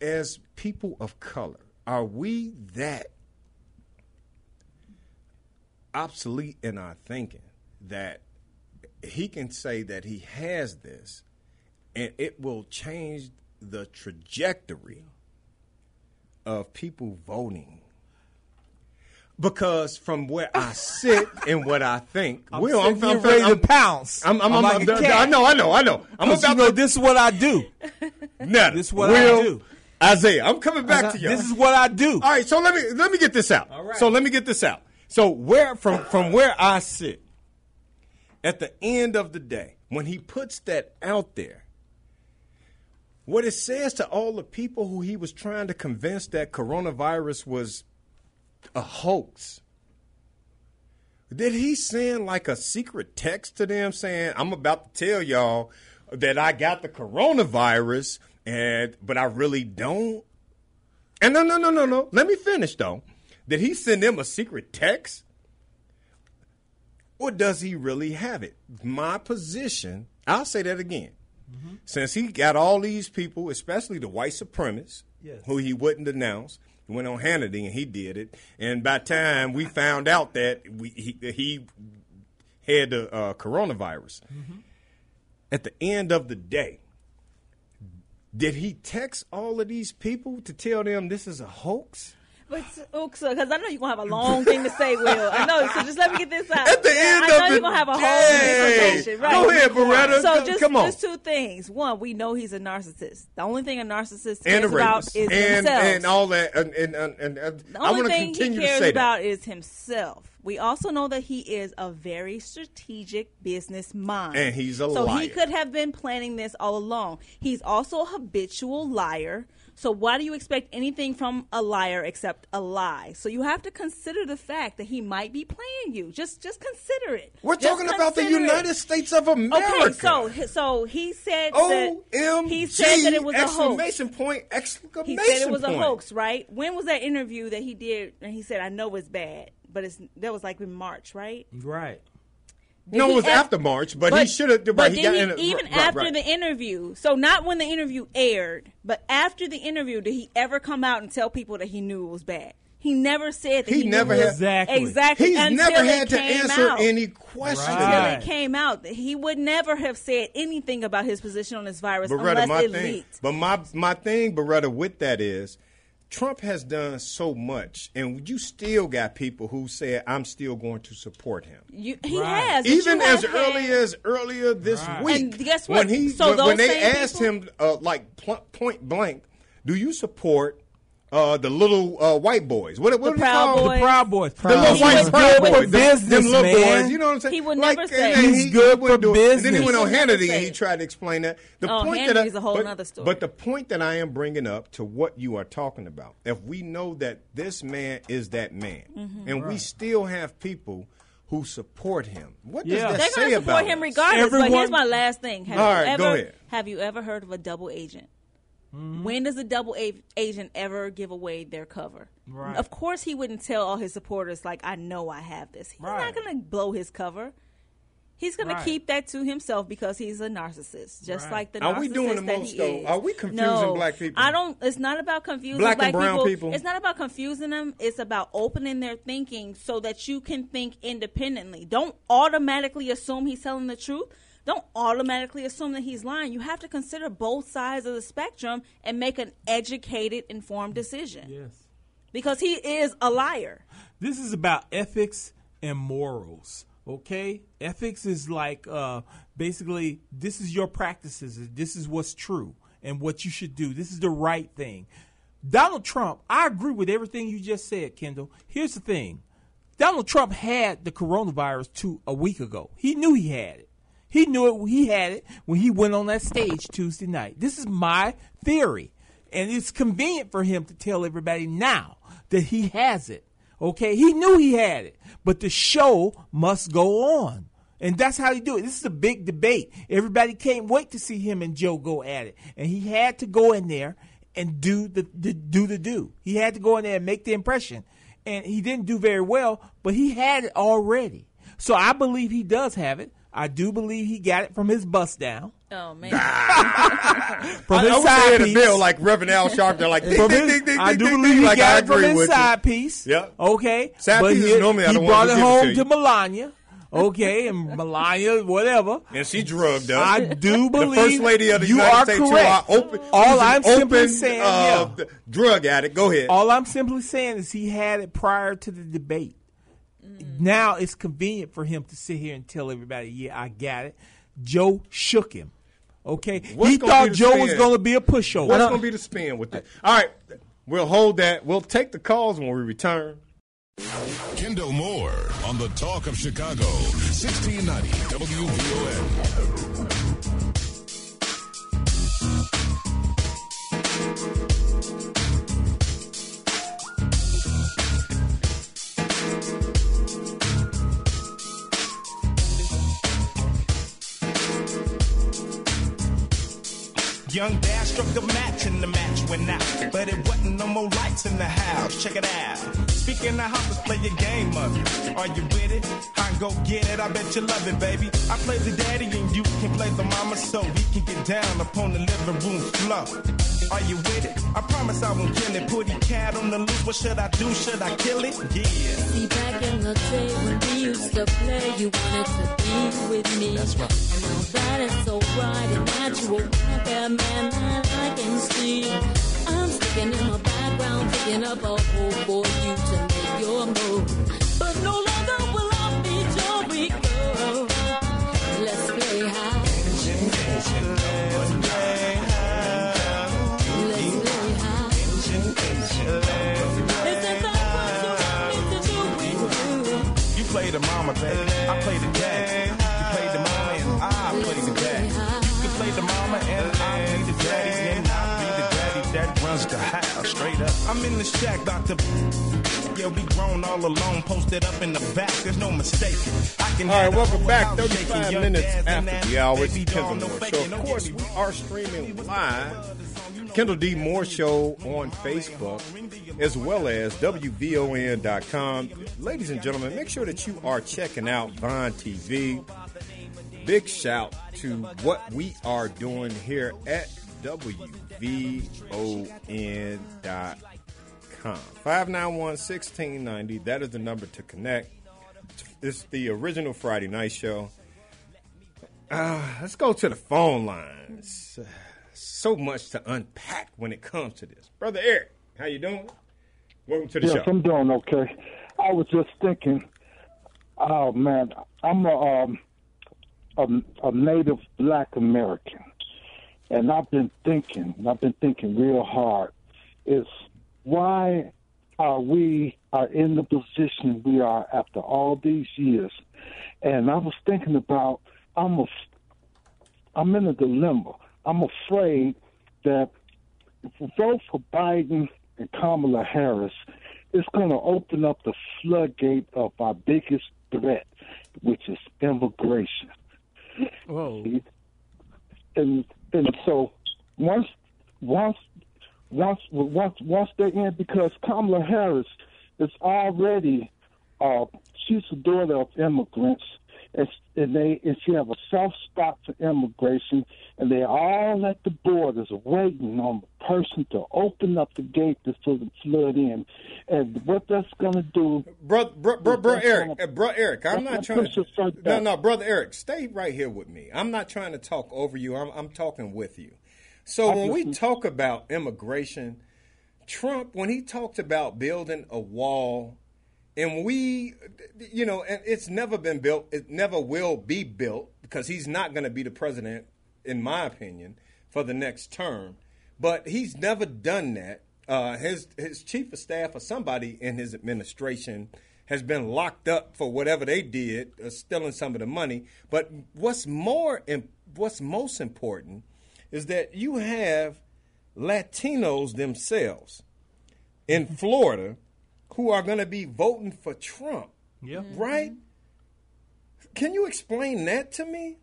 As people of color, are we that obsolete in our thinking that he can say that he has this and it will change the trajectory of people voting? Because from where I sit and what I think, I'm Will, sitting here ready to pounce. I'm, I'm, I'm I'm, like I'm-. I know, I know, I know. I'm about you know to. this is what I do. <laughs> Netta, This is what Will, I do. Isaiah, I'm coming back to you. This is what I do. All right, so let me let me get this out. All right. So let me get this out. So where from from where I sit, at the end of the day, when he puts that out there, what it says to all the people who he was trying to convince that coronavirus was a hoax. Did he send like a secret text to them saying, "I'm about to tell y'all that I got the coronavirus, and but I really don't"? And no, no, no, no, no. Let me finish though. Did he send them a secret text? Or does he really have it? My position, I'll say that again. Mm-hmm. Since he got all these people, especially the white supremacists, Yes. who he wouldn't announce, he went on Hannity and he did it. And by the time we found out that we, he, he had the uh, coronavirus, at the end of the day, did he text all of these people to tell them this is a hoax? But oh, because I know you're gonna have a long thing to say, Will. I know, so just let me get this out. At the end I know of you're gonna have a whole day. dissertation, right? Go ahead, Beretta. So just, come on. just two things. One, we know he's a narcissist. The only thing a narcissist And a cares about is and, themselves. and all that. And, and, and, and, The only thing he cares about that. is himself. We also know that he is a very strategic business mind. And he's a liar. so liar. he could have been planning this all along. He's also a habitual liar. So why do you expect anything from a liar except a lie? So you have to consider the fact that he might be playing you. Just just consider it. We're Just talking about the consider it. United States of America. Okay, so so he said that OMG, he said that it was a hoax. exclamation point, exclamation He said it was a hoax, right? When was that interview that he did? And he said, "I know it's bad, but it's that was like in March, right?" Right. Did No, it was ex- after March, but, he should have. But Right, he then got he- in it- even right, after right. the interview, so not when the interview aired, but after the interview, did he ever come out and tell people that he knew it was bad? He never said that He he, never knew it had- Exactly. exactly. He's until never had to answer out. any questions. until Right. it came out. He would never have said anything about his position on this virus Beretta, unless it thing, leaked. but my my thing, Beretta, with that is, Trump has done so much, and you still got people who said, "I'm still going to support him." You, he Right. has, Even as early had- as earlier this Right. week, And guess when what? he So when, those when they asked people- him uh, like pl- point blank, "Do you support uh, the little uh, white boys?" What what The do they Proud call Boys. The Proud Boys. The little He white was Proud Boys, for them- them little man. boys. You know what I'm saying? He would Like, never say- then He's he- good he would for do it. And then he business. went on He would never Hannity and he tried to explain that. The Oh, point that I, Hannity's a whole but, nother story. But the point that I am bringing up to what you are talking about, if we know that this man is that man, Mm-hmm. and we still have people who support him, what does Yeah. that They're say going to about support him us? regardless. But Everyone- here's my last thing: Have All you ever go ahead. have you ever heard of a double agent? Mm-hmm. When does a double a- agent ever give away their cover? Right. Of course, he wouldn't tell all his supporters like, "I know I have this." He's Right. not going to blow his cover. He's going Right. to keep that to himself because he's a narcissist, just Right. like the Are narcissist we doing the that most, he though? is. Are we confusing no, black people? I don't. It's not about confusing Black and black brown people? It's not about confusing them. It's about opening their thinking so that you can think independently. Don't automatically assume he's telling the truth. Don't automatically assume that he's lying. You have to consider both sides of the spectrum and make an educated, informed decision. Yes. Because he is a liar. This is about ethics and morals. Okay, ethics is like uh, basically this is your practices. This is what's true and what you should do. This is the right thing. Donald Trump, I agree with everything you just said, Kendall. Here's the thing: Donald Trump had the coronavirus two a week ago. He knew he had it. He knew it. He had it when he went on that stage Tuesday night. This is my theory, and it's convenient for him to tell everybody now that he has it. Okay, he knew he had it, but the show must go on. And that's how he do it. This is a big debate. Everybody can't wait to see him and Joe go at it. And he had to go in there and do the, the do the do. He had to go in there and make the impression. And he didn't do very well, but he had it already. So I believe he does have it. I do believe he got it from his bust down. Oh man. <laughs> From I, his I wish side they had a piece. bill like Reverend Al Sharp. They're like, ding, <laughs> From ding, his- ding, ding, I do ding, believe ding. he Like, got I it from agree his with you. side piece. Yep. Okay. Side but pieces he, normally are he the ones brought that it give it home to to Melania. Okay, and <laughs> Melania, whatever. And she drugged up. I do believe the first lady of the you United are States who correct. are open. All I'm simply saying, uh, yeah. drug addict. Go ahead. All I'm simply saying is he had it prior to the debate. Mm-hmm. Now it's convenient for him to sit here and tell everybody, "Yeah, I got it." Joe shook him. Okay, What's he thought be the Joe was going to be a pushover. What's going to be the spin with it? All right, we'll hold that. We'll take the calls when we return. Kendall Moore on the Talk of Chicago, 1690 WVON. Young Dad struck a match and the match went out. But it wasn't no more lights in the house. Check it out. Speaking of house, let's play a game of it. Are you with it? I go get it. I bet you love it, baby. I play the daddy and you can play the mama so we can get down upon the living room floor. Are you with it? I promise I won't kill it. Put the cat on the loose. What should I do? Should I kill it? Yeah. See, back in the day when we used to play, you wanted to be with me. That's right. That is so right and natural. Not that man that I can see. I'm sticking in my background, picking up a hole for you to make your move. But no longer will I be your weak girl. Let's play high. Let's play high. Isn't that what you want me to do with you? You play the mama, baby. I play the daddy that runs straight up. I'm in the shack, Dr. Yeah, we grown all alone, posted up in the back. There's no mistake. I can All right, welcome back. house 35 minutes after the hour. It's Kendall Moore Show. Of course, we are streaming live. Kendall D. Moore Show on Facebook, as well as WVON.com. Ladies and gentlemen, make sure that you are checking out Vine TV. Big shout to what we are doing here at WVON.com. 591 1690. That is the number to connect. It's the original Friday night show. Uh, let's go to the phone lines. So much to unpack when it comes to this. Brother Eric, how you doing? Welcome to the yes, show. I'm doing okay. I was just thinking, oh man, I'm a um, a, a native Black American, and I've been thinking, and I've been thinking real hard, is why are we are in the position we are after all these years? And I was thinking about, I'm a, I'm in a dilemma. I'm afraid that if we vote for Biden and Kamala Harris, it's going to open up the floodgate of our biggest threat, which is immigration. Whoa. And and so once once once once once they're in, because Kamala Harris is already uh, she's the daughter of immigrants, and, and they and she have a soft spot for immigration, and they're all at the borders waiting on the person to open up the gate to so the flood in, and what that's going to do, bro, bro, bro, bro Eric, gonna- uh, bro, Eric, I'm not trying gonna push us to. No, no, brother Eric, stay right here with me. I'm not trying to talk over you. I'm, I'm talking with you. So I when we talk about immigration, Trump, when he talked about building a wall, and we, you know, and it's never been built. It never will be built because he's not going to be the president, in my opinion, for the next term. But he's never done that. Uh, his his chief of staff or somebody in his administration has been locked up for whatever they did, uh, stealing some of the money. But what's more, im- what's most important, is that you have Latinos themselves in Florida who are going to be voting for Trump. Yeah. Mm-hmm. Right? Can you explain that to me?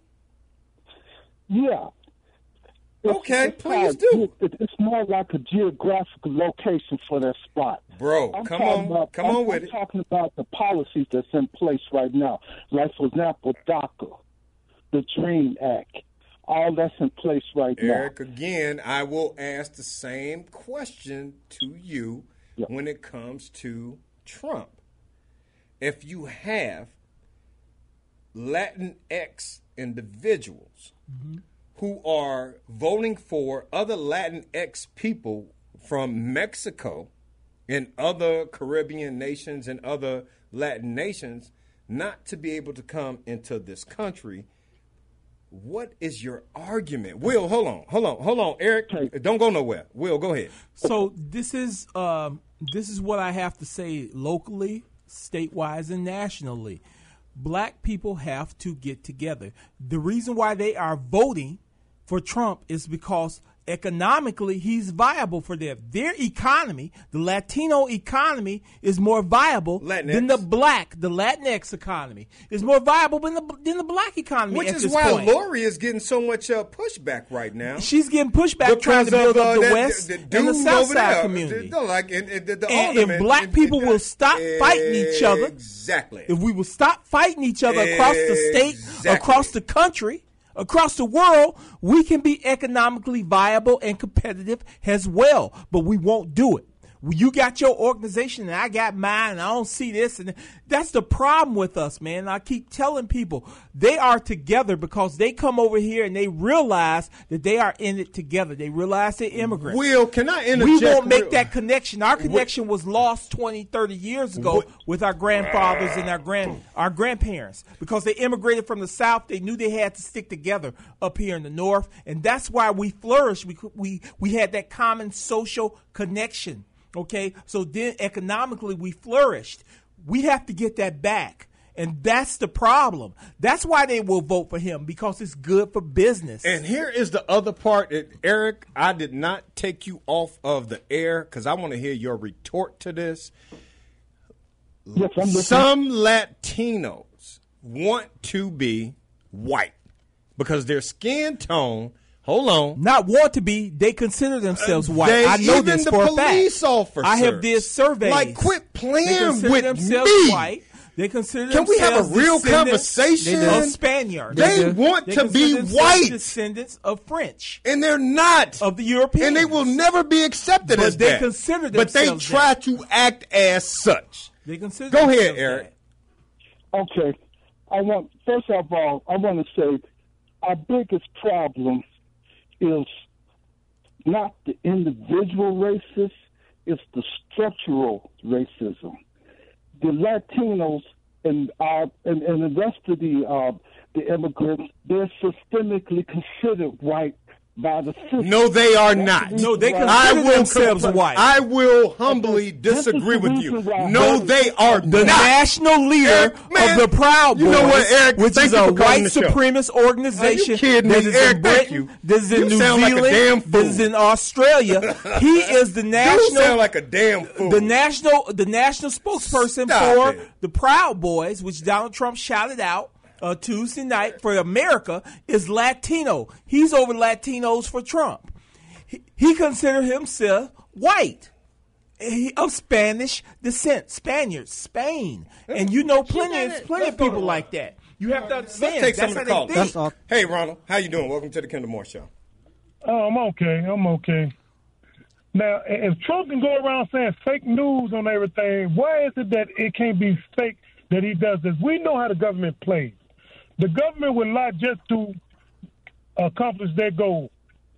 Yeah. It's- Okay, it's please how- do. it- It's more like a geographical location for that spot. Bro, I'm come on, about- come I'm, on with I'm it. talking about the policies that's in place right now. Like, for example, DACA, the DREAM Act. All that's in place right now. Eric, again, I will ask the same question to you when it comes to Trump. If you have Latinx individuals mm-hmm. who are voting for other Latinx people from Mexico and other Caribbean nations and other Latin nations not to be able to come into this country. What is your argument? Will, hold on, hold on, hold on, Eric. Don't go nowhere. Will, go ahead. So this is um, this is what I have to say locally, statewide, and nationally. Black people have to get together. The reason why they are voting for Trump is because economically he's viable for them. Their economy, the Latino economy, is more viable than the black, the Latinx economy is more viable than the than the black economy. Which is why point. Lori is getting so much uh, pushback right now. She's getting pushback trying to build up the that- West the and the dude South over Side there, community. the- like, and, and the, the and if black and- people will stop fighting each other, Exactly. if we will stop fighting each other across the state, across the country, across the world, we can be economically viable and competitive as well. But we won't do it. Well, You got your organization and I got mine, and I don't see this, and that's the problem with us, man. I keep telling people they are together because they come over here and they realize that they are in it together. They realize they're immigrants. Will, can I interject? We won't make that connection. Our connection was lost 20, 30 years ago with our grandfathers and our grand our grandparents because they immigrated from the south. They knew they had to stick together up here in the north, and that's why we flourished. We we we had that common social connection. Okay, so then economically we flourished. We have to get that back. And that's the problem. That's why they will vote for him because it's good for business. And here is the other part, that, Eric. I did not take you off of the air because I want to hear your retort to this. Yes, I'm listening. Some Latinos want to be white because their skin tone. Hold on, not want to be. They consider themselves uh, white. They- I know even this the for police a fact. officers. I have did surveys. Like, quit playing they with themselves me. White. They consider Can we have a real conversation? of Spaniards. They do. want They to be white. descendants of French, and they're not of the Europeans, and they will never be accepted But as they that. consider but they themselves try to act as such. They consider. Go ahead, themselves Eric. Okay. I want first of all, I want to say our biggest problem is not the individual racist, it's the structural racism. The Latinos and our and, and the rest of the uh, the immigrants, they're systemically considered white by the system. No, they are That's not. the reason why- I will compl- I will humbly disagree with you. No, they are the not. national leader man, of the Proud Boys, you know what, Eric? which Thank is you a for white supremacist organization Are you kidding that me? is Eric, in thank Britain, you. this is in You New sound like a Zealand, damn fool. this is in Australia. <laughs> he is the national. You national sound like a damn fool. the national the national spokesperson Stop for it. the Proud Boys, which Donald Trump shouted out uh, Tuesday night for America, is Latino. He's over Latinos for Trump. He, he considered himself white. He, of Spanish descent, Spaniards, Spain, and you know plenty, of, plenty of people like that. You have to understand. Let's take some that's of the calls. Hey, Ronald, how you doing? Welcome to the Kendall Moore Show. Oh, I'm okay. I'm okay. Now, if Trump can go around saying fake news on everything, why is it that it can't be fake that he does this? We know how the government plays. The government will lie just to accomplish their goal.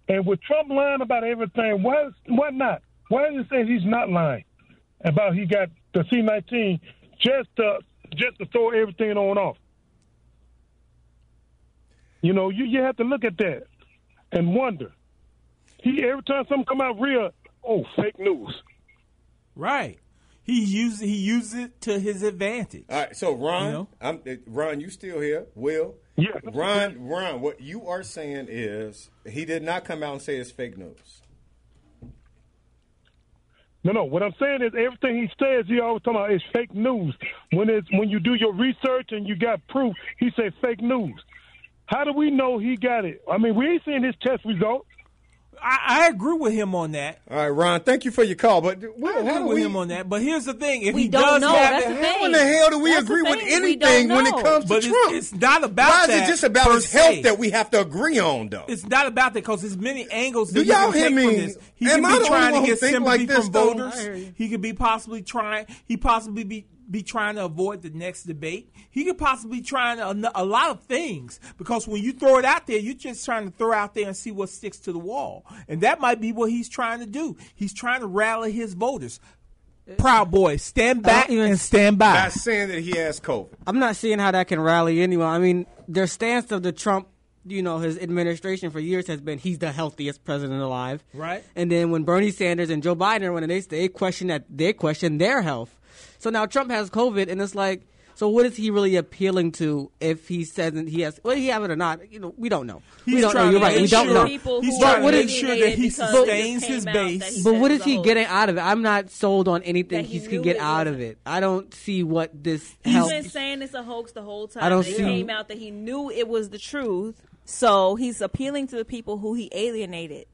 And with Trump lying about everything, why why not? Why does it say he's not lying about he got the C-19 just to just to throw everything on off? You know, you, you have to look at that and wonder. He every time something come out real, oh, fake news. Right. He used he used it to his advantage. All right, so Ron, you know? I'm, uh, Ron, you still here? Will? Yeah. Ron, Ron, what you are saying is he did not come out and say it's fake news. No, no. What I'm saying is everything he says, he always talking about is fake news. When it's when you do your research and you got proof, he said fake news. How do we know he got it? I mean, we ain't seen his test results. I, I, agree with him on that. All right, Ron, thank you for your call. But we, I agree with we, him on that. But here's the thing: if he does know. have, how in the hell do we That's agree with anything when it comes but to it's, Trump? It's not about why is it just about his health se. that we have to agree on, though? It's not about that because there's many angles. That do y'all hear me? He Am could be trying to get sympathy like this, from voters. He could be possibly trying. He possibly be be trying to avoid the next debate. He could possibly be trying a lot of things because when you throw it out there, you're just trying to throw out there and see what sticks to the wall. And that might be what he's trying to do. He's trying to rally his voters. Proud boys, stand back and stand by. Not saying that he has COVID. I'm not seeing how that can rally anyone. I mean, their stance of the Trump you know, his administration for years has been he's the healthiest president alive. Right. And then when Bernie Sanders and Joe Biden when they they question that they question their health. So now Trump has COVID, and it's like, so what is he really appealing to if he says he has well, he have it or not? You know, we don't know. He's we don't know. You're right. We don't know. He's trying to make sure that he sustains his base. But what is he getting out of it? I'm not sold on anything he, can get out of it. I don't see what this. He's helps. been saying it's a hoax the whole time. I don't it see. came out that he knew it was the truth. So he's appealing to the people who he alienated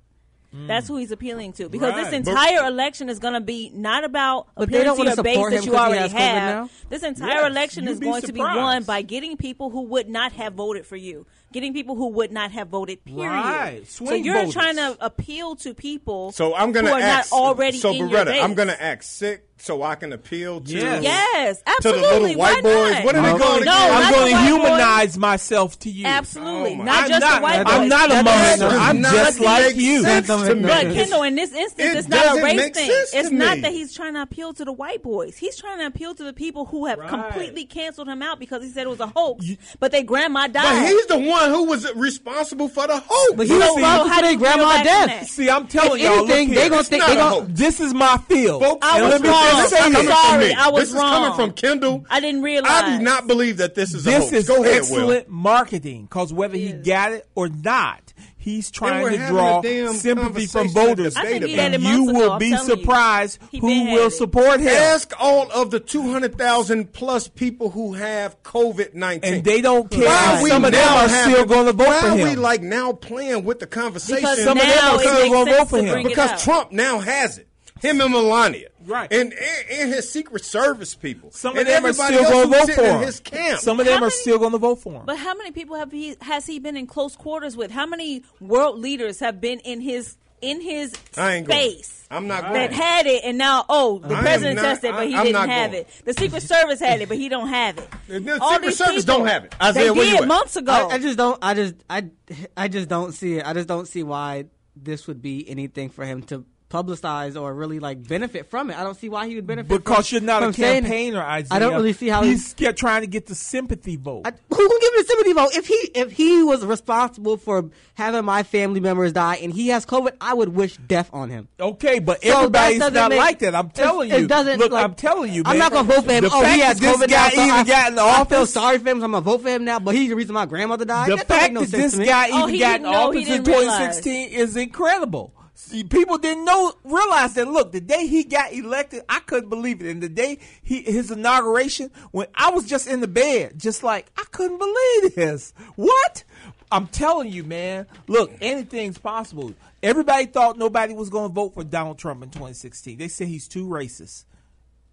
that's who he's appealing to because right. this entire but, election is going to be not about but appealing to the base that you already have. This entire yes, election is going surprised. to be won by getting people who would not have voted for you getting people who would not have voted. Period. Right. so you're voters. trying to appeal to people. So I'm going to ask. Not already so Beretta, I'm going to act sick so I can appeal to yes, yes absolutely. To the little white boys. What are we going to? No, I'm going to humanize boys. myself to you. Absolutely, oh not I'm just not, the white boys. I'm not a monster. I'm not just like you. But Kendall, in this instance, it's not a race thing. It's not that he's trying to appeal to the white boys. He's trying to appeal to the people who have completely canceled him out because he said it was a hoax. But they grandma died. But he's the one one who was responsible for the hoax. But he you don't how they grandma death. See, I'm telling if y'all, anything, look they gonna think they gonna. This is my field. Folks, I was wrong. I'm sorry, I was this wrong. This is coming from Kendall. I didn't realize. I do not believe that this is. This is excellent marketing because whether he got it or not, He's trying to draw sympathy from voters. You will be surprised who will support him. Ask all of the 200,000 plus people who have COVID 19. And they don't care. Why some of them are still going to vote for him. Why are we like now playing with the conversation? Because some of them are still going to vote for him. Because Trump now has it him and Melania, right, and and, and his Secret Service people. Some of them are still going to vote for him. His camp. Some of them how are many, still going to vote for him. But how many people have he has he been in close quarters with? How many world leaders have been in his in his space. I'm not that had it, and now oh, the I president tested, but he I'm didn't have going. it. The Secret Service had it, but he don't have it. The All Secret Service people, don't have it. They did months ago. I, I, just don't. I just I I just don't see it. I just don't see why this would be anything for him to publicize or really like benefit from it. I don't see why he would benefit because from, you're not a campaigner. Isaiah. I don't really see how he's trying to get the sympathy vote. I, who can give him the sympathy vote? If he if he was responsible for having my family members die and he has COVID, I would wish death on him. Okay, but so everybody's not make, like that. I'm telling it, you. It doesn't look. Like, I'm telling you. Man. I'm not gonna vote for him. The oh, he has COVID guy now. So even I, got in the office. I feel sorry for him. So I'm gonna vote for him now. But he's the reason my grandmother died. The that fact no that this guy even oh, got in office in 2016 is incredible. See, people didn't know, realize that. Look, the day he got elected, I couldn't believe it. And the day he his inauguration, when I was just in the bed, just like I couldn't believe this. What? I'm telling you, man. Look, anything's possible. Everybody thought nobody was going to vote for Donald Trump in 2016. They said he's too racist.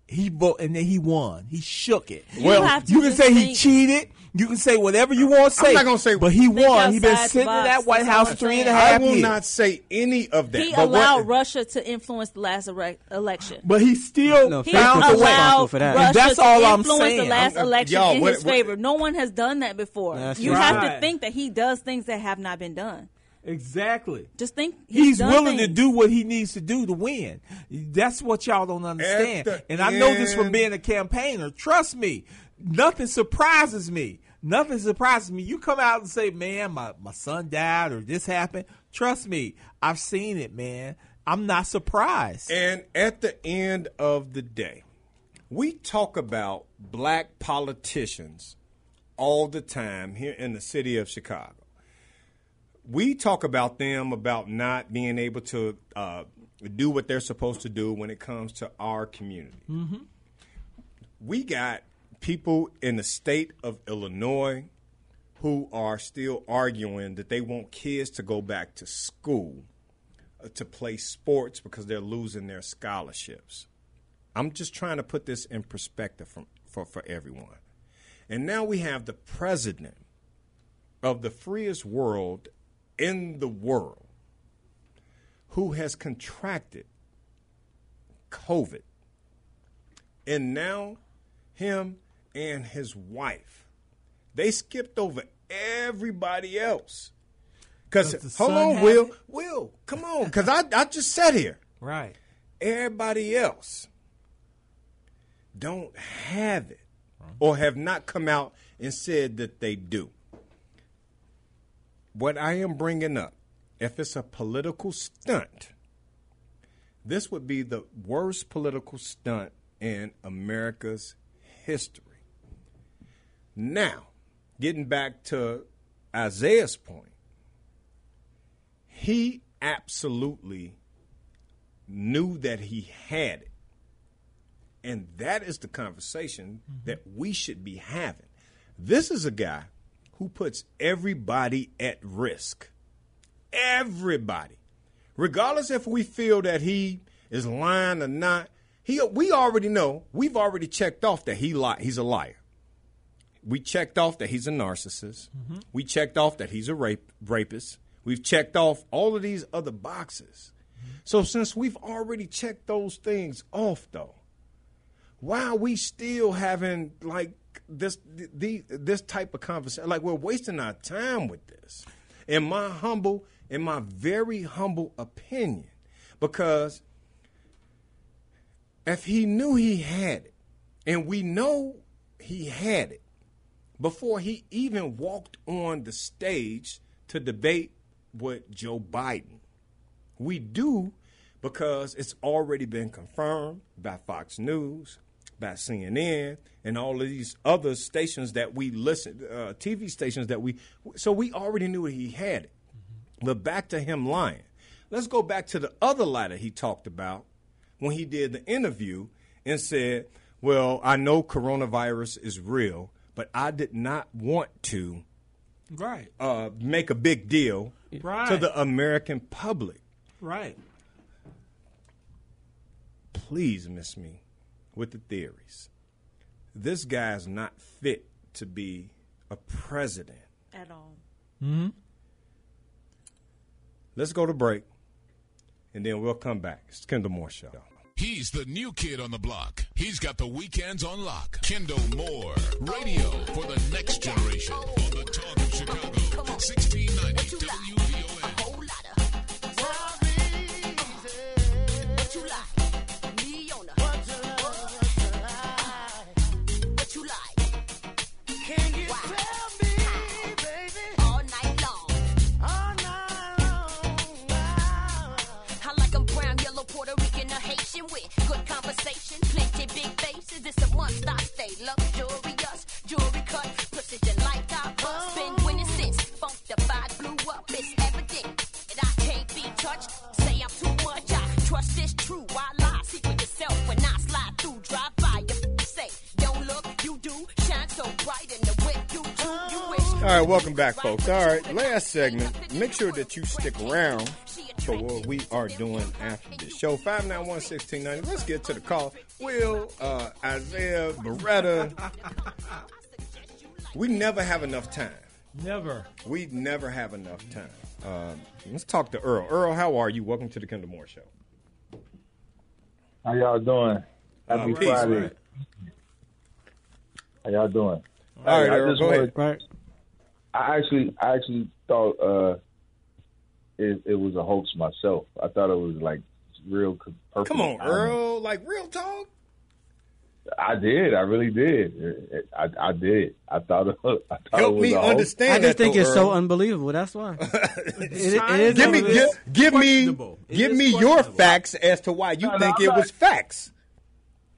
He vote and then he won. He shook it. You well, you can say think- he cheated you can say whatever you want to say. I'm not gonna say, but he won. He been sitting in that White House three and a half. years. I will years. not say any of that. He but allowed what, Russia to influence the last election, but he still no, he found a way. For that. Russia that's all to influence I'm saying. The last I'm, uh, election in what, his what, favor. No one has done that before. you right. have to think that he does things that have not been done. Exactly. Just think he's, he's willing things. to do what he needs to do to win. That's what y'all don't understand. And I know this from being a campaigner. Trust me, nothing surprises me. Nothing surprises me. You come out and say, "Man, my my son died," or "This happened." Trust me, I've seen it, man. I'm not surprised. And at the end of the day, we talk about black politicians all the time here in the city of Chicago. We talk about them about not being able to uh, do what they're supposed to do when it comes to our community. Mm-hmm. We got people in the state of Illinois who are still arguing that they want kids to go back to school uh, to play sports because they're losing their scholarships. I'm just trying to put this in perspective from, for, for everyone. And now we have the president of the freest world in the world who has contracted COVID. And now him and his wife, they skipped over everybody else. Because hold on, Will, it? Will, come on, because I I just sat here. Right. Everybody else don't have it or have not come out and said that they do. What I am bringing up, if it's a political stunt, this would be the worst political stunt in America's history. Now, getting back to Isaiah's point, he absolutely knew that he had it. And that is the conversation mm-hmm. that we should be having. This is a guy who puts everybody at risk. Everybody. Regardless if we feel that he is lying or not, he we already know, we've already checked off that he li- he's a liar. We checked off that he's a narcissist. We checked off that he's a rape, rapist. We've checked off all of these other boxes. So since we've already checked those things off, though, why are we still having like this the, this type of conversation? Like we're wasting our time with this. In my humble, in my very humble opinion, because if he knew he had it, and we know he had it before he even walked on the stage to debate with Joe Biden. We do because it's already been confirmed by Fox News, by CNN, and all of these other stations that we listen, uh, TV stations that we. So we already knew he had it. But back to him lying. Let's go back to the other lie that he talked about when he did the interview and said, Well, I know coronavirus is real, but I did not want to Right. uh, make a big deal Right. to the American public. Right. Please miss me with the theories. This guy's not fit to be a president. At all. Mm-hmm. Let's go to break, and then we'll come back. It's the Kendall Moore Show. He's the new kid on the block. He's got the weekends on lock. Kendall Moore, radio for the next generation. On the Talk of Chicago, 1690 right, welcome back, folks. All right, last segment. Make sure that you stick around for what we are doing after the show. 591 1690. Let's get to the call. Will, uh, Isaiah, Beretta. We never have enough time. Never. We never have enough time. Um, let's talk to Earl. Earl, how are you? Welcome to the Kendall Moore Show. How y'all doing? Happy Uh, peace, Friday. right. How y'all doing? All right, Hey, I Earl, just go wanted- ahead. I actually, I actually thought uh, it, it was a hoax myself. I thought it was like real. co- Perfect Come on, timing. Earl. Like real talk. I did. I really did. I, I did. I thought. It, <laughs> I thought Help it was me a hoax. understand I just think though, it's so unbelievable. That's why. <laughs> It- it is give me, give, give me, give me your facts as to why you No, no, think I'm it not- was facts.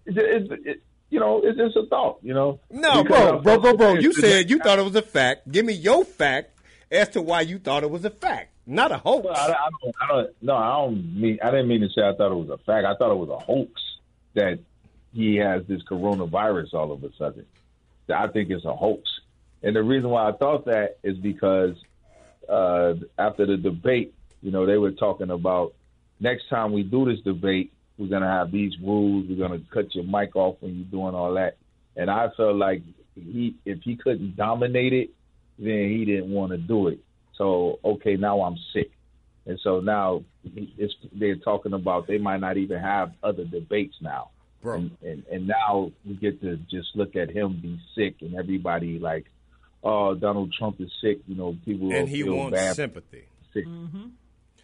It, it, it, you know, it's just a thought. You know. No, bro, bro, bro, bro. You said you thought it was a fact. Give me your fact as to why you thought it was a fact. not a hoax. Well, I, I, don't, I don't. No, I don't mean. I didn't mean to say I thought it was a fact. I thought it was a hoax that he has this coronavirus all of a sudden. I think it's a hoax, and the reason why I thought that is because uh, after the debate, you know, they were talking about next time we do this debate, we're gonna have these rules. We're gonna cut your mic off when you're doing all that. And I felt like he, if he couldn't dominate it, then he didn't want to do it. So okay, now I'm sick, and so now it's, they're talking about they might not even have other debates now. Bro. And, and and now we get to just look at him be sick, and everybody like, oh, Donald Trump is sick. You know, people and he wants bad. sympathy. Sick. Mm-hmm.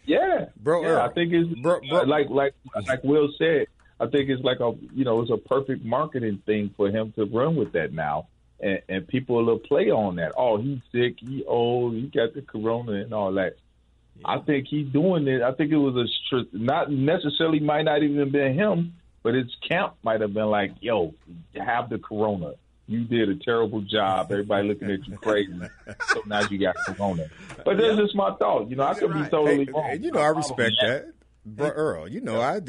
Yeah, Bro, Yeah, Earl. I think it's bro, bro. Uh, like like like Will said. I think it's like a you know it's a perfect marketing thing for him to run with that now, and, and people will play on that. Oh, he's sick, he old, he got the corona and all that. I think he's doing it. I think it was a str- not necessarily might not even been him, but his camp might have been like, "Yo, have the corona. You did a terrible job. Everybody looking at you crazy. so now you got corona." But that's just my thought. You know, I could be totally Hey, wrong. You know, I respect that. Bro, Earl, you know, I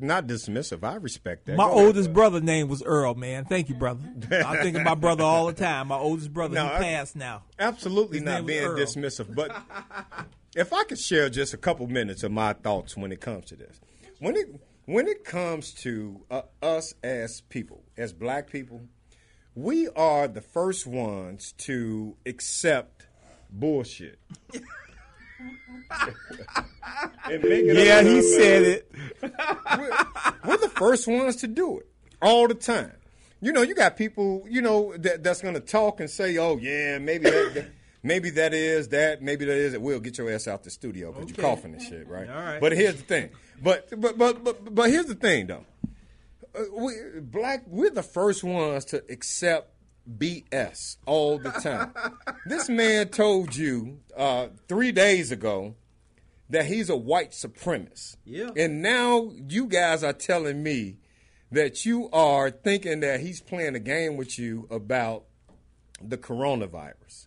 not dismissive. I respect that. My Go ahead. oldest brother name was Earl, man. Thank you, brother. I think of my brother all the time. My oldest brother, No, he I- passed now. Absolutely His not being Earl. dismissive, but if I could share just a couple minutes of my thoughts when it comes to this, when it when it comes to uh, us as people, as black people, we are the first ones to accept bullshit. <laughs> And make it Yeah, he said it. we're, we're the first ones to do it all the time. You know, you got people, you know, that, that's going to talk and say, "Oh, yeah, maybe that, that- maybe that is that, maybe that is it." We'll get your ass out the studio because Okay. you're coughing and shit, right? All right. But here's the thing. But but but but, but here's the thing, though. Uh, we, black, we're the first ones to accept BS all the time. <laughs> this man told you uh, three days ago that he's a white supremacist. Yeah. And now you guys are telling me that you are thinking that he's playing a game with you about the coronavirus.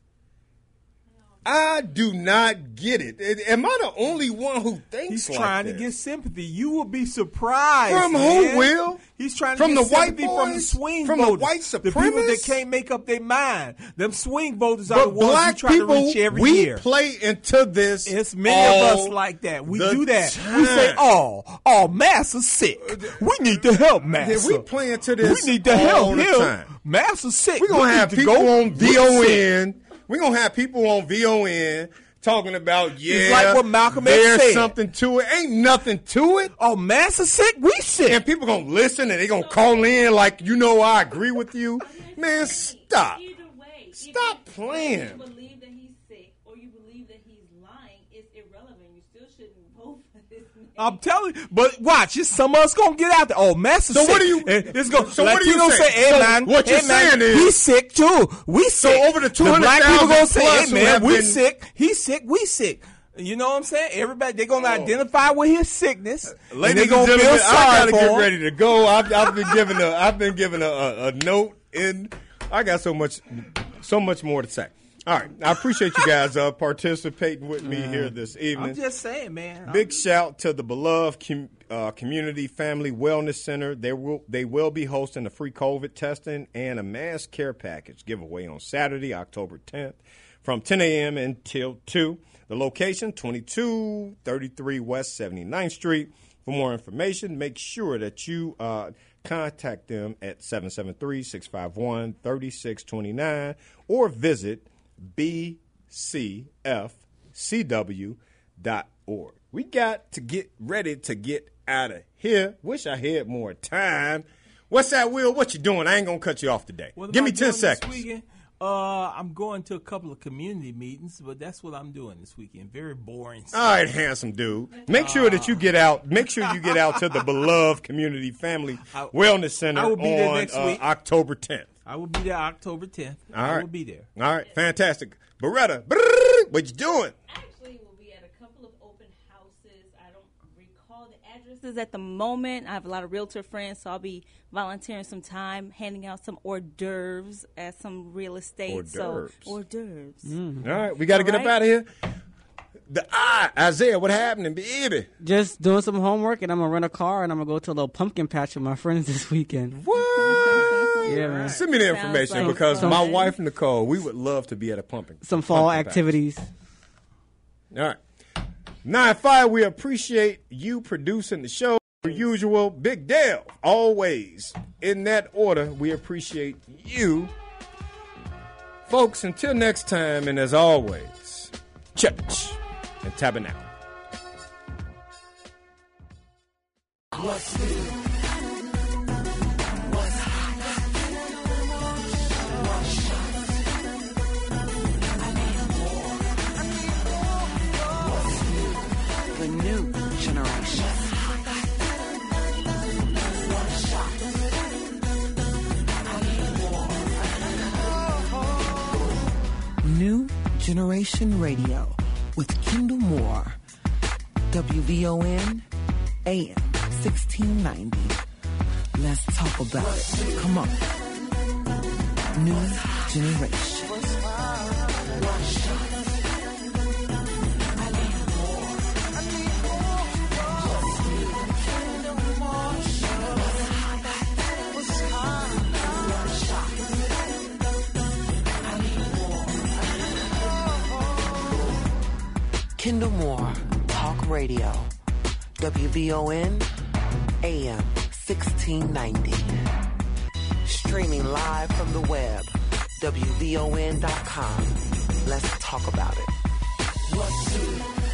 I do not get it. Am I the only one who thinks He's like trying this? to get sympathy. You will be surprised. From who. Will? He's trying to From get the white sympathy from the swing From the white white The people that can't make up their mind. Them swing voters are the But ones black try to reach every we year. play into this. It's many of us like that. We do that. We say, time. "Oh, oh, Massa's sick. Uh, we need to help Massa. we play into this We need to all help him. time. Sick. We're gonna We have to people go. on We sick." VON. We're gonna have people on VON talking about yeah, it's like what Malcolm X there's said. something to it. Ain't nothing to it. Oh, Massa's sick. We sick. And people gonna listen and they gonna call in like you know I agree with you. Man, stop. Stop playing. You believe that he's sick or you believe that he's lying, it's irrelevant. You still shouldn't vote for this man. I'm telling you, but watch, it's some of us gonna get out there. Oh, Massa's So sick. what do you- It's gonna. so what do you say? say? Hey So man, what you're hey, man, saying is- he's sick too. We sick. over the black people 200,000 gonna say, hey man, we been- sick. He's sick. We sick. You know what I'm saying? Everybody they're gonna oh. identify with his sickness. Uh, and Ladies and gonna gentlemen, feel I gotta get ready to go. I've, I've been given a I've been given a, a, a note and I got so much so much more to say. All right, I appreciate you guys uh, participating with me here this evening. I'm just saying, man. Big shout to the beloved com- uh, community family wellness center. They will they will be hosting a free COVID testing and a mass care package giveaway on Saturday, October 10th, from 10 a.m. until 2. The location 2233 West 79th Street. For more information, make sure that you uh, contact them at 773-651-3629 or visit bcfcw.org. We got to get ready to get out of here. Wish I had more time. What's that, Will? What you doing? I ain't gonna cut you off today. Give me ten seconds. Uh, I'm going to a couple of community meetings, but that's what I'm doing this weekend. Very boring. All right, handsome dude. Make sure that you get out. Make sure you get out to the <laughs> beloved community family I- wellness center I will be there on next uh, week. October 10th. I will be there October 10th. All I right. will be there. All right, fantastic. Beretta, brrr, what you doing? Actually, we'll be at a couple of open houses. I don't recall the at the moment. I have a lot of realtor friends, so I'll be volunteering some time, handing out some hors d'oeuvres at some real estate. Hors so d'oeuvres. hors d'oeuvres. Mm-hmm. All right, we got to All get up out of here. the eye, Isaiah, what happened, baby? Just doing some homework, and I'm gonna rent a car, and I'm gonna go to a little pumpkin patch with my friends <laughs> this weekend. What? <laughs> Yeah, man. Send me the information like because fun. my wife Nicole, we would love to be at a pumping. Some fall pumpkin patch. activities. All right. Nine five, we appreciate you producing the show. Per usual, Big Dale, always in that order. We appreciate you. Folks, until next time, and as always, church and tabernacle. What's new? Generation Radio with Kendall Moore. WVON AM 1690. Let's talk about it. Come on. New Generation. Kendall Moore Talk Radio. WVON AM 1690. Streaming live from the web. WVON.com. Let's talk about it. New?